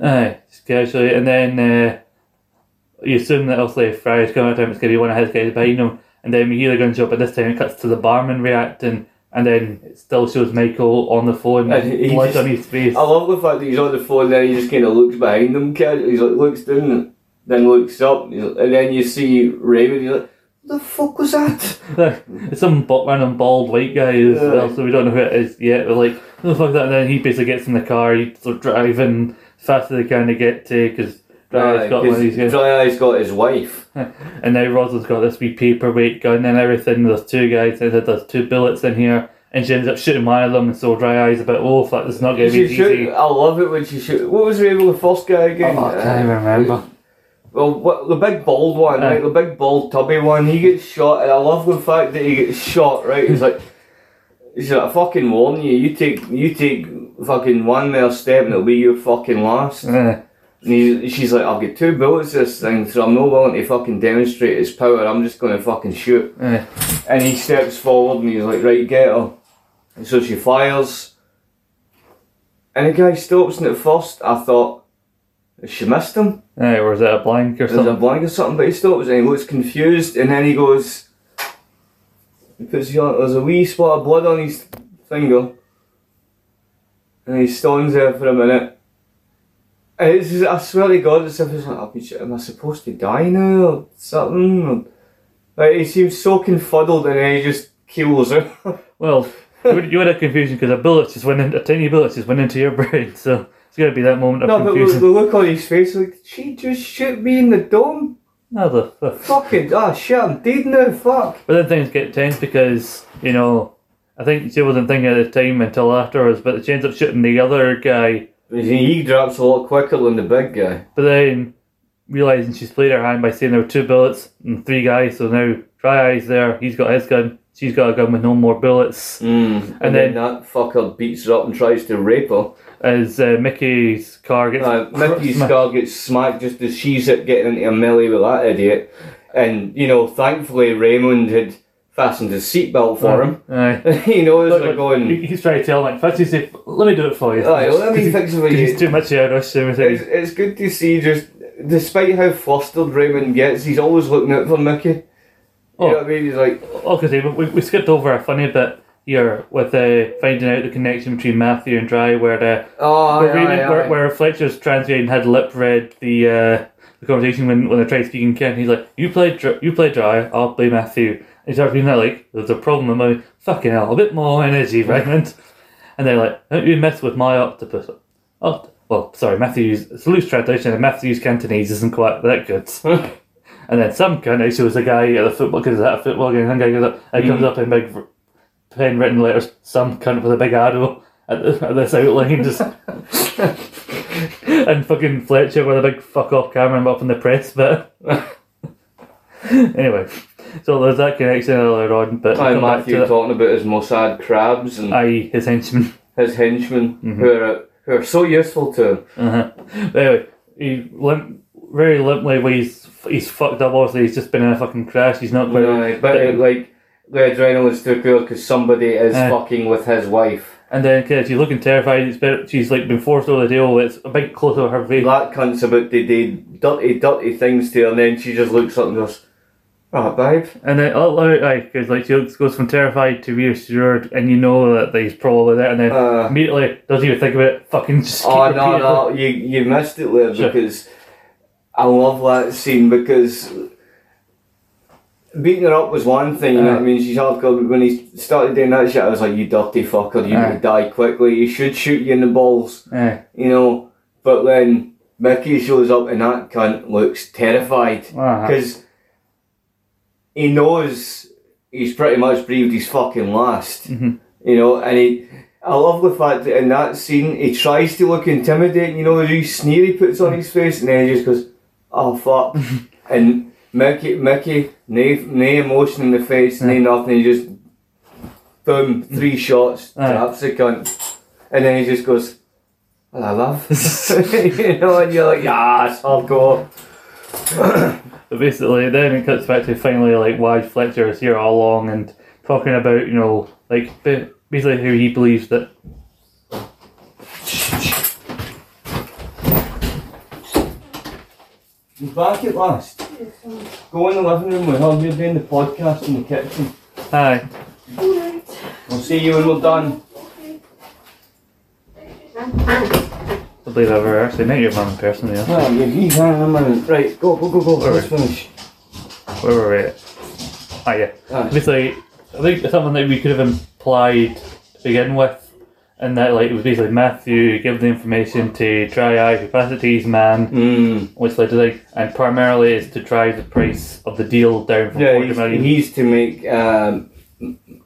Aye, just casually, and then uh, you assume that obviously if Dry's coming at him, it's going to be one of his guys behind him, and then we hear the gunshot, but this time it cuts to the barman reacting, and then it still shows Michael on the phone, And he blood just- on his face. I love the fact that he's on the phone, then he just kind of looks behind him. He's like, looks down, then looks up, and then you see Raymond, you're like, the fuck was that? it's [laughs] some random bald white guy as Yeah. well, so we don't know who it is yet. But like, what the fuck that? And then he basically gets in the car, he's sort of driving fast as they can to get to because. Aye, got one of these 'cause guys. Dry Eye's got his wife. [laughs] And now Rosalind's got this wee paperweight gun and everything. There's two guys, and there's two bullets in here. And she ends up shooting one of them, and so Dry Eyes a bit, oh, fuck, this is not going to be She shoot, easy. I love it when she shoot. What was the name of the first guy again? Oh, I can't even remember. Well, what, the big bald one, Aye. right? The big bald tubby one. He gets shot, and I love the fact that he gets shot. Right? He's like, [laughs] he's like, I fucking warn you. You take, you take fucking one more step, and it'll be your fucking last. Uh, And he, she's like, I've got two bullets this thing, so I'm not willing to fucking demonstrate his power. I'm just going to fucking shoot. uh, And he steps forward, and he's like, right, get her. And so she fires. And the guy stops, and at first I thought, she missed him. uh, or is it a blank or something? There's a blank or something, but he stops and he looks confused, and then he goes. He puts his, there's a wee spot of blood on his finger, and he stands there for a minute. And it's I swear to God, it's if it's like, "I'll be- am I supposed to die now or something? Like he seems so confuddled, and then he just kills her. [laughs] Well, you would, you would confusion because a bullet just went into, a tiny bullet just went into your [laughs] brain, so it's going to be that moment of confusion. no, but the, confusion. look on his face, like, did she just shoot me in the dome? No, the, the, Fucking, ah, shit, I'm dead now, fuck. But then things get tense because, you know, I think she wasn't thinking at the time until afterwards, but she ends up shooting the other guy. He drops a lot quicker than the big guy. But then realizing she's played her hand by saying there were two bullets and three guys, so now Dry Eye's there. He's got his gun. She's got a gun with no more bullets. Mm. And, And then, then- that fucker beats her up and tries to rape her. As uh, Mickey's car gets Uh, [laughs] Mickey's smashed. car gets smacked just as she's getting into a melee with that idiot. And, you know, thankfully Raymond had fastened his seatbelt for him. Aye. [laughs] you know, it's Look, like going, he- he's trying to tell him, like, first he say, let me do it for you. Aye, let me [laughs] fix it for 'Cause you. He's too much of a rush and it's, everything. it's good to see just, despite how flustered Raymond gets, he's always looking out for Mickey. You Oh. know what I mean? He's like, Okay, we, we skipped over a funny bit here with uh, finding out the connection between Matthew and Dry, where the oh, where, aye, Raymond- aye, where, aye. where Fletcher's translating had lip read the uh, the conversation when when they tried speaking Ken. He's like, "You play Dr- you play Dry, I'll play Matthew." Starts being like, "There's a problem with my fucking hell, a bit more energy, Raymond." [laughs] and they're like, "Don't you mess with my octopus?" Oh, well, sorry, Matthew's it's a loose translation, and Matthew's Cantonese isn't quite that good. [laughs] And then some kind of shows a guy at the football because at a football game, some guy goes up and comes mm. up in big pen written letters, some cunt with a big arrow at, the, at this outline, just [laughs] and fucking Fletcher with a big fuck off camera up in the press but. anyway, so there's that connection earlier on, but back Matthew to talking about his Mossad crabs and Aye, his henchman. his henchmen Mm-hmm. who are who are so useful to him. Uh-huh. But anyway, he limp, very limply. Well, he's he's fucked up. Obviously, he's just been in a fucking crash. He's not quite. Aye, but it, like the adrenaline's too cool because somebody is Aye. fucking with his wife. And then cause she's looking terrified. It's better, she's like been forced over the deal. It's a big close of her face. That cunt's about to do dirty, dirty things to her, and then she just looks up and goes, "Right, babe." And then oh, because like she goes from terrified to reassured, and you know that he's probably there. And then Uh, immediately doesn't even think about it. Fucking just. Oh no, no, it. you you missed it there Sure. because I love that scene because beating her up was one thing, you know what I mean? She's hardcore, but when he started doing that shit, I was like, you dirty fucker, you need to die quickly, you should shoot you in the balls, Aye. you know? But then Mickey shows up and that cunt looks terrified Uh-huh. He knows he's pretty much breathed his fucking last, Mhm. you know, and he. I love the fact that in that scene he tries to look intimidating, you know, the wee sneer he puts on his face, and then he just goes, "Oh fuck," [laughs] and Mickey, Mickey, no, no emotion in the face, no nothing. He just boom, three shots, traps the cunt, and then he just goes, "Well, I love," [laughs] you know, and you're like, "Yes, hardcore." [clears throat] But basically, then it cuts back to finally like why Fletcher is here all along and talking about you know like basically how he believes that He's back at last. Go in the living room with her. We're doing the podcast in the kitchen. hi We'll see you when we're done. I believe I've ever actually met your mum in person. Yeah, yeah, he's hanging a minute. Right, go, go, go, go. Let's finish. where were we? Ah yeah. Aye. Basically, I think something that we could have implied to begin with, and that like it was basically Matthew give the information to Dry Eye, who passed it to his man, Mm. which led to like, and primarily is to drive the price of the deal down from Yeah, forty he's, million. he's to make um,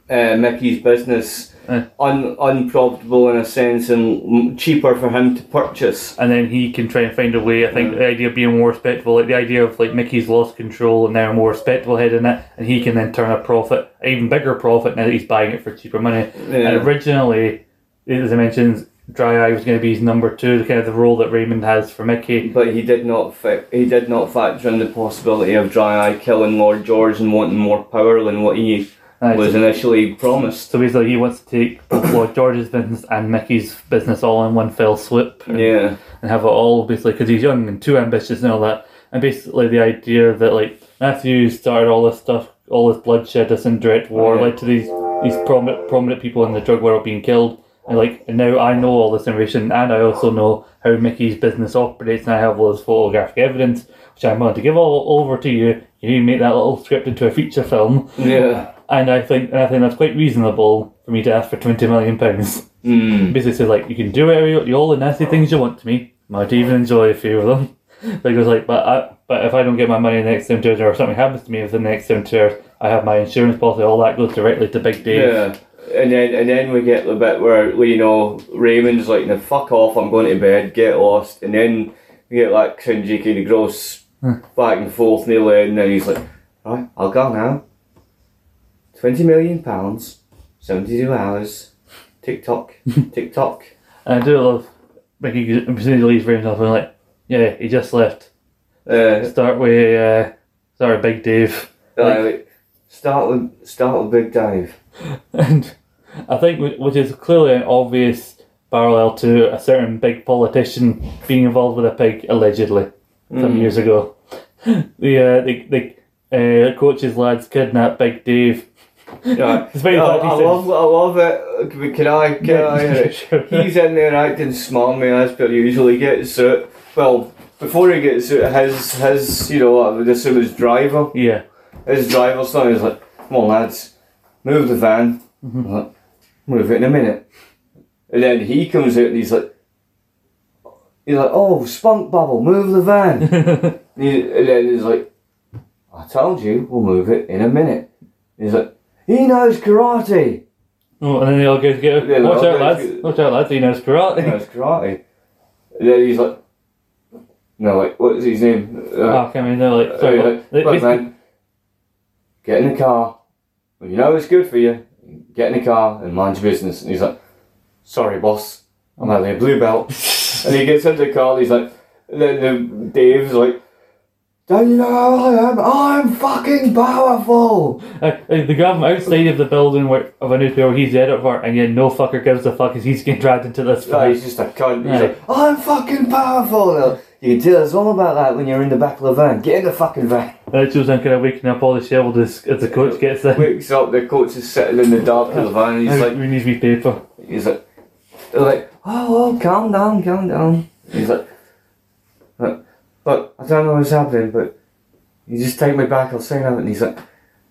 uh, Mickey's business Aye. un, unprofitable in a sense and cheaper for him to purchase. and then he can try and find a way. I think the idea of being more respectable, like the idea of like Mickey's lost control and now a more respectable head in it, and he can then turn a profit, an even bigger profit now that he's buying it for cheaper money. Yeah. And originally, as I mentioned, Dry Eye was going to be his number two, the kind of the role that Raymond has for Mickey. But he did not fa- he did not factor in the possibility of Dry Eye killing Lord George and wanting more power than what he Aye, was so, initially promised. so basically, he wants to take [coughs] both Lord George's business and Mickey's business all in one fell swoop. and- Yeah. and have it all basically because he's young and too ambitious and all that. And basically, the idea that like Matthew started all this stuff, all this bloodshed, this indirect war, Yeah. led to these these prominent prominent people in the drug world being killed. And like and now I know all this information, and I also know how Mickey's business operates, and I have all this photographic evidence, which I'm going to give all over to you. You need to make that little script into a feature film, Yeah. And I think and I think that's quite reasonable for me to ask for twenty million pounds Mm. basically says like you can do you, all the nasty things you want to me. Might even enjoy a few of them. [laughs] But he goes like, but I, but if I don't get my money in the next seventy hours or something happens to me within the next seventy hours, I have my insurance policy. All that goes directly to Big Dave. Yeah. And then and then we get the bit where you know Raymond's like, "No, fuck off! I'm going to bed. Get lost." And then we get like cringy kind of gross back and forth nearly, and then he's like, "Right, I'll go now. Twenty million pounds, seventy-two hours. Tick tock, [laughs] tick tock." And I do love Mickey as soon as he leaves Raymond off, I'm like, yeah, he just left. Uh, Start with, uh, sorry, Big Dave. uh, start with start with Big Dave. [laughs] And I think, which is clearly an obvious parallel to a certain big politician being involved with a pig, allegedly, some years ago. [laughs] The, uh, the, the uh, coach's lads kidnapped Big Dave. Yeah, [laughs] I, I love, I love it. Can, I, [laughs] can Yeah, I? sure. He's in there acting smarmy as per usual. He gets it. Well, before he gets it, his his you know I would assume his driver, Yeah. his driver son is like, "Come on, lads, move the van. I'm like, move it in a minute." And then he comes out and he's like, he's like, "Oh, spunk bubble, move the van." and, [laughs] he, and then he's like, "I told you, we'll move it in a minute." He's like, "He knows karate." Oh, and then they all go together. Yeah, Watch out, lads. together. Watch out, lads. He knows karate. He knows karate. And then he's like, "No, like, what's his name?" Uh, Oh, I mean, they're like, Uh, sorry, like, they- "Look, man, get in the car. When you know it's good for you, get in the car and mind your business. And he's like, sorry, boss, I'm only a blue belt. [laughs] and he gets into the car and he's like, and then the, Dave's like, don't you know who I am? I'm fucking powerful. Uh, they got him outside of the building where, of a newspaper where he's the editor, and yet no fucker gives a fuck as he's getting dragged into this fight. he's just a cunt. He's Right. like, I'm fucking powerful. Now, you can tell us all about that when you're in the back of the van. Get in the fucking van. And it shows them kind of waking up all the shovels as, as the coach gets there. Wakes up, the coach is sitting in the dark of the van. And he's like, we need to be paper. He's like, they're like, oh, oh, calm down, calm down. He's like, but, I don't know what's happening, but you just take me back, I'll say nothing. And he's like,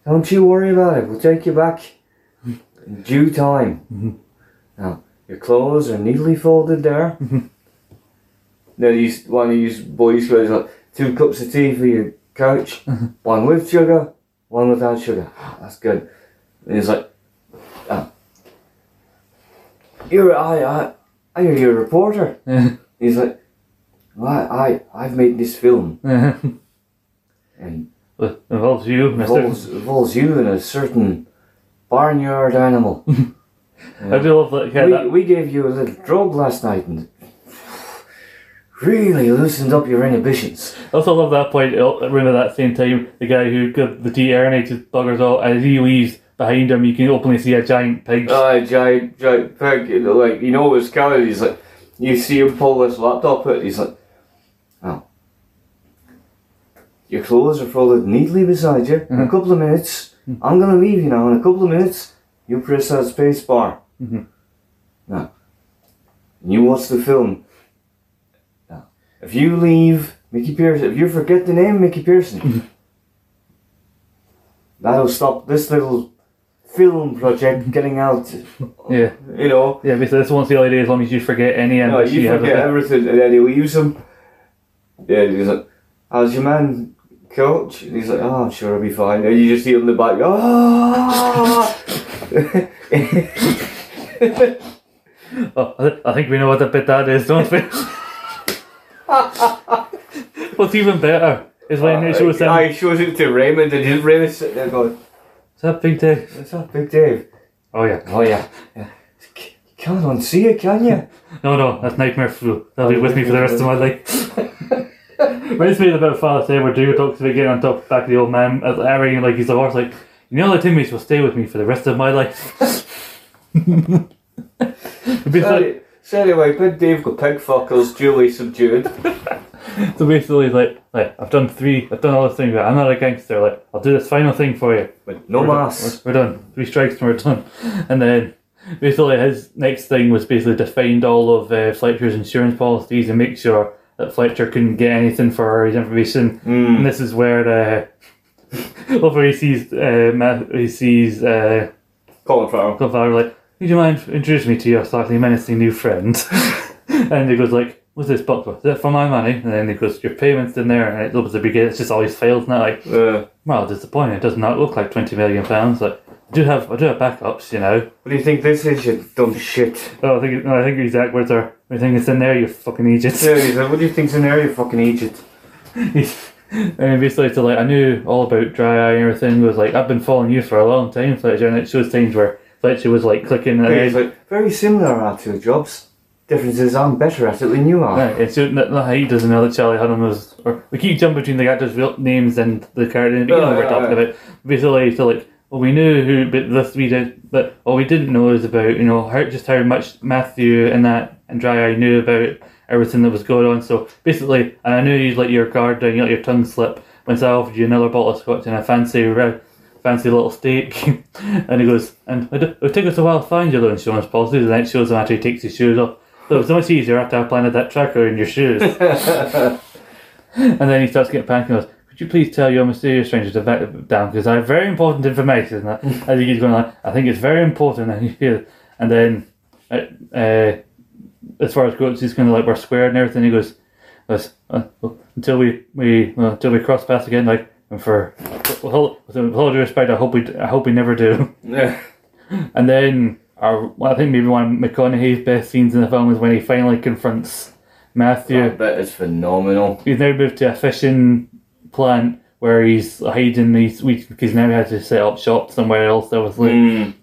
don't you worry about it, we'll take you back in due time. Mm-hmm. Now, your clothes are neatly folded there. Mm-hmm. then he's, one of these boys goes like, two cups of tea for your couch, mm-hmm. one with sugar, one without sugar. [sighs] That's good. And he's like, ah, you're I I I hear you're a reporter. He's like, well, I I I've made this film [laughs] and involves you, involves involves you and a certain barnyard animal. [laughs] I do love that. Yeah, we that we gave you a little drug last night and really loosened up your inhibitions. I also love that point. uh, at that same time, the guy who got the tea airnated buggers all as he leaves behind him, you can openly see a giant pig. Uh, giant giant pig, you know, like you know what's coming. He's like, you see him pull this laptop out. He's like, oh. Your clothes are folded neatly beside you. In a mm-hmm. couple of minutes, mm-hmm. I'm gonna leave you now. In a couple of minutes, you press that space bar. Mhm. Now, you watch the film. Now, if you leave Mickey Pearson, if you forget the name Mickey Pearson, mm-hmm. that'll stop this little film project getting out. yeah, You know, yeah. Basically, this won't see LED as long as you forget any no, you you forget everything, and then he'll use them. Yeah, he's like, "How's your man, coach?" And he's like, "Oh, I'm sure I'll be fine." And you just hear in the back, "Ah!" [laughs] Oh, I, th- I think we know what the bit that is, don't we? What's even better is when it shows him. I shows it to Raymond, and his Raymond's sitting there going, Is that Big Dave? "What's up, Big Dave?" Oh yeah. Oh yeah, yeah. You can't unsee it, can you? [laughs] No, no, that's Nightmare Flu. That'll be with me for the rest of my life. [laughs] Reminds me of the bit of Father Ted where Drew talks about getting on top back of the old man, as everything like he's a horse, like, you know, the teammates will stay with me for the rest of my life. basically, So, so anyway, Big Dave got pig fuckers duly subdued. [laughs] so basically, like, like, I've done three, I've done all this thing, but I'm not a gangster, like, I'll do this final thing for you. But no we're done. mass. We're, we're done. Three strikes and we're done. [laughs] And then basically his next thing was basically to find all of uh, Fletcher's insurance policies and make sure that Fletcher couldn't get anything for his information. Mm. And this is where the [laughs] over he sees uh, he sees uh, Colin Farrell. Cliff Howard like, would you mind introducing me to your slightly menacing new friend? [laughs] and he goes like, what's this box for? Is it for my money? And then he goes, your payment's in there, and it opens the beginning. It's just always fails. They're like, Uh, well, disappointing. It does not look like twenty million pounds. Like, I do have I do have backups, you know. What do you think this is, you dumb shit? Oh, I think no, I think your exact words are. I think it's in there, you fucking. Yeah, he's like, what do you think's in there, you fucking idiot? [laughs] and basically, so like I knew all about dry eye and everything. Was like I've been following you for a long time, Fletcher, and it shows times where Fletcher was like clicking Yeah, like, very similar our two jobs. Difference is I'm better at it than you are. Right, it's not, not he doesn't know that Charlie Hunnam was. Or we keep jumping between the actors' real names and the character. You know Oh, what we're yeah, talking yeah. about. Basically, so like, well, we knew who, but this we did. But all we didn't know is about you know how just how much Matthew and that and Dry Eye knew about everything that was going on. So basically, and I knew you'd let your guard down, you let your tongue slip. Once I offered you another bottle of scotch and a fancy red. Fancy little steak, [laughs] and he goes, and it it'll take us a while to find your insurance policies, and then it shows him after he takes his shoes off. So it's much easier after I planted that tracker in your shoes. [laughs] and then he starts getting panicked and goes, Could you please tell your mysterious stranger to back down because I have very important information. And [laughs] As he keeps going like, I think it's very important. And, hear, and then, uh, uh, as far as goes, he's kind of like, we're squared and everything. He goes, uh, until we, we well, until we cross paths again, like, and for, with all, with all due respect, I hope we, I hope we never do. Yeah. [laughs] And then, our, well, I think maybe one of McConaughey's best scenes in the film is when he finally confronts Matthew. That bit is phenomenal. He's now moved to a fishing plant where he's hiding these weeks because now he has to set up shop somewhere else. Obviously, Mm.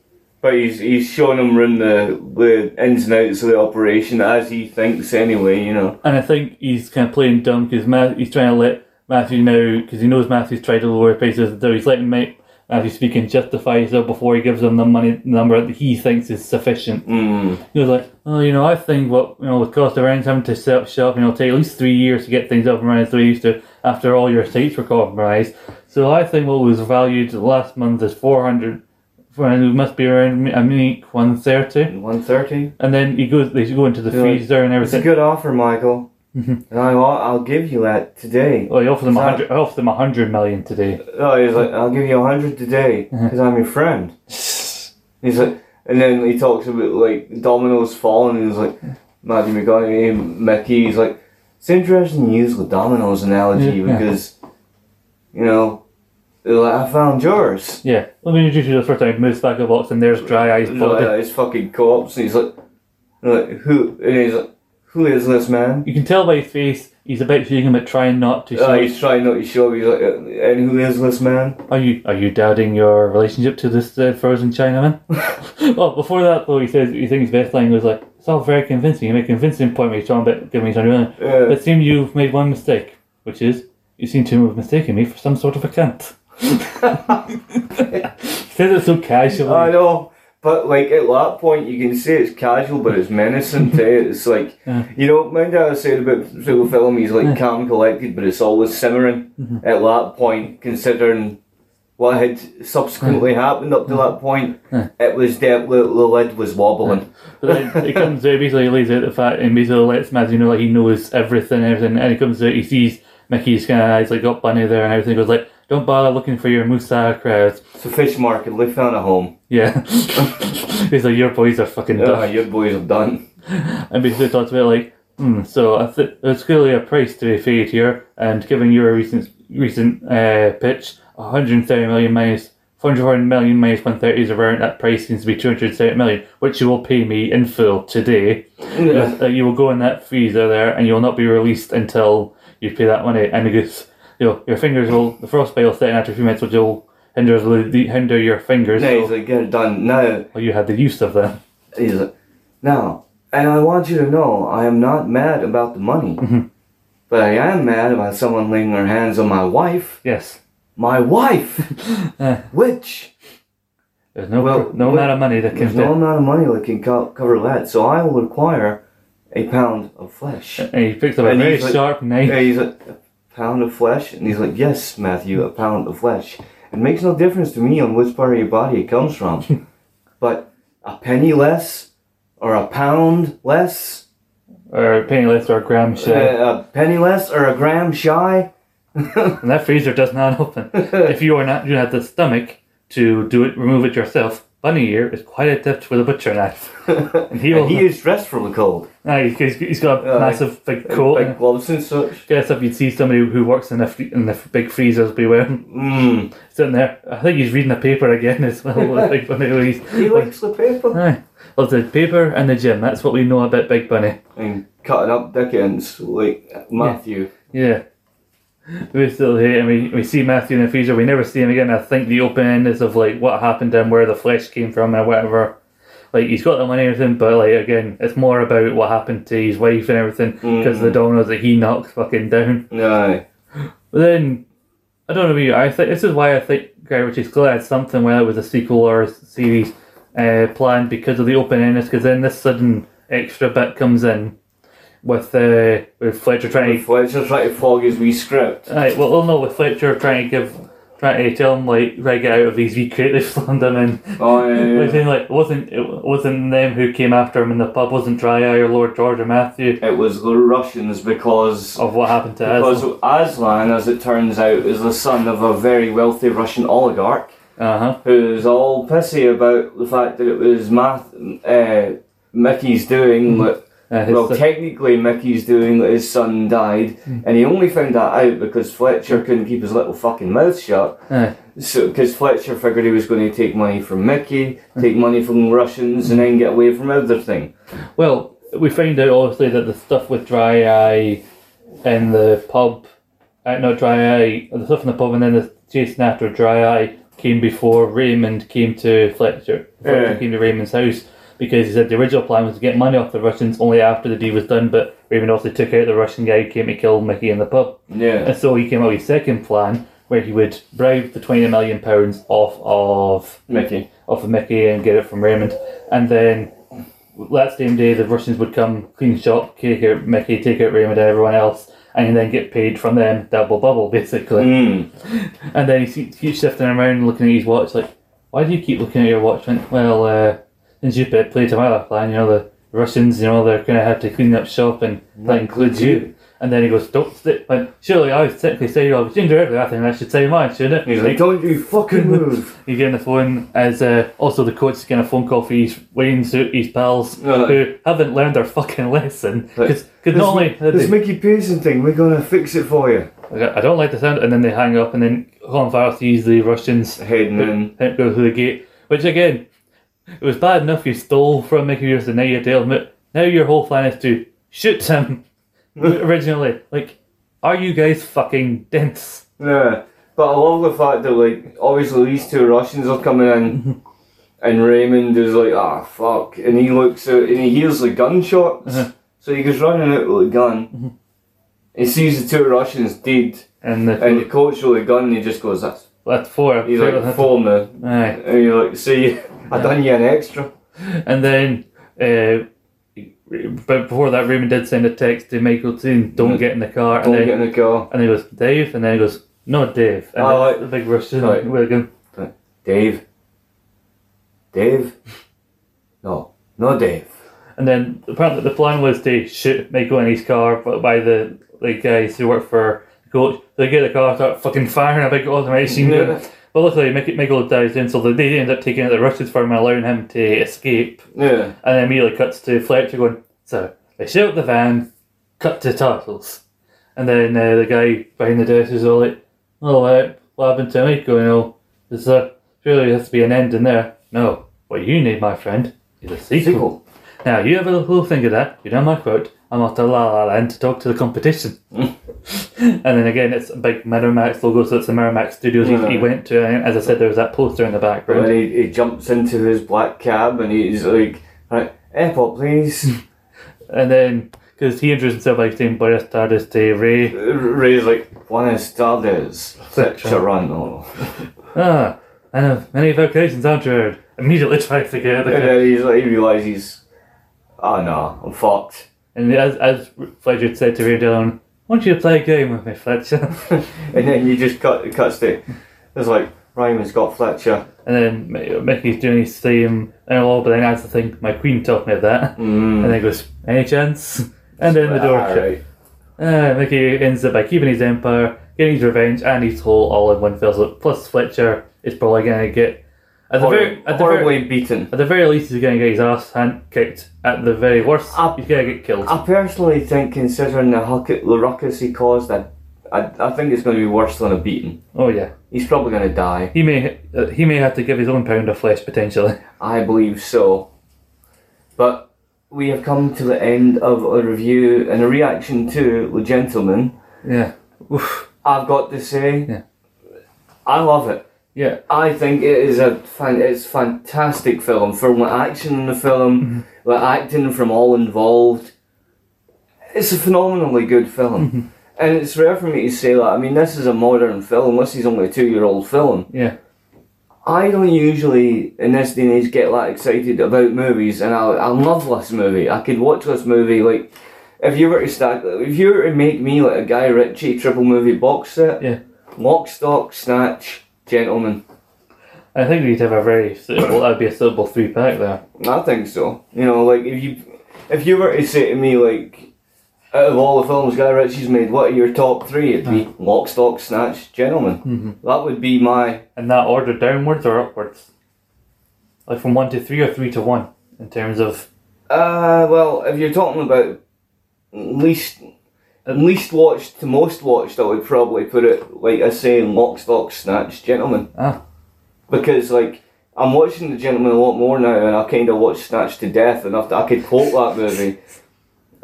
But he's he's showing him run the the ins and outs of the operation as he thinks anyway, you know. and I think he's kind of playing dumb because Ma- he's trying to let Matthew know because he knows Matthew's tried to lower prices, so he's letting Ma- Matthew speak and justify himself before he gives him the money number that he thinks is sufficient. Mm. He was like, "Oh, you know, I think what you know, the cost of rent having to set up shop, you know, it'll take at least three years to get things up and running they used to after all your sites were compromised. So I think what was valued last month is four hundred. And it must be around a minute one thirty, One thirty. and then he goes. They go into the Yeah. freezer and everything. It's a good offer, Michael. Mm-hmm. and I I'll give you that today. Oh, well, he offered them a hundred. I offered them a hundred million today. Oh, he's like, I'll give you a hundred today uh-huh. because I'm your friend. He's like, and then he talks about like dominoes falling, and he's like, Matthew McConaughey, Mickey. He's like, it's interesting you use the dominoes analogy Yeah. because, you know, they're like, I found yours. Yeah, let me introduce you to the first time. He moves back a box, and there's dry eyes He's body. like, his fucking co-ops, and he's like, like who? And he's like, who is this man? You can tell by his face he's a bit shaking, but trying not to. Oh, show. he's trying not to show. He's like, uh, and who is this man? Are you are you doubting your relationship to this uh, frozen Chinaman? [laughs] well, before that though, he says he thinks his best line was like, "It's all very convincing. You make a convincing point when you're talking about giving me something." Uh, But it seems you've made one mistake, which is you seem to have mistaken me for some sort of a cunt. He says it so casually. I know, but like at that point, you can say it's casual, but it's menacing too. It's like Yeah. you know, mind how I said about through the film, he's like calm, collected, but it's always simmering. Mm-hmm. At that point, considering what had subsequently happened up to that point, Yeah. it was definitely the lid was wobbling. But then it comes out basically lays out the fact and basically lets Matthew know like he knows everything, everything, and he comes out, he sees Mickey's kind of eyes like got bunny there and everything. Goes like, "Don't bother looking for your Musa crowd." It's a fish market. They found a home. Yeah, [laughs] he's like, "Your boys are fucking Ah, dumb." your boys are done. [laughs] And basically talks about like, hmm, so I th- there's clearly a price to be paid here, and given your recent recent uh, pitch, 130 million minus 140 million minus 130 is around that price seems to be 270 million, which you will pay me in full today. Yeah. Uh, you will go in that freezer there, and you will not be released until you pay that money. And it goes, you know, your fingers will the frostbite will set in after a few minutes, which will hinder the hinder your fingers. He's So, like, get it done now. well, you had the use of them. He's like, now, and I want you to know, I am not mad about the money, Mhm. but I am mad about someone laying their hands on my wife. Yes. My wife, Uh, [laughs] which there's no Well, no what- amount of money that can there's no amount of money that can co- cover that. So I will require a pound of flesh. And he picks up a And very like- sharp knife. Yeah, he's like, a pound of flesh, and he's like, yes, Matthew, a pound of flesh. It makes no difference to me on which part of your body it comes from, [laughs] but a penny less or a pound less. or a penny less or a gram shy. Uh, a penny less or a gram shy. [laughs] and that freezer does not open. if you are not, you have the stomach to do it, remove it yourself. Bunny here is quite adept with a butcher knife. [laughs] and he will. And he is dressed the cold. Aye, he's, he's got a Aye. massive big coat. Big and gloves and such. guess if you'd see somebody who works in the, free- in the big freezers be wearing Mm. sitting there. I think he's reading a paper again as well. with Big Bunny. He's, He likes the paper. Aye. Well, the paper and the gym. That's what we know about Big Bunny. And cutting up Dickens like Matthew. Yeah. We still here, and we, we see Matthew in the freezer. We never see him again. I think the open end is of like what happened to him, where the flesh came from, and whatever. Like he's got the money and everything, but like again, it's more about what happened to his wife and everything because the dominoes that he knocked fucking down. No. But then I don't know. about you, I think this is why I think Guy Ritchie's clearly had something whether it was a sequel or a series uh, planned because of the open endedness. Because then this sudden extra bit comes in with uh, with Fletcher trying to Fletcher trying to fog his wee script. Right, well, well, no, with Fletcher trying to give, trying to tell him like, to get out of these wee slammed him in. Oh, yeah, yeah, Like, saying like, it wasn't it wasn't them who came after him in the pub, wasn't Dry Eye or Lord George or Matthew It was the Russians because of what happened to Aslan. because us. Aslan, as it turns out, is the son of a very wealthy Russian oligarch Uh huh. who's all pissy about the fact that it was Math, uh, Mickey's doing that. Uh, Well, son- technically, Mickey's doing that his son died, Hmm. and he only found that out because Fletcher couldn't keep his little fucking mouth shut. Aye. So, because Fletcher figured he was going to take money from Mickey, take money from Russians, and then get away from everything. Well, we find out obviously that the stuff with Dry Eye in the pub, uh, not Dry Eye, the stuff in the pub, and then the chasing after Dry Eye came before Raymond came to Fletcher. Fletcher Yeah. came to Raymond's house because he said the original plan was to get money off the Russians only after the deal was done, but Raymond also took out the Russian guy who came to kill Mickey in the pub. Yeah. And so he came up with his second plan where he would bribe the twenty million pounds off of Mickey. off of Mickey and get it from Raymond. And then that same day, the Russians would come clean shop, take out Mickey, take out Raymond and everyone else, and then get paid from them double bubble, [laughs] basically. Mm. And then he keeps shifting around, looking at his watch, like, why do you keep looking at your watch? Well, uh, since you played to my other line, you know, the Russians, you know, they're going to have to clean up shop, and that includes you. And then he goes, don't stick. Went, Surely I would technically say you have indirectly. I think I should say mine, shouldn't it? He's like, don't you fucking [laughs] move. You get on the phone as uh, also the coach is getting a phone call for his Wayne suit, his pals Right. who haven't learned their fucking lesson. Because not only this they- Mickey Pearson thing, we're gonna fix it for you. I don't like the sound, and then they hang up, and then Colin Farrell sees the Russians Heading in. go through the gate. Which again, it was bad enough you stole from Mickey Mouse, and now you tell him it. Now your whole plan is to shoot him. [laughs] originally, like, are you guys fucking dense? Yeah. But I love the fact that, like, obviously these two Russians are coming in, [laughs] and Raymond is like, ah, fuck. And he looks out and he hears the gunshots. Uh-huh. So he goes running out with a gun. He sees the two Russians dead, And the, and the coach with a gun, and he just goes, that's. that's four. He's like, four now. Aye. And you're like, see, I done you an extra. And then, uh, but before that, Raymond did send a text to Michael saying, "Don't get in the car." Don't and then, get in the car. and he goes, "Dave," and then he goes, "No, Dave." And then right. the big Russian Right. a gun. Dave. Dave. No, no, Dave. And then apparently the plan was to shoot Michael in his car, but by the the guys who work for the coach, they get the car, start fucking firing a big automatic machine gun. But luckily, Michael dies in, so they end up taking out the Russians for him and allowing him to escape. Yeah. And then immediately cuts to Fletcher going, so they shoot the van, cut to turtles. And then uh, the guy behind the desk is all like, oh, uh, what happened to Michael? You know, there's a, surely there has to be an end in there. No, what you need, my friend, is a sequel. Sequel. Now, you have a little think of that. You know my quote. I'm off to La La Land to talk to the competition. And then again, it's a big Miramax logo, so it's the Miramax Studios he, he went to. And as I said, there was that poster in the background. then he, he jumps into his black cab and he's like, right, airport please. [laughs] And then, because he introduced himself by saying Buenos tardes to Ray. Ray's like, one Buenas tardes, Serrano. [laughs] Ah, I know many vocations, aren't you? Immediately tries to get out And the then he's like, he realises, oh no, I'm fucked. And as, as Fletcher said to Ray Dillon, don't you play a game with me, Fletcher? [laughs] And then you just cut it cuts to, it's like, Raymond's got Fletcher. and then Mickey's doing his theme and all, but then as the thing, my queen taught me that. Mm. And then he goes, any chance? And then the door. Uh, Mickey ends up by keeping his empire, getting his revenge, and his whole all in one fell swoop. Plus, Fletcher is probably going to get At the Hor- very, at the horribly very, beaten. at the very least, he's going to get his ass hand kicked. At the very worst, Uh, he's going to get killed. I personally think, considering the, huck- the ruckus he caused, I, I, I think it's going to be worse than a beating. oh yeah, He's probably going to die. he may uh, he may have to give his own pound of flesh potentially. [laughs] I believe so. But we have come to the end of a review and a reaction to The Gentlemen. Yeah, Oof. I've got to say, Yeah. I love it. Yeah, I think it is a fan, it's fantastic film from the action in the film, mm-hmm. the acting from all involved. It's a phenomenally good film, mm-hmm. and it's rare for me to say that. I mean, this is a modern film. This is only a two-year-old film. yeah. I don't usually, in this day and age, get that excited about movies, and I, I love this movie. I could watch this movie like, if you were to stack, if you were to make me like a Guy Ritchie triple movie box set, Yeah. Lock, Stock, Snatch, Gentleman. I think we'd have a very suitable. That'd be a suitable three pack there. I think so. You know, like if you, if you were to say to me like, out of all the films Guy Ritchie's made, what are your top three? It'd be Lock, Stock, Snatch, Gentleman. That would be my In that order, downwards or upwards? Like from one to three or three to one in terms of Uh, well, if you're talking about least least watched to most watched, I would probably put it like I say, Lock, Stock, Snatch, Gentlemen. ah Because like I'm watching the Gentleman a lot more now, and I kind of watched Snatch to death enough that I could quote that movie.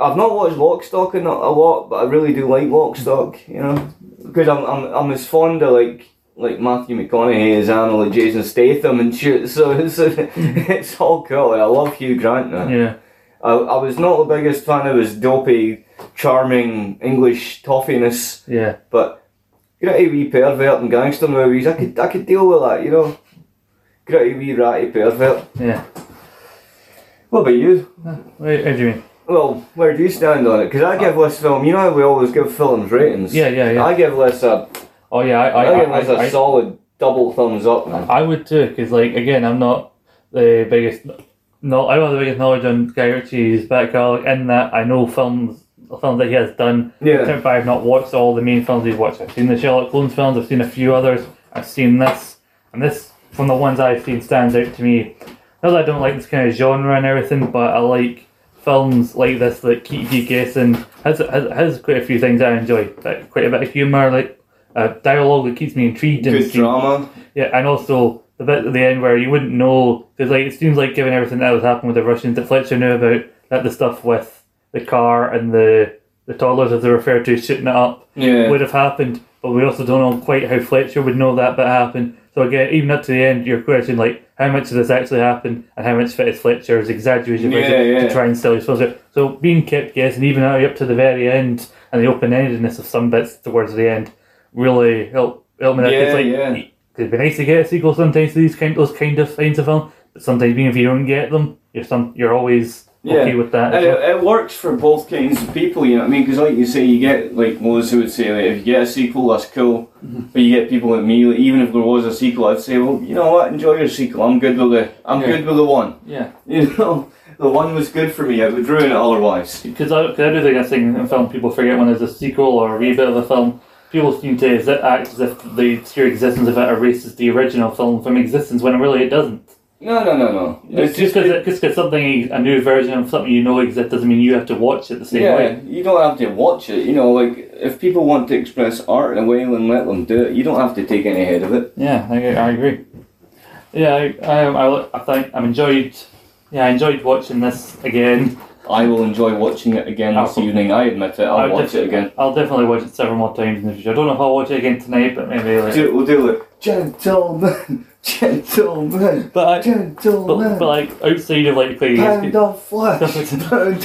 I've not watched Lockstock a, a lot, but I really do like Lockstock. You know, because I'm I'm I'm as fond of like. Like Matthew McConaughey as Anna, like Jason Statham and shit, so it's, [laughs] it's all cool. I love Hugh Grant now. yeah I, I was not the biggest fan of his dopey, charming English toffiness, yeah but gritty wee pervert and gangster movies, I could I could deal with that, you know. Gritty wee ratty pervert. yeah. What about you? How do you mean? Well, where do you stand on it? Because I give this film, you know how we always give films ratings? Yeah, yeah, yeah. I give this a, Oh yeah, I I, I give I, this a I, solid double thumbs up, man. I would too, because like again, I'm not the biggest. No, I don't have the biggest knowledge on Guy Ritchie's background. In that, I know films, films that he has done. Yeah. But I've not watched all the main films he's watched. I've seen the Sherlock Holmes films. I've seen a few others. I've seen this, and this from the ones I've seen stands out to me. Not that I don't like this kind of genre and everything, but I like films like this that keep you guessing. Has has, has quite a few things I enjoy. Like quite a bit of humour, like uh, dialogue that keeps me intrigued and Good seems- drama. yeah, and also the bit at the end where you wouldn't know because like it seems like given everything that was happening with the Russians that Fletcher knew about that the stuff with the car and the the toddlers as they refer to shooting it up Yeah. would have happened, but we also don't know quite how Fletcher would know that bit happened. So again, even up to the end, your question like how much of this actually happened and how much of it is Fletcher's exaggeration Yeah, yeah. to try and sell his films. So being kept guessing even up to the very end and the open endedness of some bits towards the end really help help me. out. Yeah, it's like yeah. it'd be nice to get a sequel sometimes to these kind those kind of kinds of film, but sometimes even if you don't get them, you're some you're always okay with that. As well. it, it works for both kinds of people, you know what I mean? Because, like you say, you get like those who would say, like, if you get a sequel, that's cool. Mm-hmm. But you get people like me, like, even if there was a sequel, I'd say, well, you know what? Enjoy your sequel. I'm good with the. I'm Yeah. good with the one. Yeah, [laughs] You know, the one was good for me. I would ruin it otherwise. because I, cause I do think that's thing in film people forget when there's a sequel or a rebit of a film. People seem to act as if the sheer existence of it erases the original film from existence when really it doesn't. No, no, no, no. It's just because just because something a new version of something you know exists doesn't mean you have to watch it the same yeah, way. you don't have to watch it. You know, like if people want to express art in a way, then let them do it. You don't have to take any head of it. Yeah, I, I agree. Yeah, I, I, I, I think I'm enjoyed. Yeah, I enjoyed watching this again. I will enjoy watching it again this I'll- evening. I admit it. I'll I'll watch def- it again. I'll definitely watch it several more times in the future. I don't know if I'll watch it again tonight, but maybe like. Do, we'll do it. Gentlemen, gentlemen, But, I, gentlemen. but, but like outside of like playing pound [laughs] of flesh,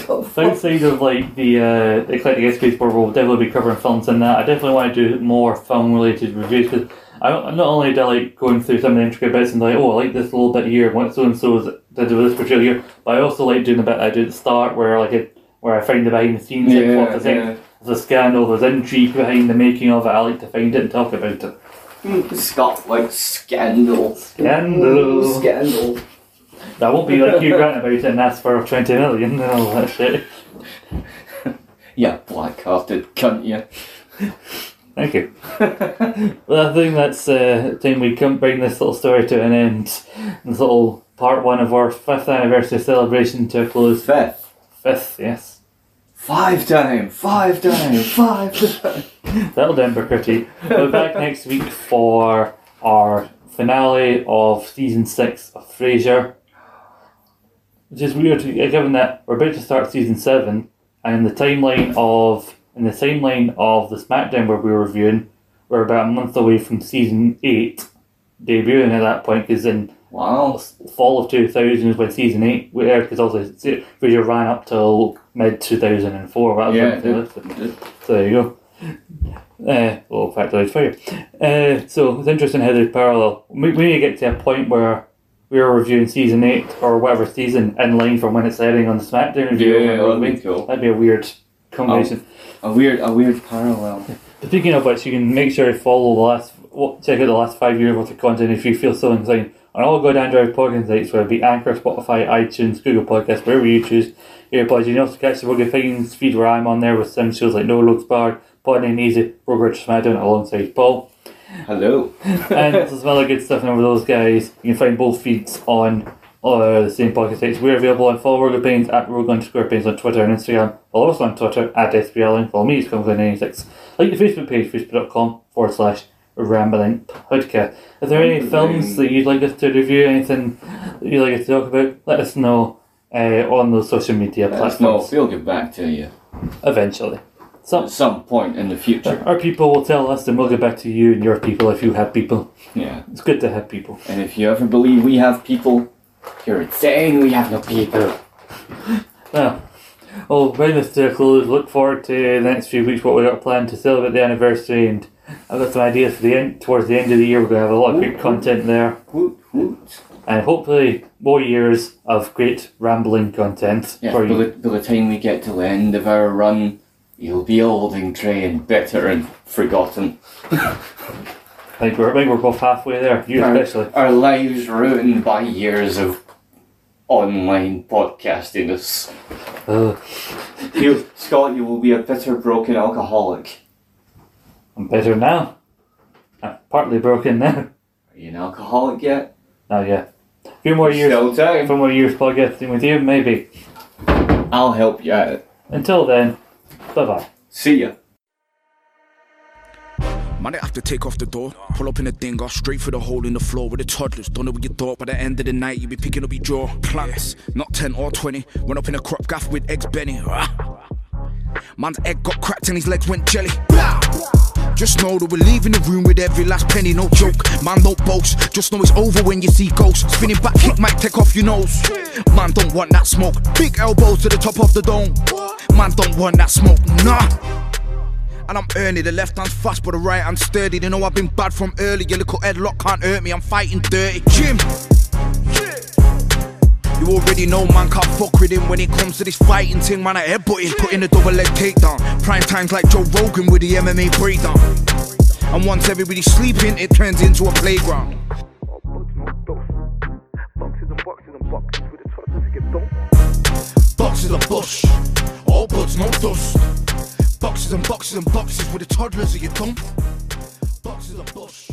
of outside of like the uh, the Eclectic Escapes board, we'll definitely be covering films in that. I definitely want to do more film related reviews because I don't, only do I like going through some of the intricate bits and like, oh, I like this little bit here, what so and so did with this particular but I also like doing the bit I do at the start where like it where I find the behind the scenes, like what Yeah, there's, yeah. there's a scandal, there's intrigue behind the making of it. I like to find it and talk about it. Scott like scandal. Scandal. Scandal. That won't be like Hugh Grant about it and ask for twenty million and all that shit. [laughs] Yeah, black-hearted cunt, yeah. Thank you. well, I think that's uh, time we come bring this little story to an end. This little part one of our fifth anniversary celebration to a close. Fifth. Fifth, yes. Five time, five time, five time. [laughs] That'll do for pretty. We'll be back next week for our finale of season six of Frasier. Which is weird, given that we're about to start season seven, and in the timeline of in the timeline of the SmackDown where we were reviewing, we're about a month away from season eight debuting at that point. Because in Wow. fall of two thousand is when season eight we aired. Because also Frasier ran up till mid two thousand and four. Yeah, it did. So there you go. Uh, well, fact I for you. Uh, so it's interesting how they parallel. We, we need to get to a point where we are reviewing season eight or whatever season in line from when it's airing on the SmackDown review. Yeah, over that'd be cool. That'd be a weird combination. A weird, a weird parallel. Speaking of which, you can make sure you follow the last, check out the last five years worth of content if you feel so inclined on all good Android podcast sites, whether it be Anchor, Spotify, iTunes, Google Podcasts, wherever you choose your pods. You can also catch the Rugged Things feed where I'm on there with some shows like No Looks Bar, Podname Easy, Roger Smackdown alongside Paul. Hello. [laughs] and there's some other good stuff in over those guys. You can find both feeds on uh, the same podcast sites. We're available on follow Rogue Pains at Rogue underscore Pains on Twitter and Instagram. Follow us on Twitter at SBLing. Follow me, it's Conklin96. Like the Facebook page, facebook.com forward slash rambling podcast. Are there any films that you'd like us to review? Anything that you'd like us to talk about? Let us know uh, on the social media Let us know. We'll get back to you eventually. Some, at some point in the future. our people will tell us and we'll get back to you and your people if you have people. Yeah. It's good to have people. And if you ever believe we have people, you're insane. we have no people. Well, we'll bring this to a close. Look forward to the next few weeks what we got planned to celebrate the anniversary, and I've got some ideas for the end. Towards the end of the year, we're going to have a lot of great content there, Woot woot. and hopefully more years of great rambling content Yeah, for by you. the, by the time we get to the end of our run, you'll be old and grey and bitter and forgotten. [laughs] I think we're, I think we're both halfway there. You Our- especially. Our lives ruined by years of online podcastiness. Ugh, You, Scott, you will be a bitter, broken alcoholic. I'm better now. I'm partly broken now. Are you an alcoholic yet? Oh yeah, a few more years. Still A time. few more years podcasting with you, maybe. I'll help you out. Until then, bye bye. See ya. Man, I have to take off the door. Pull up in a dinger, straight through the hole in the floor with the toddlers. Don't know what you thought, by the end of the night, you be picking up your jaw. Plants, not 10 or 20. Went up in a crop gaff with eggs Benny. Man's egg got cracked and his legs went jelly. Just know that we're leaving the room with every last penny, no joke. Man, don't boast. Just know it's over when you see ghosts. Spinning back kick might take off your nose. Man, don't want that smoke. Big elbows to the top of the dome. Man, don't want that smoke. Nah. And I'm earning. The left hand's fast, but the right hand's sturdy. They know I've been bad from early. Your little headlock can't hurt me. I'm fighting dirty. Jim. You already know man can't fuck with him when it comes to this fighting thing. Man, I headbutt him, put in a double leg takedown. Prime times like Joe Rogan with the MMA breakdown. And once everybody's sleeping, it turns into a playground. All puts no dust. Boxes and boxes and boxes with the toddlers get dumb. Boxes of bush, all buds, no dust. Boxes and boxes and boxes with the toddlers, are you dumb? Boxes of bush.